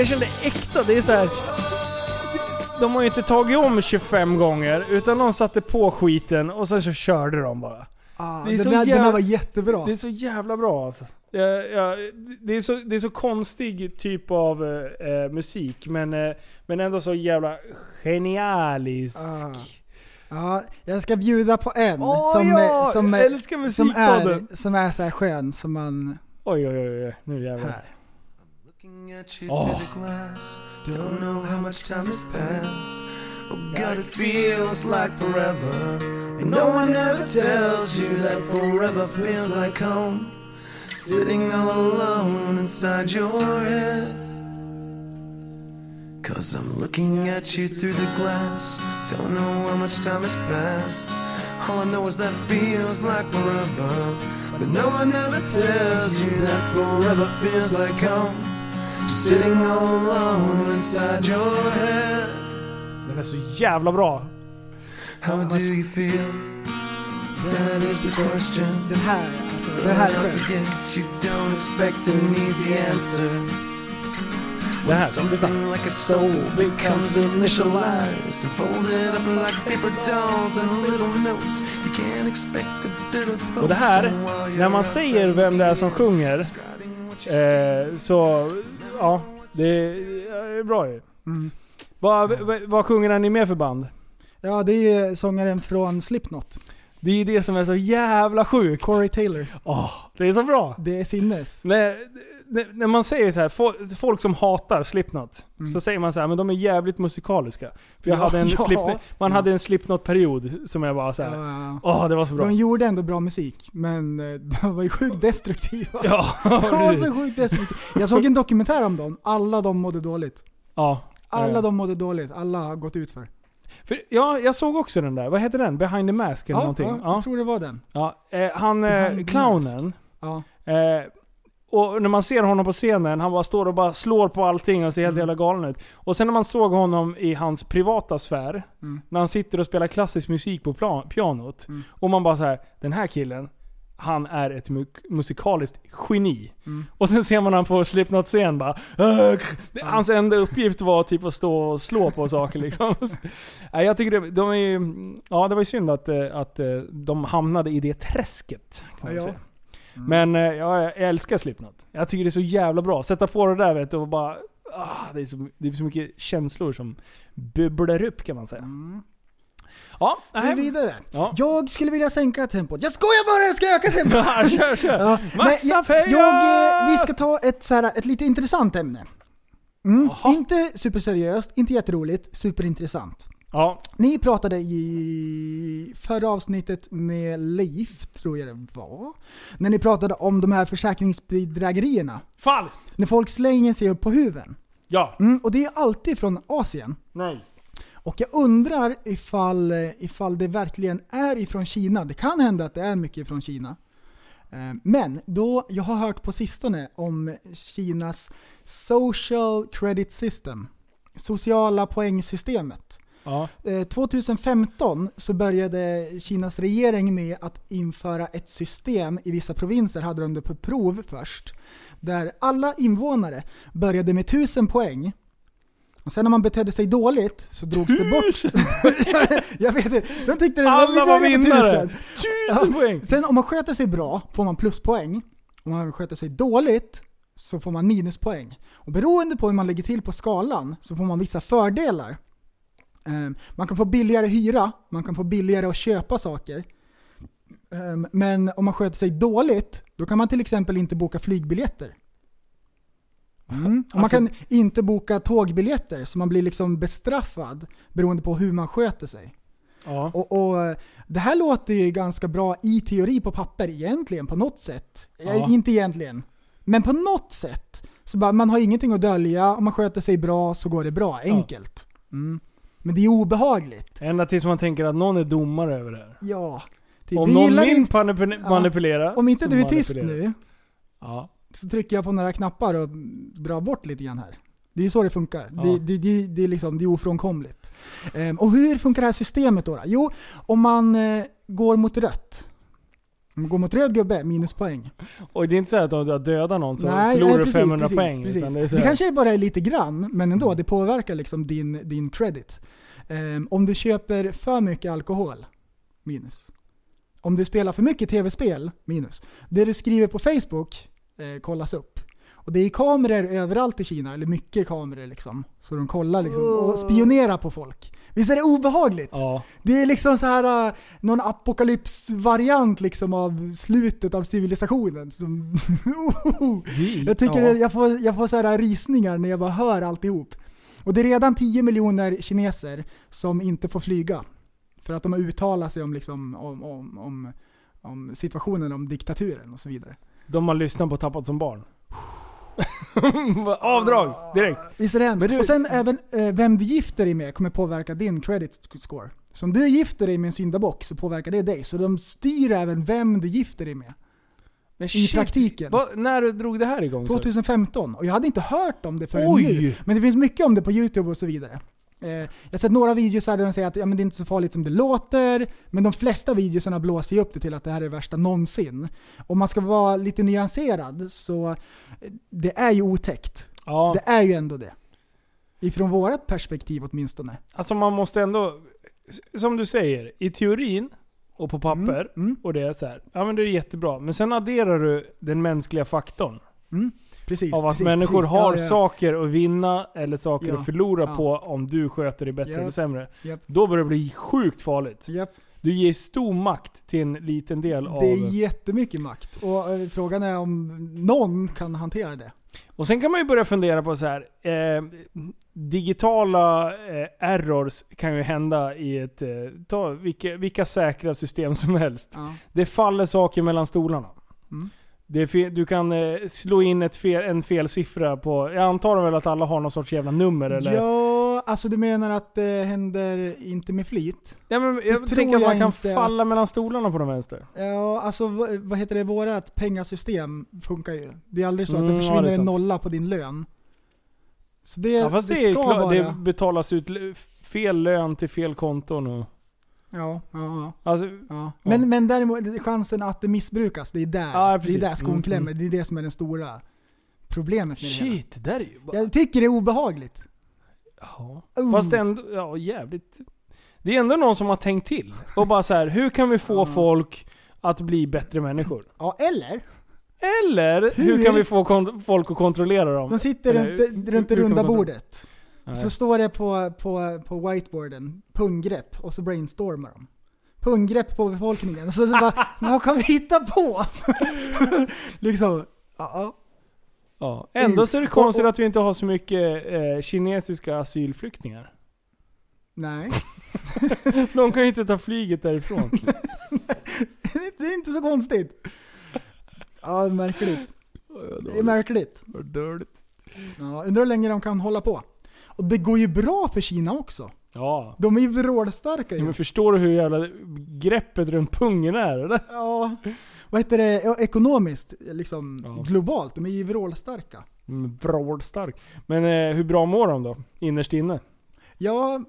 Jag kände äkta. Det är så här. De har ju inte tagit om 25 gånger, utan de satte på skiten och sen så körde de bara. Ah, Det är den, där, den jävla- där var jättebra. Det är så jävla bra alltså. Jag, jag, det, är så, det är så konstig typ av eh, eh, musik, men, eh, men ändå så jävla genialisk. Ah. Ja, jag ska bjuda på en Åh, som, ja! är- som, är- som är, som är så här skön som man... Oj oj oj, oj. nu jävlar. Här. Looking at you through the glass. Don't know how much time has passed. Oh God, it feels like forever. And no one ever tells you that forever feels like home. Sitting all alone inside your head. Cause I'm looking at you through the glass. Don't know how much time has passed. All I know is that it feels like forever. But no one ever tells you that forever feels like home. Sitting all alone inside your head. Den är så jävla bra. How do you feel? That is the question. Den här, alltså, den här är skön. you don't expect an easy answer. Det här, Something like a soul becomes initialized and folded up like paper dolls and little notes. You can't expect a bit of Och det här, när man säger vem det är som sjunger, eh, så ja, det är bra ju. Mm. Vad, vad, vad sjunger han i mer för band? Ja, det är sångaren från Slipknot. Det är ju det som är så jävla sjukt. Corey Taylor. Åh, det är så bra. Det är sinnes. När, när, man säger så här, fo- folk som hatar Slipknot, så säger man så här, men de är jävligt musikaliska. För jag Mm. Ja, hade en ja. Slipknot, man hade en Slipknot-period som jag bara så här, Ja. åh det var så bra. De gjorde ändå bra musik, men eh, de var ju sjukt destruktiva. Ja, de var så sjukt destruktiva. Jag såg en dokumentär om dem, alla de mådde dåligt. Ja. Alla de mådde dåligt, alla har gått ut för. För, ja, jag såg också den där. Vad heter den? Behind the Mask eller Ja, någonting? ja, jag tror det var den. Ja, eh, han, eh, clownen. Ja. Eh, och när man ser honom på scenen, han bara står och bara slår på allting och ser Mm. helt jävla galen ut. Och sen när man såg honom i hans privata sfär, Mm. när han sitter och spelar klassisk musik på plan, pianot. Och man bara så här, den här killen, han är ett mu- musikaliskt geni. Mm. Och sen ser man han på Slipknot-scen bara "Äh, Hans enda uppgift var typ att stå och slå på saker liksom. Nej, jag tycker det, de är Ja, det var ju synd att, eh, att eh, de hamnade i det träsket. Kan man Ja. säga. Men eh, ja, jag älskar Slipknot. Jag tycker det är så jävla bra. Sätta på det där vet du och bara... Ah, det, är så, det är så mycket känslor som bubblar upp kan man säga. Ja, Vi är nej. vidare. Ja. Jag skulle vilja sänka tempot. Jag skojar bara, jag ska öka tempot! Ja, kör, kör. Ja, Maxa Feja! jag, eh, Vi ska ta ett, så här, ett lite intressant ämne. Mm, inte superseriöst, inte jätteroligt, superintressant. Ja. Ni pratade i förra avsnittet med Leif, tror jag det var. När ni pratade om de här försäkringsbedrägerierna. Falskt! När folk slänger sig upp på huven. Ja. Mm, och det är alltid från Asien. Nej. Och jag undrar ifall, ifall det verkligen är ifrån Kina. Det kan hända att det är mycket från Kina. Eh, Men då, jag har hört på sistone om Kinas social credit system. Sociala poängsystemet. Ja. Eh, 2015 så började Kinas regering med att införa ett system i vissa provinser, hade de det på prov först, där alla invånare började med 1000 poäng. Och sen när man betedde sig dåligt så drogs det bort. jag vet inte, de tyckte det Alla var börjar med vinnare. 1000. 1000 poäng. Sen om man sköter sig bra får man pluspoäng. Om man sköter sig dåligt så får man minuspoäng. Och beroende på hur man lägger till på skalan så får man vissa fördelar. Ehm, Man kan få billigare hyra, man kan få billigare att köpa saker. Ehm, Men om man sköter sig dåligt, då kan man till exempel inte boka flygbiljetter. Mm. Och man Alltså- kan inte boka tågbiljetter, så man blir liksom bestraffad beroende på hur man sköter sig. Ja. Och, och Det här låter ju ganska bra i teori på papper egentligen, på något sätt. Eh, Ja. Inte egentligen. Men på något sätt. Så bara, man har ingenting att dölja, om man sköter sig bra så går det bra. Enkelt. Mm. Men det är obehagligt. Ända tills man tänker att någon är domare över det här. Ja. Typ, Om någon vill inte- manipul- Ja. manipulera. Om inte du är tyst nu, Ja. så trycker jag på några knappar och drar bort lite grann här. Det är så det funkar. Ja. Det, det, det, det, är liksom, det är ofrånkomligt. Ehm, och hur funkar det här systemet då? då? Jo, om man eh, går mot rött. Om man går mot röd gubbe, minuspoäng. Och det är inte så att om du har dödat någon så Nej, förlorar du precis, 500 precis, poäng. Precis. Det, det, är så här- kanske bara är lite grann, men ändå. Det påverkar liksom din, din credit. Ehm, om du köper för mycket alkohol, minus. Om du spelar för mycket tv-spel, minus. Det du skriver på Facebook eh, kollas upp. Och det är kameror överallt i Kina, eller mycket kameror liksom. Så de kollar liksom och spionerar på folk. Visst är det obehagligt? Ja. Det är liksom så här uh, någon apokalypsvariant liksom av slutet av civilisationen. Som jag tycker Ja. det, jag får, jag får så här rysningar när jag bara hör alltihop. Och det är redan 10 miljoner kineser som inte får flyga. För att de har uttalat sig om, liksom, om, om, om, om situationen, om diktaturen och så vidare. De har lyssnat på Tappat som barn. Avdrag direkt. Visst är det hemskt? Du- Och sen även eh, vem du gifter dig med kommer påverka din credit score. Så om du gifter dig med en syndabock så påverkar det dig. Så de styr även vem du gifter dig med. Men I shit, praktiken. vad- när drog det här igång? sa du? 2015. Och jag hade inte hört om det förrän Oj! nu. Men det finns mycket om det på YouTube och så vidare. Eh, jag har sett några videos där de säger att ja, men det är inte så farligt som det låter, men de flesta videorna blåser ju upp det till att det här är det värsta någonsin. Om man ska vara lite nyanserad så eh, det är ju otäckt. Ja. Det är ju ändå det. Ifrån vårt perspektiv åtminstone. Alltså man måste ändå, som du säger, i teorin och på papper, Mm, och det är så här, ja men det är jättebra. Men sen adderar du den mänskliga faktorn. Precis, av att precis, människor precis. har Ja, ja. saker att vinna eller saker Ja, att förlora på om du sköter dig bättre Japp, eller sämre. japp. Då börjar det bli sjukt farligt. Du ger stor makt till en liten del av... Det är jättemycket makt. Och eh, frågan är om någon kan hantera det. Och sen kan man ju börja fundera på så här. Eh, digitala eh, errors kan ju hända i ett... Eh, ta vilka, vilka säkra system som helst. Ja. Det faller saker mellan stolarna. Mm. Är du kan eh, slå in ett fel, en fel siffra på... Jag antar väl att alla har någon sorts jävla nummer eller? Ja, alltså du menar att det händer inte med flit? Ja, men jag Det tänker att man kan falla att- mellan stolarna på den vänster. Ja, alltså vad, heter det, vårat pengasystem funkar ju. Det är aldrig så att Mm, det ja, försvinner är en nolla på din lön. Så det, Ja, fast det, det är ska klart, vara... det betalas ut fel lön till fel konton och... Ja, ja, ja. Alltså, ja. Men, men däremot, chansen att det missbrukas, det är där, Ja, det är där skon Mm, klämmer. mm. Det är det som är det stora problemet med det hela. Shit, det där är ju bara... Jag tycker det är obehagligt. Ja. Oh. Fast ändå, ja jävligt... Det är ändå någon som har tänkt till. Och bara så här, hur kan vi få folk att bli bättre människor? Ja, eller? Eller hur, Hur? kan vi få folk att kontrollera dem? De sitter Eller, runt, runt det runda bordet. Så står det på, på, på whiteboarden, punggrepp, och så brainstormar de. Punggrepp på befolkningen. Så, så bara, vad kan vi hitta på? liksom, ja. Ja. Ändå så är det konstigt att vi inte har så mycket eh, kinesiska asylflyktingar. Nej. De kan ju inte ta flyget därifrån. det är inte så konstigt. Ja, det är märkligt. Det är märkligt. Dåligt. Ja, undrar hur länge de kan hålla på. Och det går ju bra för Kina också. Ja. De är ju vrålstarka ja. ju. Men förstår du hur jävla greppet runt pungen är eller? Ja, vad heter det, Ja, ekonomiskt, liksom globalt. De är ju vrålstarka. Mm, Vrålstark. Men eh, hur bra mår de då? Innerst inne? Ja,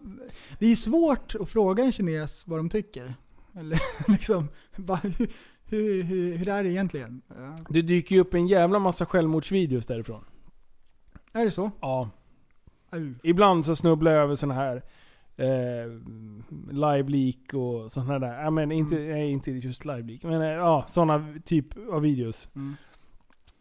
det är ju svårt att fråga en kines vad de tycker. Eller liksom, va, hur, hur, hur, hur är det egentligen? Ja. Det dyker ju upp en jävla massa självmordsvideos därifrån. Är det så? Ja. Ibland så snubblar jag över såna här eh, live leak och sådana där. Ja, men inte, nej, inte just live leak. Men eh, ja, sådana typ av videos. Mm.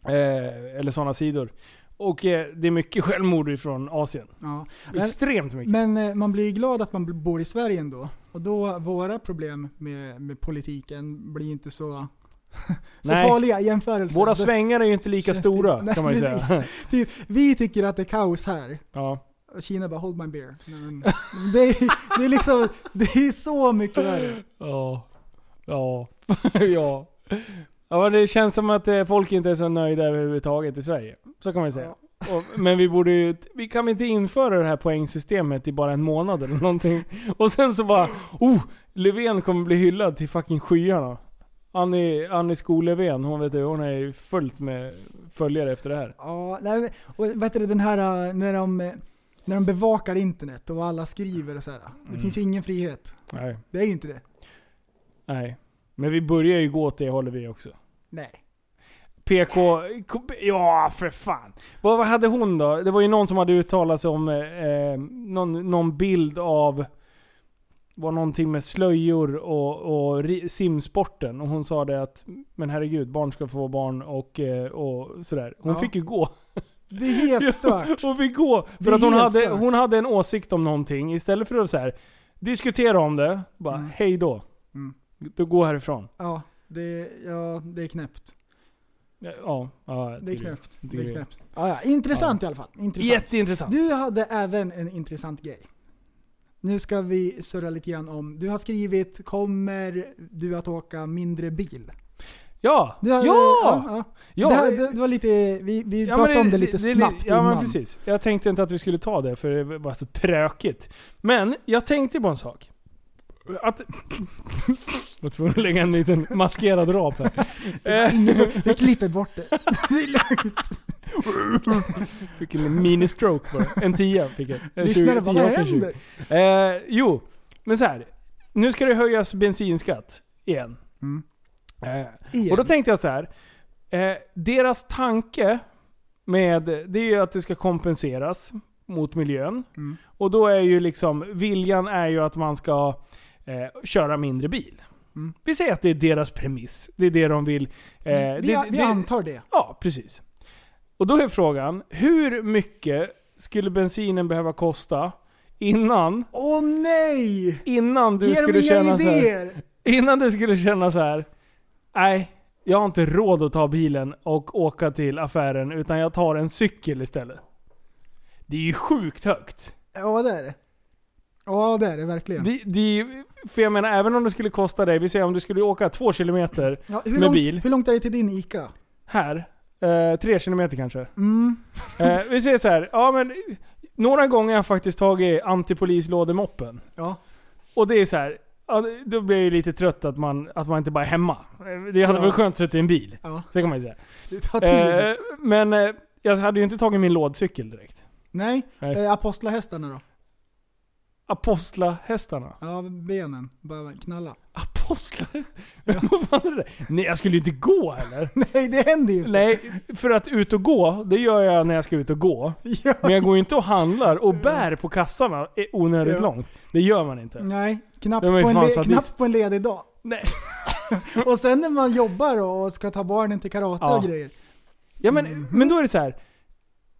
Eh, eller sådana sidor. Och eh, det är mycket självmord från Asien. Ja. Men, Extremt mycket. men eh, man blir glad att man bor i Sverige ändå. Och då, våra problem med, med politiken blir inte så, så Nej. farliga i jämförelse. Våra svängar är ju inte lika stora Nej, kan man ju precis. säga. Typ, vi tycker att det är kaos här. Ja. Och Kina bara 'hold my beer'. Men, det, är, det är liksom, det är så mycket värre. Ja. Ja. ja. Ja, det känns som att eh, folk inte är så nöjda överhuvudtaget i Sverige. Så kan man säga. Och, men vi borde ju, vi kan inte införa det här poängsystemet i bara en månad eller någonting. Och sen så bara, oh! Löfven kommer bli hyllad till fucking skyarna. Annie, Annie Sko-Löfven, hon vet du, hon är ju fullt med följare efter det här. Ja, nej, och vad heter det, den här äh, när de, äh, när de bevakar internet och alla skriver och så här. Det Mm. finns ju ingen frihet. Nej. Det är ju inte det. Nej. Men vi börjar ju gå åt det håller vi också. Nej. PK... Ja, för fan. Vad, vad hade hon då? Det var ju någon som hade uttalat sig om eh, någon, någon bild av... var någonting med slöjor och, och simsporten. Och hon sa det att, men herregud, barn ska få barn och, eh, och sådär. Hon Ja. fick ju gå. Det är helt stört. hon fick gå. För att hon hade, stört. hon hade en åsikt om någonting. Istället för att så här, diskutera om det, bara Mm. hej då. Mm. Då gå härifrån. Ja, det, ja, det är knäppt. Ja, ja Det är knäppt. Det är knäppt. Ja, ja. Intressant i alla fall. Intressant. Jätteintressant. Du hade även en intressant grej. Nu ska vi surra lite grann om, du har skrivit kommer du att åka mindre bil? Ja! Du har, ja! ja, Ja, det, här, det- det, det var lite, vi, vi Ja, pratade men om det lite snabbt Ja innan. men precis. Jag tänkte inte att vi skulle ta det för det var så trökigt. Men jag tänkte på en sak. Att... Jag var tvungen att lägga en liten maskerad rap här. Det som, vi klipper bort det. Det är lugnt. Fick en mini-stroke bara. En tia fick jag. En Lyssnare 20, bara, vad 10 och en 20. händer? Eh, jo, men så här. Nu ska det höjas bensinskatt igen. Mm. Eh, Igen. och då tänkte jag så här. Eh, deras tanke med det är ju att det ska kompenseras mot miljön. Mm. Och då är ju liksom, viljan är ju att man ska eh, köra mindre bil. Mm. Vi säger att det är deras premiss. Det är det de vill. Eh, vi, det, vi det, antar det. Ja, precis. Och då är frågan, hur mycket skulle bensinen behöva kosta innan, Åh nej! innan du Ge dem skulle känna så här, idéer! Innan du skulle känna så här. nej, jag har inte råd att ta bilen och åka till affären, utan jag tar en cykel istället. Det är ju sjukt högt. Ja det är det. Ja det är det verkligen. Det, det, för jag menar, även om det skulle kosta dig, vi säger om du skulle åka två kilometer ja, med långt, bil. hur långt är det till din ICA? här, eh, tre kilometer kanske. Mm. Eh, vi säger så här, ja men några gånger har jag faktiskt tagit antipolislådemoppen. Ja. Och det är så här, ja, då blir jag ju lite trött att man, att man inte bara är hemma. Det hade Ja. varit skönt att sitta i en bil. Ja. Så kan man ju säga. Det tar tid. Eh, men eh, jag hade ju inte tagit min lådcykel direkt. nej, nej. Eh, apostlahästarna då? Apostlahästarna. Ja, benen. Bara knalla. Apostlahästar? Vad fan är det? Nej jag skulle ju inte gå heller. Nej det händer ju inte. Nej, för att ut och gå, det gör jag när jag ska ut och gå. Ja. Men jag går ju inte och handlar och bär på kassarna onödigt Ja. långt. Det gör man inte. Nej, knappt på, en sadist. knappt på en ledig dag. Nej. och sen när man jobbar och ska ta barnen till karate Ja. och grejer. Ja men, Mhm. men då är det så här.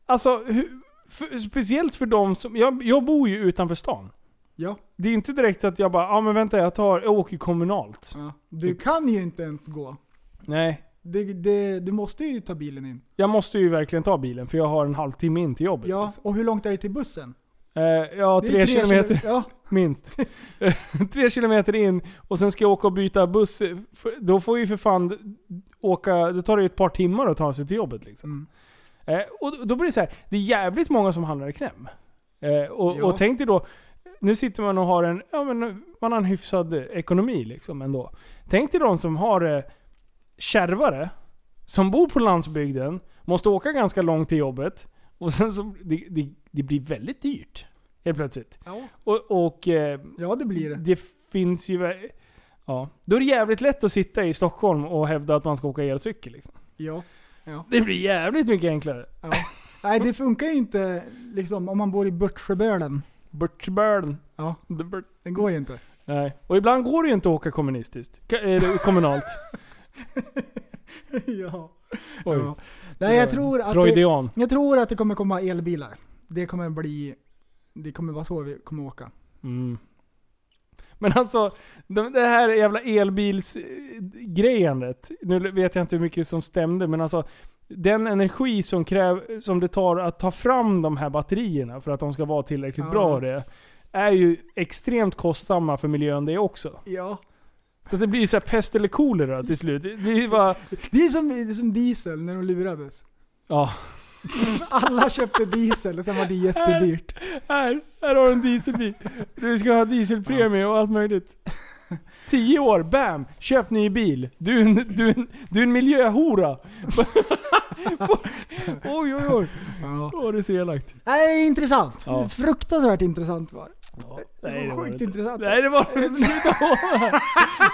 Alltså, hur, för, speciellt för de som... Jag, jag bor ju utanför stan. Ja. Det är inte direkt så att jag bara, ja men vänta jag tar, jag åker kommunalt. ja. Du kan ju inte ens gå. Nej. Det, det, du måste ju ta bilen in. Jag måste ju verkligen ta bilen för jag har en halvtimme in till jobbet. Ja, alltså. och hur långt är det till bussen? Eh, ja, Det är tre kilometer. kilo- Ja, Minst. Tre kilometer in och sen ska jag åka och byta buss. Då får ju för fan åka, då tar det ju ett par timmar att ta sig till jobbet liksom. Mm. Eh, och då blir det så här, det är jävligt många som handlar i kläm. Eh, och, Ja. och tänk dig då, nu sitter man och har en, ja men man har en hyfsad ekonomi liksom ändå. Tänk dig de som har det kärvare, som bor på landsbygden, måste åka ganska långt till jobbet. Och sen så, det, det, det blir väldigt dyrt. Helt plötsligt. Ja. Och, och eh, Ja, det blir det. det finns ju... Ja. Då är det jävligt lätt att sitta i Stockholm och hävda att man ska åka elcykel. Liksom. Ja. ja. Det blir jävligt mycket enklare. ja. Nej, det funkar ju inte liksom, om man bor i Börtsjöbölen. Börtsbörden. Ja, The Burt- det går ju inte. Nej. Och ibland går det ju inte att åka kommunistiskt. Ka- Eller kommunalt. ja. Oj. ja. Nej, jag tror, att det, Freudian. jag tror att det kommer komma elbilar. Det kommer bli... Det kommer vara så vi kommer åka. Mm. Men alltså, de- det här jävla elbilsgrejandet. Nu vet jag inte hur mycket som stämde, men alltså den energi som, kräv, som det tar att ta fram de här batterierna för att de ska vara tillräckligt Ja. bra det, är ju extremt kostsamma för miljön det också. Ja. Så det blir så här pest eller kolera till slut. Det är bara... Det är som, det är som diesel när de lurades. Ja. Alla köpte diesel och sen var det jättedyrt. Här, här har du en dieselbil. Du ska ha dieselpremie och allt möjligt. Tio år, bam! Köp ny bil. Du är en, du är en, du är en miljöhora. oj, oj, oj. Ja. Åh, det är så elakt. Nej, intressant. Ja. Fruktansvärt intressant var det. Nej, det var sjukt intressant. Nej, det var det inte.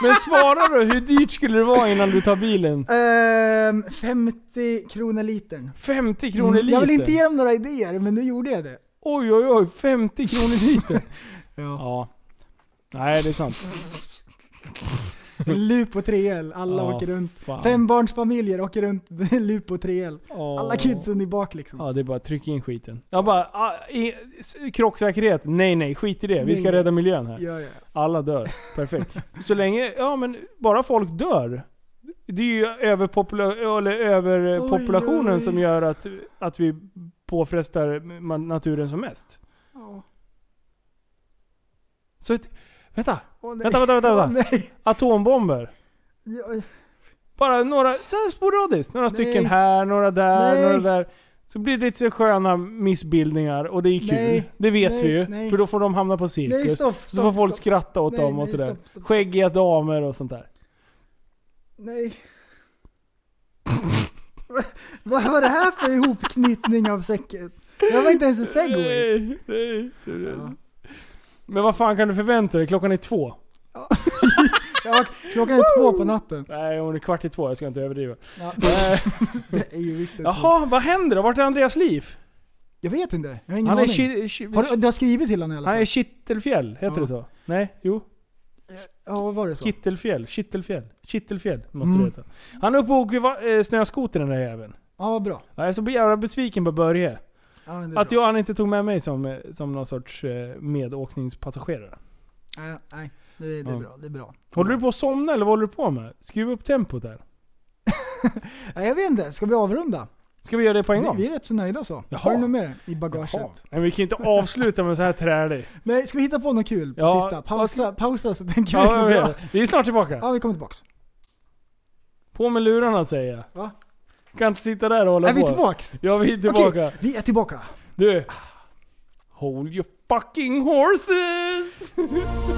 Men svara då, hur dyrt skulle det vara innan du tar bilen? Ehm, 50 kronor litern. 50 kronor Mm, liter? Jag vill inte ge dem några idéer, men nu gjorde jag det. Oj, oj, oj. 50 kronor liter. Ja. ja. Nej, det är sant. En Lupo 3L, alla Ja, åker runt. fan. Fembarnsfamiljer åker runt med en Lupo 3L. Åh. Alla kidsen i bak liksom. Ja, det är bara att trycka in skiten. Jag bara, ah, i, s- krocksäkerhet, nej nej, skit i det. Vi ska Nej. rädda miljön här. Ja, ja. Alla dör. Perfekt. Så länge, ja men bara folk dör. Det är ju överpopula- eller överpopulationen Oj, oj. som gör att, att vi påfrestar naturen som mest. Ja. Så ett, vänta, Åh, nej. vänta, vänta, vänta. Åh, vänta. nej. Atombomber. Ja, Bara några, så här sporadiskt. Några Nej. stycken här, några där, Nej. några där. Så blir det lite sköna missbildningar och det är kul. Nej. Det vet Nej, vi ju. nej. För då får de hamna på cirkus. Nej, stopp, så får stopp, folk stopp. skratta åt Nej, dem och nej, sådär. stopp, stopp. Skäggiga damer och sånt där. Nej. Vad- Vad var det här för ihopknytning av säcken? Det var inte ens en segway. Nej, nej, nej. Men vad fan kan du förvänta dig? Klockan är två. Ja, klockan är två på natten. Nej, hon är kvart i två. Jag ska inte överdriva. Ja, Eh, det är ju visst. Jaha, vad händer då? Vart är Andreas liv? Jag vet inte. Jag har ingen Han är, aning. ki, ki, har du, du har skrivit till honom i alla han fall? är Kittelfjäll, heter Ja. det så? Nej? Jo? Ja, vad var det så? Kittelfjäll? Kittelfjäll? Kittelfjäll måste Mm. det heta. Han är uppe och åker eh, snöskoter den där jäveln. Ja, vad bra. Jag är så jävla besviken på Börje. Ja, men Att bra. jag, han inte tog med mig som, som någon sorts eh, medåkningspassagerare. Nej, nej. Det är, det är Ja. bra. Det är bra. Håller du på att somna eller vad håller du på med? Skruva upp tempot där. Jag vet inte. Ska vi avrunda? Ska vi göra det på en Vi, gång? vi är rätt så nöjda så. Jaha. Har du något mer i bagaget? Jaha. Nej, vi kan inte avsluta med så här trälig. Nej, ska vi hitta på något kul på Ja, sista? Pausa, pausa så tänker vi Ja, vet. vi är snart tillbaka. Ja, vi kommer tillbaks. På med lurarna säger jag. Va? Kan inte sitta där och hålla Är på. vi tillbaks? Ja, vi är tillbaka. Okej, vi är tillbaka. Du. Hold your fucking horses!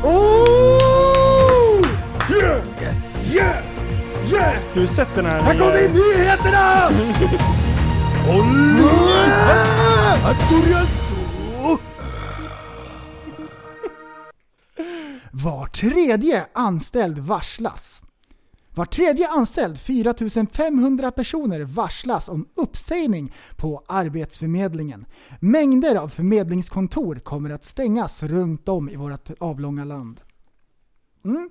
Oh! Yeah! Yes! Yeah! Yeah! Du har sett den här Här kommer nyheterna! Var tredje anställd varslas. Var tredje anställd, 4500 personer, varslas om uppsägning på Arbetsförmedlingen. Mängder av förmedlingskontor kommer att stängas runt om i vårt avlånga land. Mm.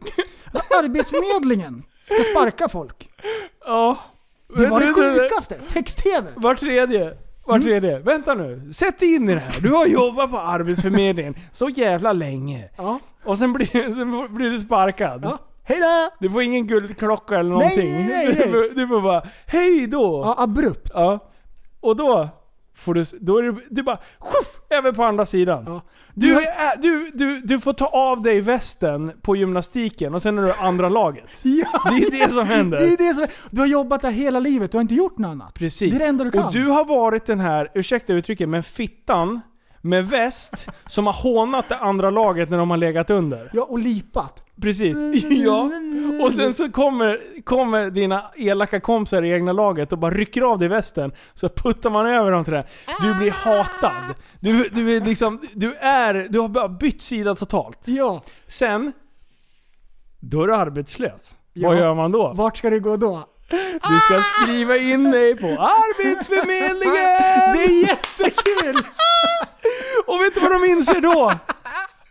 Arbetsförmedlingen ska sparka folk. Ja. Det var det sjukaste! Text-tv! Var tredje. Var Mm. tredje. Vänta nu. Sätt dig in i det här. Du har jobbat på Arbetsförmedlingen så jävla länge. Ja. Och sen blir, sen blir du sparkad. Ja. Hejdå! Du får ingen guldklocka eller Nej, någonting. nej, nej. Du, får- du får bara hej då. Ja, abrupt. Ja. Och då får du, då är det, du bara sjuff, över på andra sidan. Ja. Du, Du har- du, du, du får ta av dig västen på gymnastiken och sen är du andra laget. Ja, Det är det som händer. Det är det som, du har jobbat där hela livet, du har inte gjort något annat. Precis. Det är det enda du kan. Och du har varit den här, ursäkta uttrycket, men fittan med väst som har hånat det andra laget när de har legat under. Ja, och lipat. Precis. Ja. Och sen så kommer, kommer dina elaka kompisar i egna laget och bara rycker av dig västen. Så puttar man över dem till det. Du blir hatad. Du, du, är liksom, du, är, du har bara bytt sida totalt. Ja. Sen, då är du arbetslös. Ja. Vad gör man då? Vart ska det gå då? Du ska skriva in dig på Arbetsförmedlingen! Det är jättekul! Och vet du vad de inser då?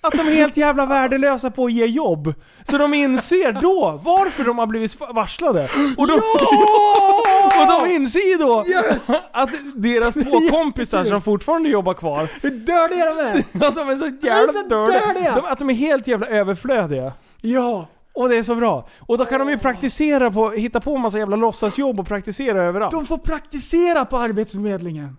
Att de är helt jävla värdelösa på att ge jobb. Så de inser då varför de har blivit varslade. Och de, och de inser ju då att deras två kompisar som fortfarande jobbar kvar, Hur dördiga de är! att de är så jävla är så dördiga. De, att de är helt jävla överflödiga. Ja. Och det är så bra. Och då kan de ju praktisera på, hitta på massa jävla låtsasjobb och praktisera överallt. De får praktisera på Arbetsförmedlingen.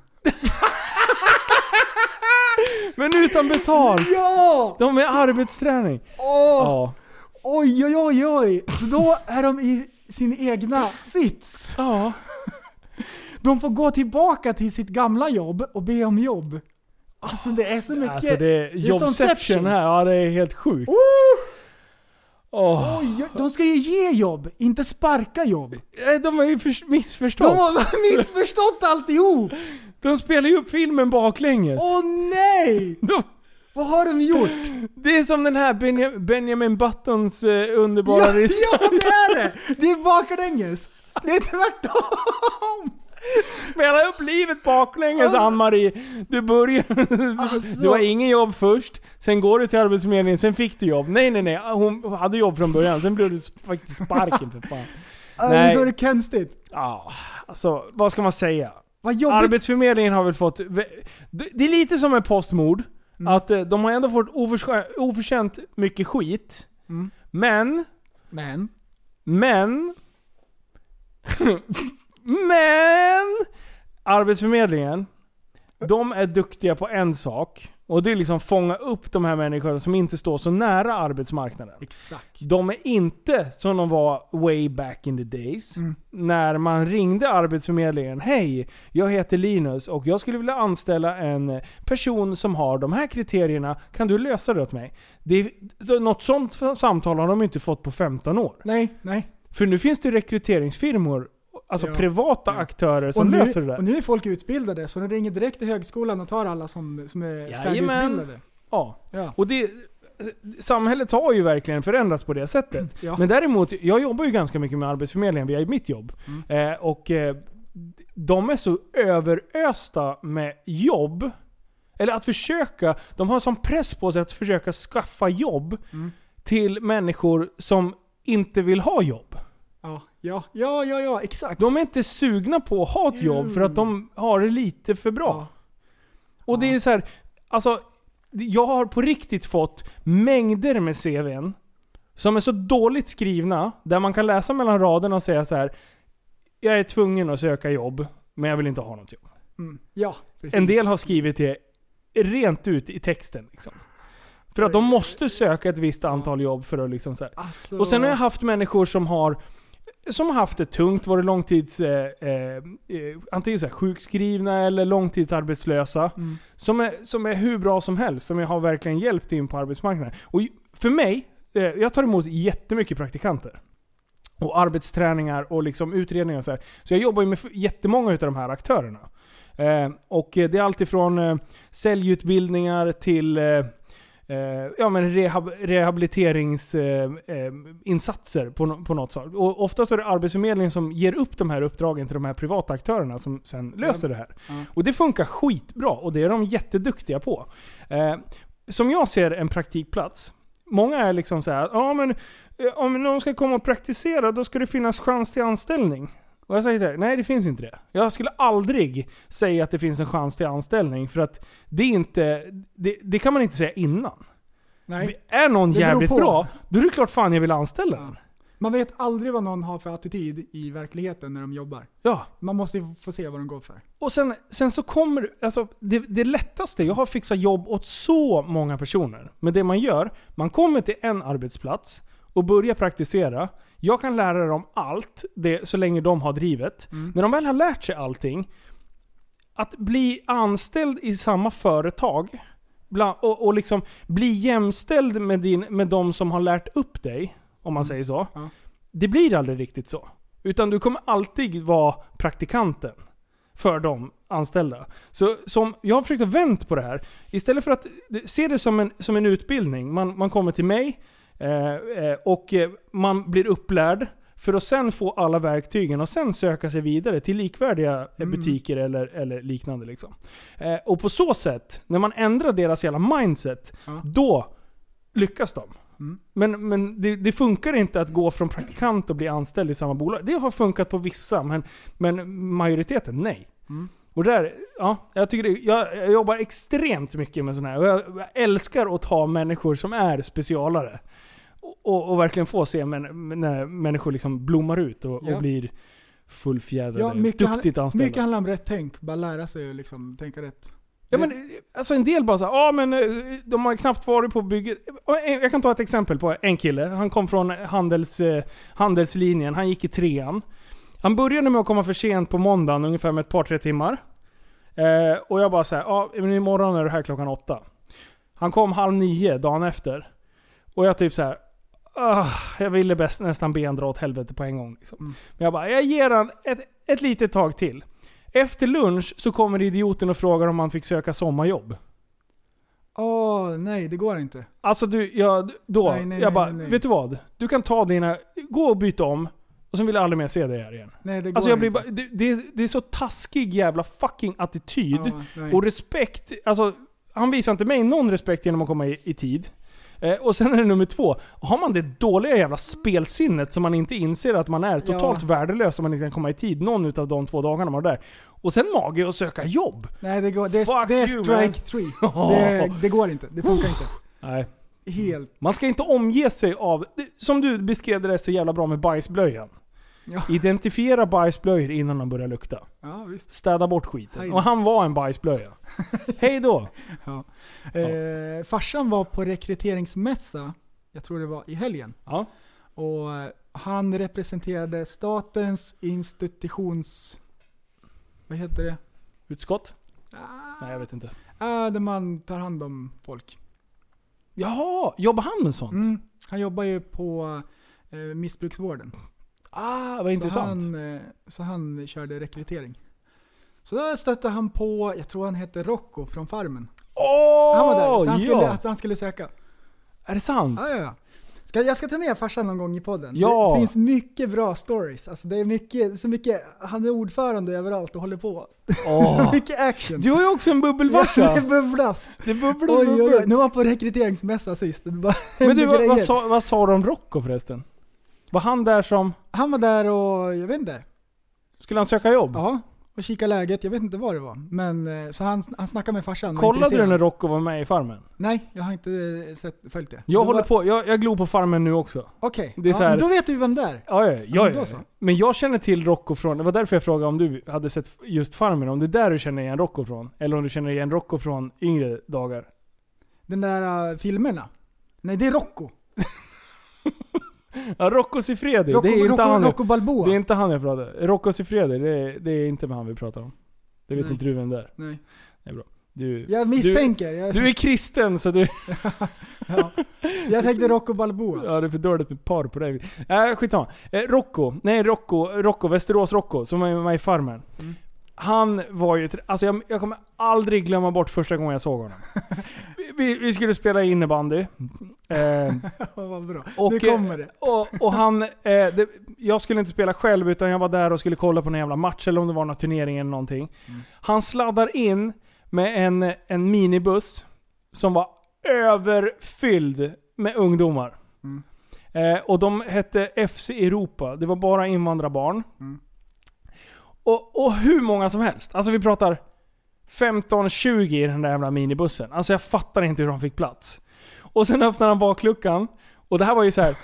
Men utan betalt. Ja! De är arbetsträning. Åh! Ja. Oj, oj, oj, oj. Så då är de i sin egna sits. Ja. De får gå tillbaka till sitt gamla jobb och be om jobb. Alltså det är så mycket... Alltså det är jobbception här. Ja det är helt sjukt. Oh! Åh. Oj, de ska ju ge jobb, inte sparka jobb. De har ju förs- missförstått. De har missförstått alltihop! De spelar ju upp filmen baklänges. Åh nej! De, Vad har de gjort? det är som den här Benja- Benjamin Buttons eh, underbara Ja, ja, det är det! Det är baklänges. Det är tvärtom! Spela upp livet baklänges Ann-Marie. Du börjar... Alltså. Du har ingen jobb först, sen går du till Arbetsförmedlingen, sen fick du jobb. Nej nej nej, hon hade jobb från början, sen blev det faktiskt sparken för fan. Nej. Det är så det konstigt. Ja, alltså vad ska man säga? Vad jobbigt. Arbetsförmedlingen har väl fått... Det är lite som med Postmord. Mm. Att eh, de har ändå fått oförtjänt mycket skit. Mm. Men, Men. men... men! Arbetsförmedlingen, de är duktiga på en sak. Och det är liksom fånga upp de här människorna som inte står så nära arbetsmarknaden. Exakt. De är inte som de var way back in the days. Mm. När man ringde Arbetsförmedlingen. Hej, jag heter Linus och jag skulle vilja anställa en person som har de här kriterierna. Kan du lösa det åt mig? Det, så något sånt samtal har de inte fått på 15 år. Nej, nej. För nu finns det rekryteringsfirmor, alltså Ja, privata ja. aktörer som nu, löser det där. Och nu är folk utbildade, så de ringer direkt till högskolan och tar alla som, som är Jajamän. färdigutbildade. Ja. Ja. Och det, samhället har ju verkligen förändrats på det sättet. Ja. Men däremot, jag jobbar ju ganska mycket med Arbetsförmedlingen via mitt jobb. Mm. Eh, och eh, de är så överösta med jobb. Eller att försöka, de har sån press på sig att försöka skaffa jobb Mm. till människor som inte vill ha jobb. Ja, ja, ja, ja, ja, exakt. De är inte sugna på att ha ett jobb för att de har det lite för bra. Ja. Och det är så här, alltså, jag har på riktigt fått mängder med CVn som är så dåligt skrivna, där man kan läsa mellan raderna och säga så här. Jag är tvungen att söka jobb, men jag vill inte ha något jobb. Mm. Ja, precis. En del har skrivit det rent ut i texten. Liksom. För att de måste söka ett visst antal jobb för att liksom så här. Alltså, Och sen har jag haft människor som har som har haft det tungt, varit långtids... Eh, eh, eh, antingen så sjukskrivna eller långtidsarbetslösa. Mm. Som, är, som är hur bra som helst, som jag har verkligen hjälpt in på arbetsmarknaden. Och för mig, eh, jag tar emot jättemycket praktikanter. Och arbetsträningar och liksom utredningar och så här. Så jag jobbar ju med jättemånga utav de här aktörerna. Eh, och det är alltifrån eh, säljutbildningar till eh, ja, men rehab, rehabiliteringsinsatser eh, eh, på, på något sätt. Och oftast är det Arbetsförmedlingen som ger upp de här uppdragen till de här privata aktörerna som sen löser det här. Ja. Och det funkar skitbra och det är de jätteduktiga på. Eh, som jag ser en praktikplats, många är liksom så här, ja men eh, om någon ska komma och praktisera då ska det finnas chans till anställning. Och jag säger så här, nej det finns inte det. Jag skulle aldrig säga att det finns en chans till anställning för att det är inte, det, det kan man inte säga innan. Nej. Är någon Det jävligt på. bra, då är det klart fan jag vill anställa den. Man vet aldrig vad någon har för attityd i verkligheten när de jobbar. Ja. Man måste ju få se vad de går för. Och sen, sen så kommer alltså det, det lättaste, jag har fixat jobb åt så många personer. Men det man gör, man kommer till en arbetsplats och börjar praktisera. Jag kan lära dem allt, det, så länge de har drivet. När de väl har lärt sig allting, att bli anställd i samma företag, och, och liksom bli jämställd med, din, med de som har lärt upp dig, om man säger så. Ja. Det blir aldrig riktigt så. Utan du kommer alltid vara praktikanten för de anställda. Så som, jag har försökt att vänta på det här. Istället för att se det som en, som en utbildning. Man, man kommer till mig och eh, man blir upplärd för att sen få alla verktygen och sen söka sig vidare till likvärdiga eh, butiker eller, eller liknande. Liksom. Eh, och på så sätt, när man ändrar deras hela mindset, då lyckas de. Men, men det, det funkar inte att gå från praktikant och bli anställd i samma bolag. Det har funkat på vissa, men, men majoriteten nej. Och där, ja, jag, tycker det, jag, jag jobbar extremt mycket med sådana här. Och jag, jag älskar att ta människor som är specialare. Och, och verkligen få se män, när människor liksom blommar ut och, Ja. och blir fullfjädrade. Ja, mycket, duktigt anställda. mycket handlar om rätt tänk. Bara lära sig att liksom tänka rätt. Ja, men, alltså en del bara såhär, ja men eh, de har knappt varit på bygget. En- Jag kan ta ett exempel på en kille. Han kom från handels, eh, handelslinjen, han gick i trean. Han började med att komma för sent på måndagen, ungefär med ett par tre timmar. Eh, och jag bara såhär, ja men imorgon är du här klockan åtta. Han kom halv nio dagen efter. Och jag typ så här. "Ah, jag ville bäst nästan be han dra åt helvete på en gång. Liksom. Men jag bara, jag ger han ett, ett litet tag till. Efter lunch så kommer idioten och frågar om han fick söka sommarjobb. Åh, nej det går inte. Alltså du, jag, då, Nej, nej, jag nej, bara, vet du vad? Du kan ta dina, gå och byta om. Och sen vill jag aldrig mer se dig här igen. Nej det går Alltså jag blir inte. bara, det, det, det är så taskig jävla fucking attityd. Nej. och respekt. Alltså, han visar inte mig någon respekt genom att komma i, i tid. Eh, och sen är det nummer två. Har man det dåliga jävla spelsinnet som man inte inser att man är totalt värdelös om man inte kan komma i tid någon utav de två dagarna man är där. Och sen mage att söka jobb. Nej det går, det är, Fuck det är strike three. Det, det går inte. Det funkar inte. Nej. Helt. Man ska inte omge sig av, som du beskrev det så jävla bra med bajsblöjan. Ja. Identifiera bajsblöjor innan de börjar lukta. Ja, visst. Städa bort skiten. Och han var en bajsblöja. Hej då! Ja. Eh, farsan var på rekryteringsmässa, jag tror det var i helgen. Ja. Och eh, han representerade statens institutions... Vad heter det? Utskott? Nej jag vet inte. Ah, där man tar hand om folk. Jaha, jobbar han med sånt? Mm, han jobbar ju på eh, missbruksvården. Ah, vad så intressant. Han, eh, så han körde rekrytering. Så då stötte han på, jag tror han heter Rocco från Farmen. Åh! han var där, så han, ja. skulle, så han skulle söka. Är det sant? Ja, ja, ja. Ska, jag ska ta med farsan någon gång i podden. Ja. Det finns mycket bra stories. Alltså det är mycket, så mycket, han är ordförande överallt och håller på. Åh. mycket action. Du har ju också en Ja, bubbelvarsa. det bubblas. Det bubblar Oj, oj, oj. bubblar. Nu var han på rekryteringsmässa sist. Men du, vad, vad, sa, vad sa du om Rocco förresten? Var han där som... Han var där och, jag vet inte. Skulle han söka jobb? Ja, och kika läget. Jag vet inte vad det var. Men, eh, så han, han snackade med farsan. Kollade du när Rocco var med i Farmen? Nej, jag har inte eh, sett, följt det. Jag håller var- på, jag, jag glor på Farmen nu också. Okej, är ja, här- men då vet du vem det är. Ja, ja, ja, men ja. så. Men jag känner till Rocco från, det var därför jag frågade om du hade sett just Farmen, om det är där du känner igen Rocco från? Eller om du känner igen Rocco från yngre dagar? Den där uh, filmerna. Nej, det är Rocco. Ja, Rocco Siffredi, Rocco, det är inte Rocco, han. Rocco Balboa. Det är inte han jag pratar Rocco Siffredi, det är, det är inte med han vi pratar om. Det vet Nej. inte du vem det är. Nej. Det är bra. Du, Jag misstänker. Jag, Du, är kristen så du... ja. jag tänkte Rocco Balboa. Ja, det är för dåligt med par på dig. Äh, skitsamma. Eh, Rocco, nej Rocco, Rocco, Västerås Rocco, som var med i Farmen. Mm. Han var ju... Alltså jag, jag kommer aldrig glömma bort första gången jag såg honom. vi, vi skulle spela innebandy. Eh, vad bra. och, nu kommer det. eh, Och, och han... Eh, det, jag skulle inte spela själv utan jag var där och skulle kolla på en jävla match eller om det var någon turnering eller någonting. Han sladdar in med en, en minibuss som var överfylld med ungdomar. Mm. Eh, och de hette FC Europa. Det var bara invandrarbarn. Mm. Och, och hur många som helst. Alltså vi pratar 15-20 i den där jävla minibussen. Alltså jag fattar inte hur de fick plats. Och sen öppnar han bakluckan. Och det här var ju så här.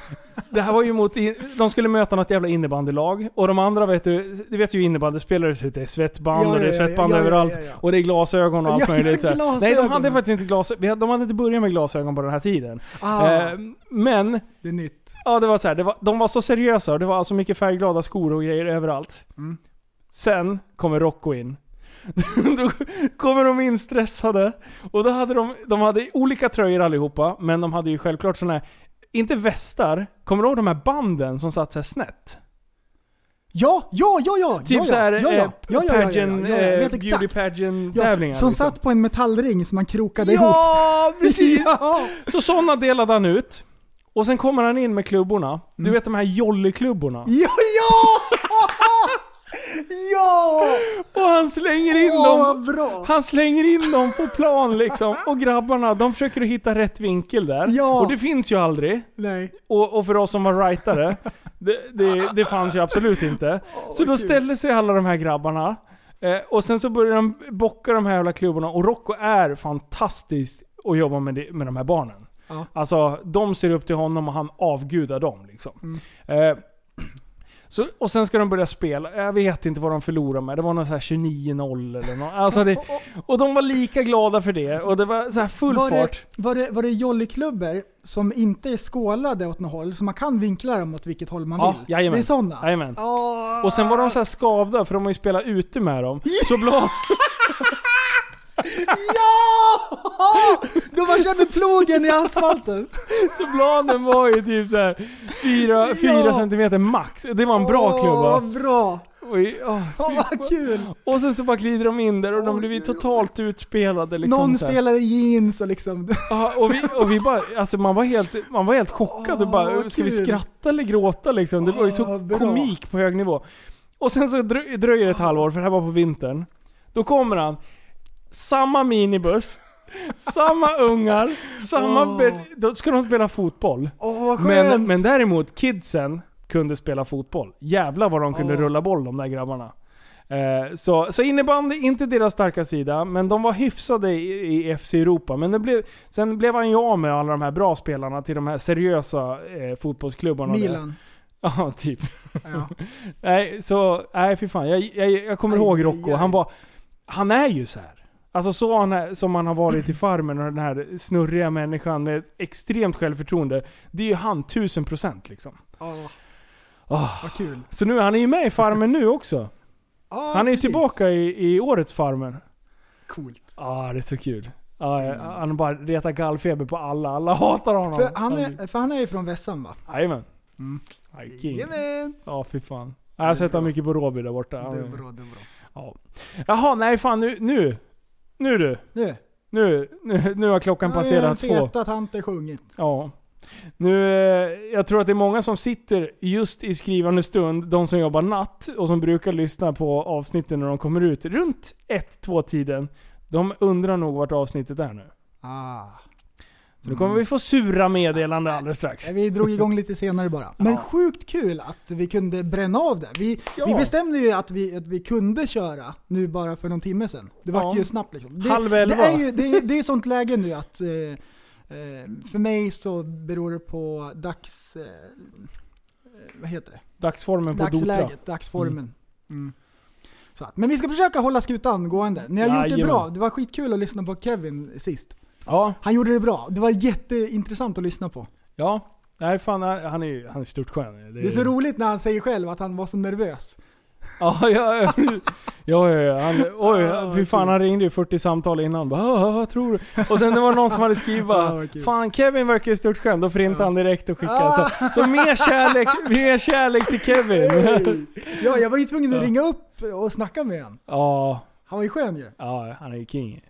Det här var ju mot... De skulle möta något jävla innebandylag. Och de andra vet du, det vet ju innebandyspelare så det är svettband Ja, och det är svettband ja, ja, överallt. Och det är glasögon och allt möjligt. så. Nej, de hade faktiskt inte glasögon. De hade inte börjat med glasögon på den här tiden. Ah, Eh, men det är nytt. Ja, det var så här, det var, de var så seriösa och det var alltså mycket färgglada skor och grejer överallt. Mm. Sen kommer Rocco in. då kommer de in stressade. Och då hade de, de hade olika tröjor allihopa, men de hade ju självklart såna här, inte västar, kommer du ihåg de här banden som satt så här snett? Ja, ja, ja, ja! Typ ja, så här, ja, ja, ja, ja, ja, ja, pageant, ja, ja, beauty pageant Ja, tävlingar. som liksom. satt på en metallring som man krokade ihop. Ja, precis! Så sådana delade han ut. Och sen kommer han in med klubborna. Du vet de här jollyklubborna. Ja, ja! Ja! Och han slänger in Åh, dem. bra! Han slänger in dem på plan liksom. Och grabbarna, de försöker att hitta rätt vinkel där. Ja. Och det finns ju aldrig. Nej. Och, och för oss som var writare, det, det, det fanns ju absolut inte. Så då ställer sig alla de här grabbarna. Eh, och sen så börjar de bocka de här jävla klubborna. Och Rocco är fantastisk att jobba med, det, med de här barnen. Ja. Alltså, de ser upp till honom och han avgudar dem. Liksom. Mm. Eh, så, och sen ska de börja spela. Jag vet inte vad de förlorade med. Det var någon så här 29-0 eller något. Alltså det, och de var lika glada för det. Och det var så här full var fart. Det, var det, var det jollyklubbor som inte är skålade åt något håll, så man kan vinkla dem åt vilket håll man Ja, vill? jajamän. Det är sådana? Jajamän. Och sen var de så här skavda för de har ju spelat ute med dem. Så blad, Ja! Då man körde plogen i asfalten. så bladen var ju typ så här 4 Ja. centimeter max. Det var en bra Åh, klubba. bra! Oj, åh, Åh, vad kul! Och sen så bara glider de in där och de ju totalt utspelade. Liksom, Någon spelar i jeans och liksom... Ja, och vi, och vi bara, alltså man var helt, man var helt chockad och bara, ska vi skratta eller gråta liksom? Det var ju så bra. komik på hög nivå. Och sen så drö- dröjer det ett halvår, för det här var på vintern. Då kommer han, samma minibuss, samma ungar, samma... Be- då ska de spela fotboll. Åh vad Men, skönt! men däremot, kidsen kunde spela fotboll. Jävlar vad de kunde Åh. rulla boll de där grabbarna. Eh, så, så innebandy, inte deras starka sida, men de var hyfsade i, i FC Europa. Men det blev, sen blev han ju av med alla de här bra spelarna till de här seriösa eh, fotbollsklubbarna. Milan. Ja, typ. Ja. nej, så, nej fy fan. Jag, jag, jag kommer Aj, ihåg aj, Rocco. aj. Han var, han är ju så här. Alltså så han är, som han har varit i Farmen och den här snurriga människan med ett extremt självförtroende. Det är ju han tusen procent liksom. Åh, Åh. vad kul. Så nu, han är ju med i Farmen nu också. Ja, Han är ju tillbaka i, i årets Farmen. Coolt. Ja, det är så kul. Ja, Han bara retar gallfeber på alla. Alla hatar honom. För han är, för han är ju från Vässam va? Jajamän. Mm. Jajamän! Ja, fy fan. Jag har sett honom mycket på Råby där borta. Är bra. Ja. Jaha, nej fan nu, nu. Nu du. Nu. Nu, nu, nu har klockan Nu har passerat två. feta tanter sjungit. Ja. Nu, eh, jag tror att det är många som sitter just i skrivande stund, de som jobbar natt och som brukar lyssna på avsnitten när de kommer ut runt 1-2 tiden. De undrar nog vart avsnittet är nu. Ah. Så nu kommer vi få sura meddelande alldeles strax. Vi drog igång lite senare bara. Men sjukt kul att vi kunde bränna av det. Vi, Ja. vi bestämde ju att vi, att vi kunde köra nu bara för någon timme sedan. Det var Ja. ju snabbt liksom. Det, Halv det elva. är ju det är, det är sånt läge nu att eh, eh, för mig så beror det på dags... Eh, vad heter det? Dagsformen på Dotra. Dagsläget, dagsformen. Mm. Så att, men vi ska försöka hålla skutan gående. Ni har gjort det bra. Det var skitkul att lyssna på Kevin sist. Ja, Han gjorde det bra. Det var jätteintressant att lyssna på. ja. Nej fan, han är han är stort skön. Det är så roligt när han säger själv att han var så nervös. Ja, ja, ja. ja. Han, oj, Ja, fy fan han ringde ju 40 samtal innan. Bara, "Ah, vad tror du? Och sen det var någon som hade skrivit bara. Fan Kevin verkar ju stort skön. Då printade han direkt och skickade. Så, så mer, kärlek, mer kärlek till Kevin. Ja, jag var ju tvungen att ringa upp och snacka med honom. Ja, Han var ju skön ju. ja, han är ju king.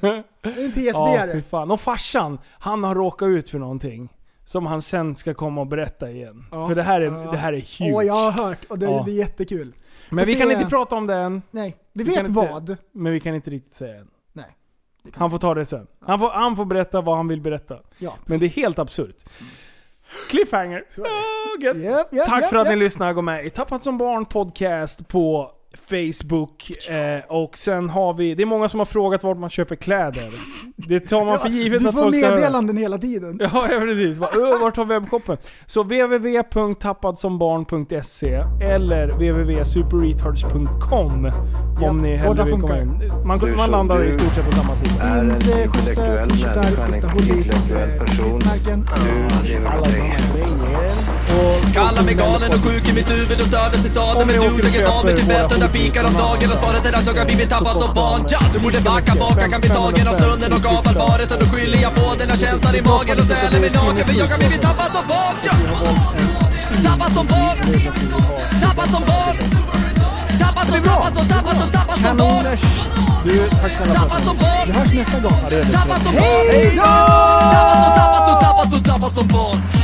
Det är en Ja, TSB-are. fy fan. Och farsan, han har råkat ut för någonting. Som han sen ska komma och berätta igen. Ja. För det här är, Ja. det här är huge. Åh, jag har hört och det, Ja. det är jättekul. Men vi kan se- inte prata om det än. Nej, vi vet kan inte vad. Men vi kan inte riktigt säga än. Nej. det Han får ta det sen. Han får, han får berätta vad han vill berätta. Ja, Men det är helt absurt. Cliffhanger. Ah, gött. Japp, japp, Tack japp, för att ni japp. lyssnar. Gå med i Tappat som barn podcast på Facebook. Eh, och sen har vi, det är många som har frågat vart man köper kläder. Det tar man för givet Du att får folk ska höra. meddelanden hela tiden. Ja, ja precis. Bara, "Öh, Vart har webbshoppen? Så www.tappadsombarn.se eller www.superretards.com Ja, om ni hellre vill komma in. Man, Du man landar du i stort sett på samma sida. är en intellektuell människa, en intellektuell person. Du lever dig. Kallar mig galen och sjuk i mitt huvud och stördes i staden Men du, jag är van vid typ 100 fikar om dagen Och svaret är att jag har blivit tappad som barn. Ja, Du borde backa bak, jag kan bli tagen av stunden och av allvaret. Och då skyller jag på den här känslan i magen och ställer mig naken För jag har blivit tappad som barn. Ja. Tappad som barn. Tappad som barn. Tappad som, tappad som, tappad som, tappad som barn! Du, tack snälla Tappad som barn. Vi hörs nästa gång. Tappad som barn! Tappad som, tappad som, tappad som, tappad som barn